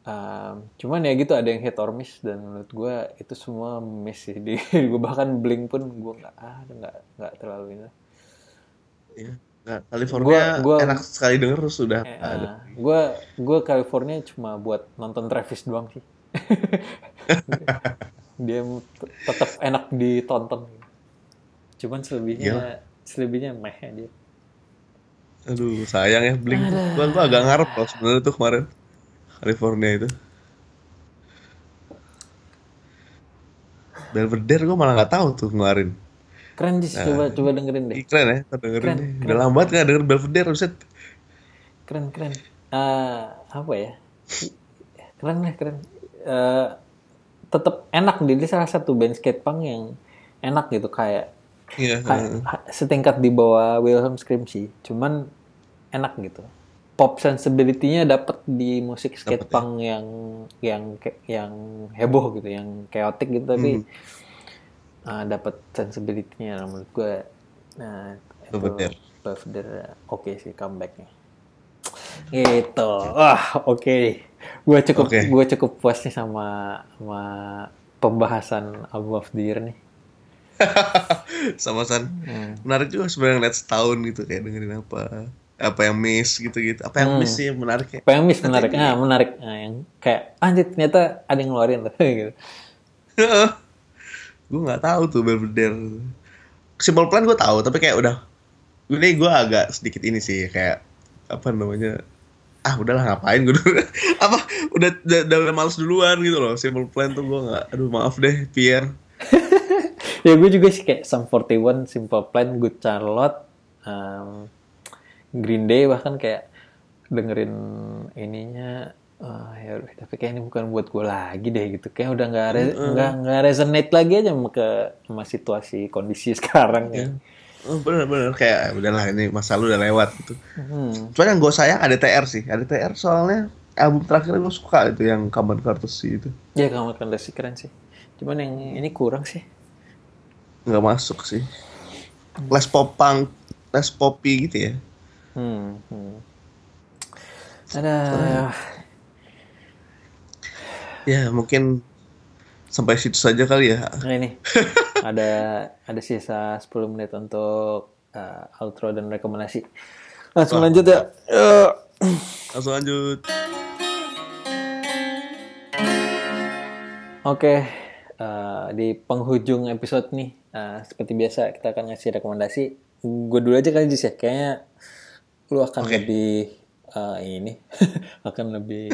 Um, cuman ya gitu ada yang hit or miss dan menurut gue itu semua miss sih. Di gue bahkan Blink pun gue nggak ah nggak nggak terlalu ini. Iya. Nah, California gua, gua, enak sekali denger sudah eh, ada. Gue gue California cuma buat nonton Travis doang sih. dia tetap enak ditonton. Cuman selebihnya Gila. selebihnya meh dia. Aduh sayang ya Blink. Gua, gua agak ngarep loh sebenarnya tuh kemarin California itu. Belvedere gue malah nggak tahu tuh kemarin keren sih nah, coba coba dengerin deh keren ya dengerin keren. Keren. udah lama banget nggak denger Belvedere Ruset keren keren uh, apa ya keren lah keren uh, tetap enak dia salah satu band skate punk yang enak gitu kayak yeah. kayak, setingkat di bawah Wilhelm Scream sih cuman enak gitu pop sensibility-nya dapat di musik skate dapet, ya. punk ya? yang yang yang heboh gitu yang chaotic gitu tapi hmm. Uh, dapat sensibility-nya menurut gue nah itu Belvedere oke okay sih comebacknya. Gitu. Wah oke okay gue cukup okay. gue cukup puas nih sama sama pembahasan the year nih. Sama San. Hmm. menarik juga sebenarnya lihat setahun gitu kayak dengerin apa apa yang miss gitu gitu apa yang hmm. miss sih menarik ya? Apa yang miss menarik. Ah menarik. Nah, yang kayak anjir ternyata ada yang ngeluarin gitu gue nggak tahu tuh Belvedere Simple Plan gue tahu tapi kayak udah ini gue agak sedikit ini sih kayak apa namanya ah udahlah ngapain gue apa udah, udah udah males duluan gitu loh simple plan tuh gue nggak aduh maaf deh Pierre. Ya gue juga sih kayak Sum 41 Simple Plan Good Charlotte um, Green Day bahkan kayak dengerin ininya uh, ya tapi kayak ini bukan buat gue lagi deh gitu kayak udah nggak re nggak mm -hmm. resonate lagi aja sama ke sama situasi kondisi sekarang yeah. ya Oh, bener-bener kayak udahlah ini masa lalu udah lewat gitu. Hmm. Cuman yang gue sayang ada TR sih, ada TR soalnya album terakhir gue suka itu yang Kaman Courtesy itu. Iya Kaman Courtesy keren sih. Cuman yang ini kurang sih. Nggak masuk sih. Les pop punk, les poppy gitu ya. Hmm. hmm. Ada. Ya mungkin sampai situ saja kali ya. Nah ini ada ada sisa 10 menit untuk uh, outro dan rekomendasi. Langsung Wah. lanjut ya. Uh. Langsung lanjut. Oke, okay. uh, di penghujung episode nih, uh, seperti biasa kita akan ngasih rekomendasi. Gue dulu aja kali Jis ya, kayaknya lu akan okay. lebih uh, ini, akan lebih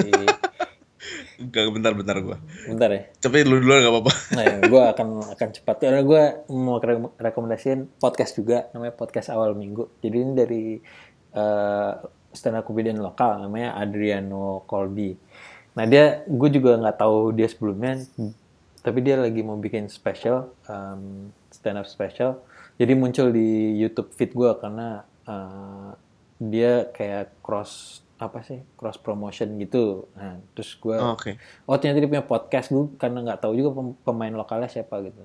Gak bentar-bentar gue. Bentar ya. Tapi lu duluan gak apa-apa. Nah, ya, gue akan akan cepat. Karena gue mau rekomendasiin podcast juga, namanya podcast awal minggu. Jadi ini dari uh, stand up comedian lokal, namanya Adriano Colby. Nah dia, gue juga nggak tahu dia sebelumnya, tapi dia lagi mau bikin special, um, stand up special. Jadi muncul di YouTube feed gue karena uh, dia kayak cross apa sih cross promotion gitu. Nah terus gue oh, okay. oh ternyata dia punya podcast gue karena nggak tahu juga pemain lokalnya siapa gitu.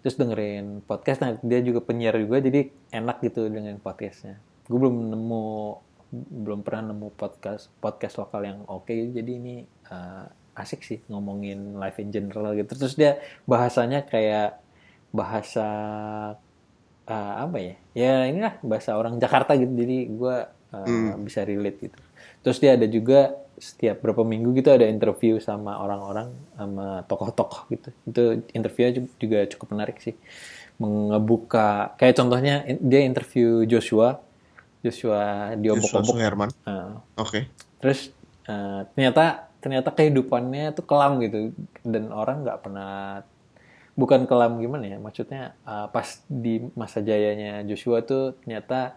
Terus dengerin podcast nah dia juga penyiar juga jadi enak gitu dengan podcastnya. Gue belum nemu belum pernah nemu podcast podcast lokal yang oke okay, jadi ini uh, asik sih ngomongin life in general gitu. Terus dia bahasanya kayak bahasa uh, apa ya? Ya inilah bahasa orang Jakarta gitu jadi gue uh, hmm. bisa relate gitu Terus dia ada juga setiap berapa minggu gitu ada interview sama orang-orang sama tokoh-tokoh gitu. Itu interviewnya juga cukup menarik sih. Mengebuka kayak contohnya dia interview Joshua Joshua di obok-obok Herman. Uh, Oke. Okay. Terus uh, ternyata ternyata kehidupannya tuh kelam gitu dan orang nggak pernah bukan kelam gimana ya maksudnya uh, pas di masa jayanya Joshua tuh ternyata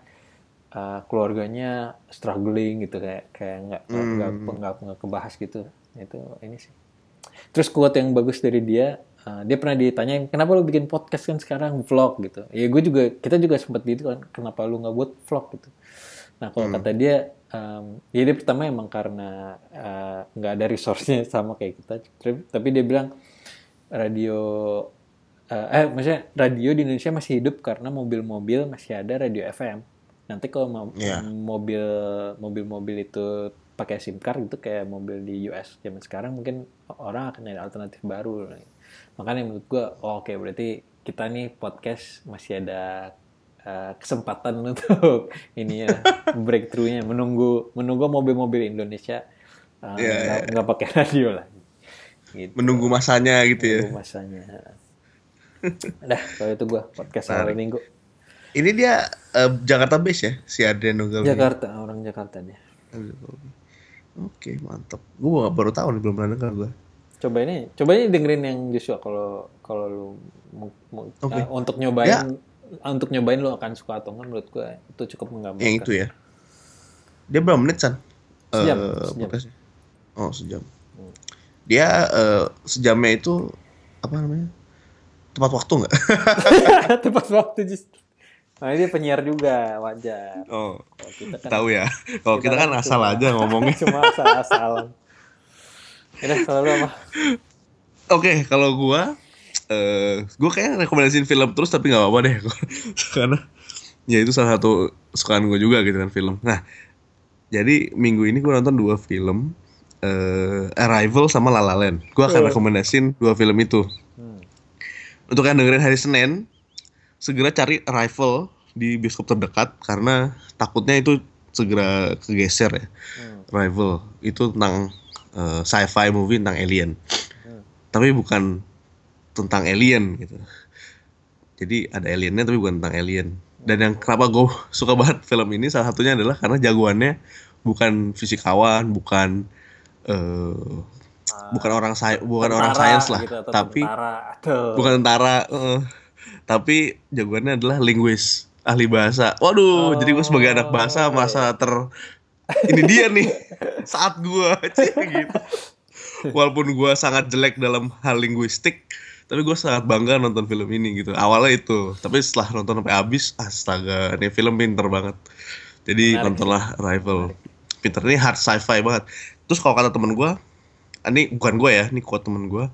uh, keluarganya struggling gitu kayak kayak nggak Hmm. nggak nggak nggak kebahas gitu. Itu ini sih. Terus quote yang bagus dari dia uh, dia pernah ditanyain kenapa lu bikin podcast kan sekarang? Vlog gitu. Ya gue juga kita juga sempat gitu kan kenapa lu nggak buat vlog? gitu. Nah kalau kata dia um, ya dia pertama emang karena uh, nggak ada resource-nya sama kayak kita. Tapi- dia bilang radio eh, eh maksudnya radio di Indonesia masih hidup karena mobil-mobil masih ada radio FM. Nanti kalau mo- Iya. mobil mobil-mobil itu pakai SIM card gitu kayak mobil di US zaman sekarang mungkin orang akan nyari alternatif baru. Makanya menurut gua oh, oke berarti kita nih podcast masih ada eh, kesempatan untuk ini ya breakthrough-nya menunggu menunggu mobil-mobil Indonesia eh, Iya, nggak nggak pakai radio lagi. Gitu Menunggu masanya gitu ya. tunggu masanya. Dah, kalau itu gua podcast awal minggu. Ini dia eh, Jakarta base ya, si Adrian Nunggal. Jakarta, orang Jakarta dia. Oke, mantap. Gue baru tahu nih, belum pernah dengar gue. Coba ini, coba ini dengerin yang Joshua kalau kalau lu mau- mau- Oke. eh, untuk nyobain untuk nyobain lu akan suka atau enggak menurut gua itu cukup menggambarkan. Yang itu ya. Dia berapa menit, San? Sejam, Eh, sejam. podcastnya? Oh, sejam. Dia eh, sejamnya itu apa namanya? Tepat waktu nggak? Tepat waktu justru. Nah, dia penyiar juga, wajar. Oh, Kalau kita kan tahu ya. Kalau kita, kan asal cuma- aja ngomongnya. Cuma asal-asalan. Udah, kalau lu apa? Oke, kalau gua eh gua kayak rekomendasiin film terus tapi nggak apa-apa deh karena ya itu salah satu sukaan gue juga gitu kan film. Nah, jadi minggu ini gua nonton dua film eh Arrival sama La La Land. Gua akan rekomendasiin dua film itu. Hmm. Untuk yang dengerin hari Senin, segera cari Arrival di bioskop terdekat karena takutnya itu segera kegeser ya. Hmm. Arrival itu tentang eh, sci-fi movie tentang alien. Hmm. Tapi bukan tentang alien gitu. Jadi ada aliennya tapi bukan tentang alien. Dan yang kenapa gue suka banget film ini salah satunya adalah karena jagoannya bukan fisikawan, bukan eh, bukan orang sai bukan orang Tentara sains lah, gitu, tapi tentara, atau bukan tentara, eh, tapi jagoannya adalah linguis, ahli bahasa. Waduh, jadi gue sebagai anak bahasa Oh, merasa ter ini dia nih saat gue gitu. Walaupun gue sangat jelek dalam hal linguistik, tapi gue sangat bangga nonton film ini gitu. Awalnya itu, tapi setelah nonton sampai habis, astaga, ini film pinter banget. Jadi Menarik. nontonlah Arrival. Pinter ini hard sci-fi banget. Terus kalau kata temen gue, ini bukan gue ya, ini quote temen gue,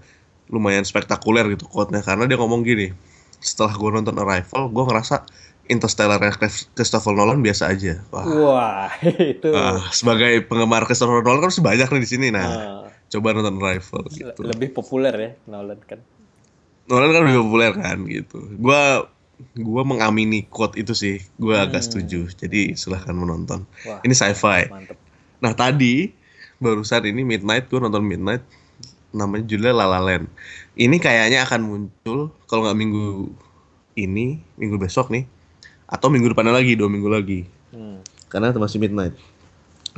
lumayan spektakuler gitu quote-nya karena dia ngomong gini. Setelah gue nonton Arrival, gue ngerasa Interstellar Christopher Nolan biasa aja. Wah, Wah, itu ah, sebagai penggemar Christopher Nolan kan masih banyak nih di sini. Nah, eh, coba nonton Arrival gitu. lebih populer ya Nolan kan. Nolan kan lebih populer kan gitu. Gua gua mengamini quote itu sih. Gua agak Hmm. setuju. Jadi silahkan menonton. Wah, Ini sci-fi. mantep. Nah tadi barusan ini Midnight gue nonton Midnight namanya judulnya La La Land. Ini kayaknya akan muncul kalau nggak minggu ini, minggu besok nih, atau minggu depannya lagi, dua minggu lagi. Hmm. Karena itu masih Midnight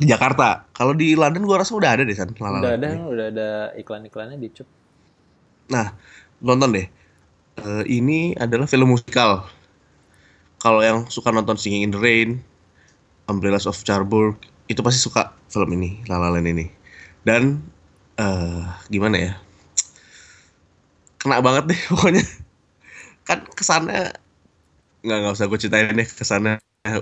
di Jakarta. Kalau di London gua rasa udah ada deh San. Udah ada, ini. udah ada iklan-iklannya di Cup. Nah, nonton deh. Eh, ini adalah film musikal. Kalau yang suka nonton Singing in the Rain, Umbrellas of Cherbourg, itu pasti suka film ini, La La Land ini. Dan eh gimana ya? Kena banget deh pokoknya. Kan kesannya nggak nggak usah gue ceritain deh kesannya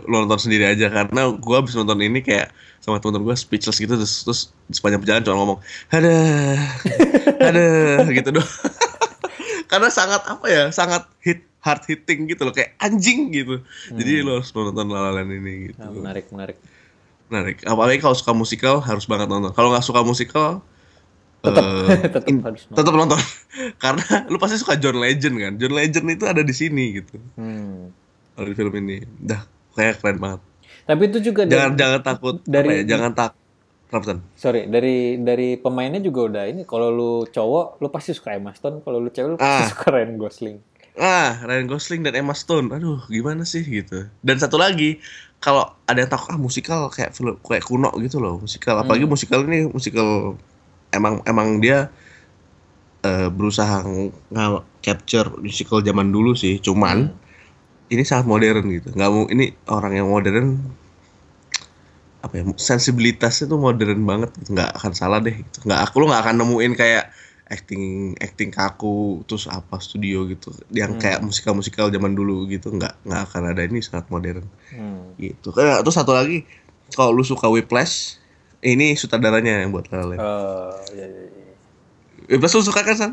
lo nonton sendiri aja. Karena gue habis nonton ini kayak sama temen-temen gue speechless gitu terus terus sepanjang perjalanan cuma ngomong ada ada gitu doang. Karena sangat apa ya sangat hit hard hitting gitu loh kayak anjing gitu. Jadi lo harus nonton La La Land ini gitu. Nah, menarik, menarik. menarik. Apalagi kalau suka musikal harus banget nonton. Kalau nggak suka musikal Tetap, eh, tetap in- harus nonton. tetap nonton karena lu pasti suka John Legend kan John Legend itu ada di sini gitu Hmm. kalau di film ini dah kayak keren banget Tapi itu juga jangan dari, jangan takut dari- ya, jangan tak San? sorry dari dari pemainnya juga udah ini. Kalau lu cowok, lu pasti suka Emma Stone. Kalau lu cewek, lu pasti Ah. suka Ryan Gosling. ah Ryan Gosling dan Emma Stone aduh gimana sih gitu dan satu lagi kalau ada yang takut ah musikal kayak film kayak kuno gitu loh musikal apalagi Hmm. musikal ini musikal emang emang dia eh, berusaha nggak capture musical zaman dulu sih cuman ini sangat modern gitu. Nggak mau ini orang yang modern apa ya sensibilitasnya tuh modern banget gitu. nggak akan salah deh gitu. nggak aku lo nggak akan nemuin kayak acting acting kaku terus apa studio gitu. Yang kayak musikal musikal zaman dulu gitu. Nggak nggak akan ada. Ini sangat modern Hmm. gitu. Terus satu lagi kalau lu suka Whiplash ini sutradaranya yang buat La La Land. Oh, iya, iya, iya. Lu suka kan San?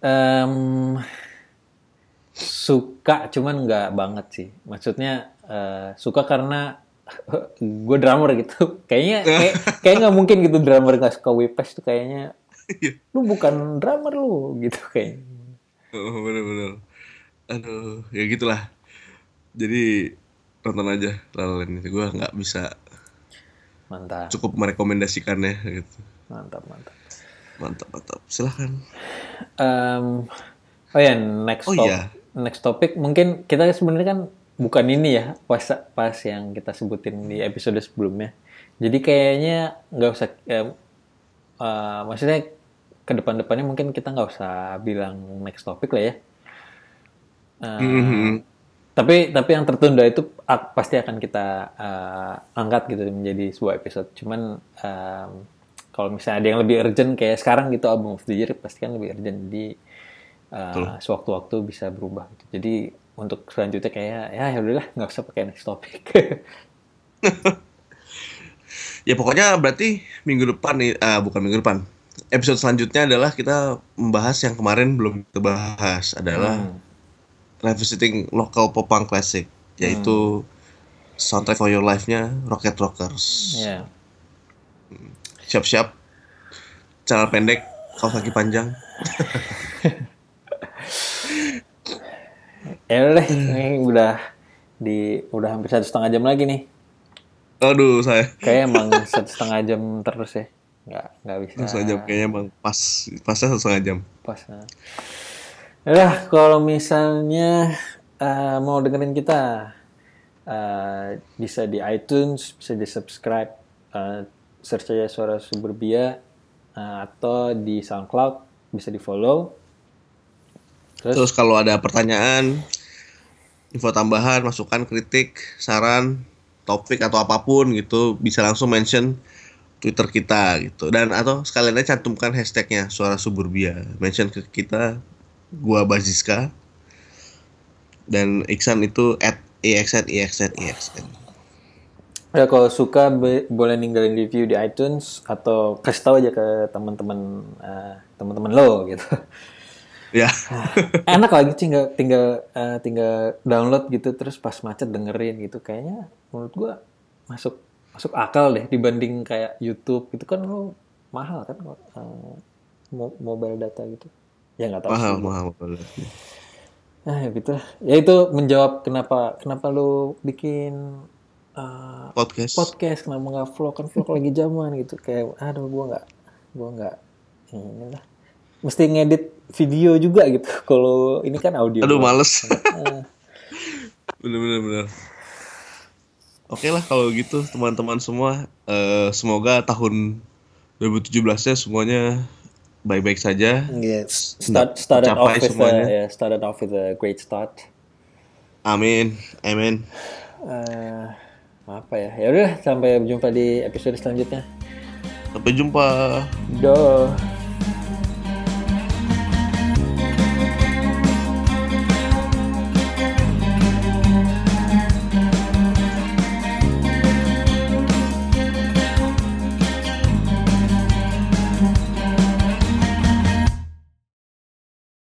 Em, suka cuman nggak banget sih maksudnya eh, suka karena gue drummer gitu kayaknya kayak kayak nggak mungkin gitu drummer nggak suka Whiplash tuh kayaknya Iya. lu bukan drummer lu gitu kayaknya Oh, bener-bener. Aduh, ya gitulah. Jadi nonton aja La La Land itu. Gue nggak bisa mantap cukup merekomendasikannya gitu. mantap mantap Mantap, mantap. Silahkan. Em, oh ya next Oh top- iya. next topik mungkin kita sebenarnya kan bukan ini ya pas pas yang kita sebutin di episode sebelumnya jadi kayaknya nggak usah eh, maksudnya ke depan-depannya mungkin kita nggak usah bilang next topik lah ya Eh, Mhm. Tapi tapi yang tertunda itu pasti akan kita eh, angkat gitu menjadi sebuah episode cuman em, kalau misalnya ada yang lebih urgent kayak sekarang gitu album of the year pasti kan lebih urgent jadi eh, sewaktu-waktu bisa berubah gitu. jadi untuk selanjutnya kayak ya ya udahlah nggak usah pakai next topic Ya pokoknya berarti minggu depan nih, ah, bukan minggu depan. Episode selanjutnya adalah kita membahas yang kemarin belum kita bahas adalah Hmm. Revisiting local pop punk classic yaitu soundtrack for your life-nya Rocket Rockers. ya Siap-siap. Celana pendek, kaos kaki panjang. ya udah deh ini udah di udah hampir satu setengah jam lagi nih Aduh, saya kayak emang satu setengah jam terus ya nggak nggak bisa satu setengah jam kayaknya emang pas pasnya satu setengah jam. pas nah. Udah, kalau misalnya eh, mau dengerin kita eh, bisa di iTunes, bisa di subscribe, eh, search aja suara suburbia eh, atau di SoundCloud bisa di follow. Terus, Terus kalau ada pertanyaan, info tambahan, masukan, kritik, saran, topik atau apa pun gitu bisa langsung mention Twitter kita gitu. Dan atau sekalian aja cantumkan hashtagnya suara suburbia mention ke kita gua Baziska. Dan Iksan itu at exn exn exn ya kalau suka be- boleh ninggalin review di iTunes atau kasih tahu aja ke teman-teman eh, teman-teman lo gitu. ya. Enak lagi tinggal tinggal eh, tinggal download gitu terus pas macet dengerin gitu. Kayaknya menurut gua masuk masuk akal deh dibanding kayak YouTube gitu. Kan lo mahal kan mo- mobile data gitu ya nggak tahu mahal sih. mahal ah ya gitu. Lah. ya itu menjawab kenapa kenapa lo bikin eh, podcast. podcast kenapa nggak vlog? Kan vlog lagi zaman gitu. Kayak aduh gua nggak gua nggak ini lah. Mesti ngedit video juga gitu. Kalau ini kan audio. Aduh males. Bener bener bener. Oke lah kalau gitu teman-teman semua eh, semoga tahun 2017 nya semuanya baik-baik saja Yes. Start started off with semuanya. a, yeah, started off with a great start. amin amin Eh, apa ya? Ya udah sampai jumpa di episode selanjutnya. sampai jumpa Doh.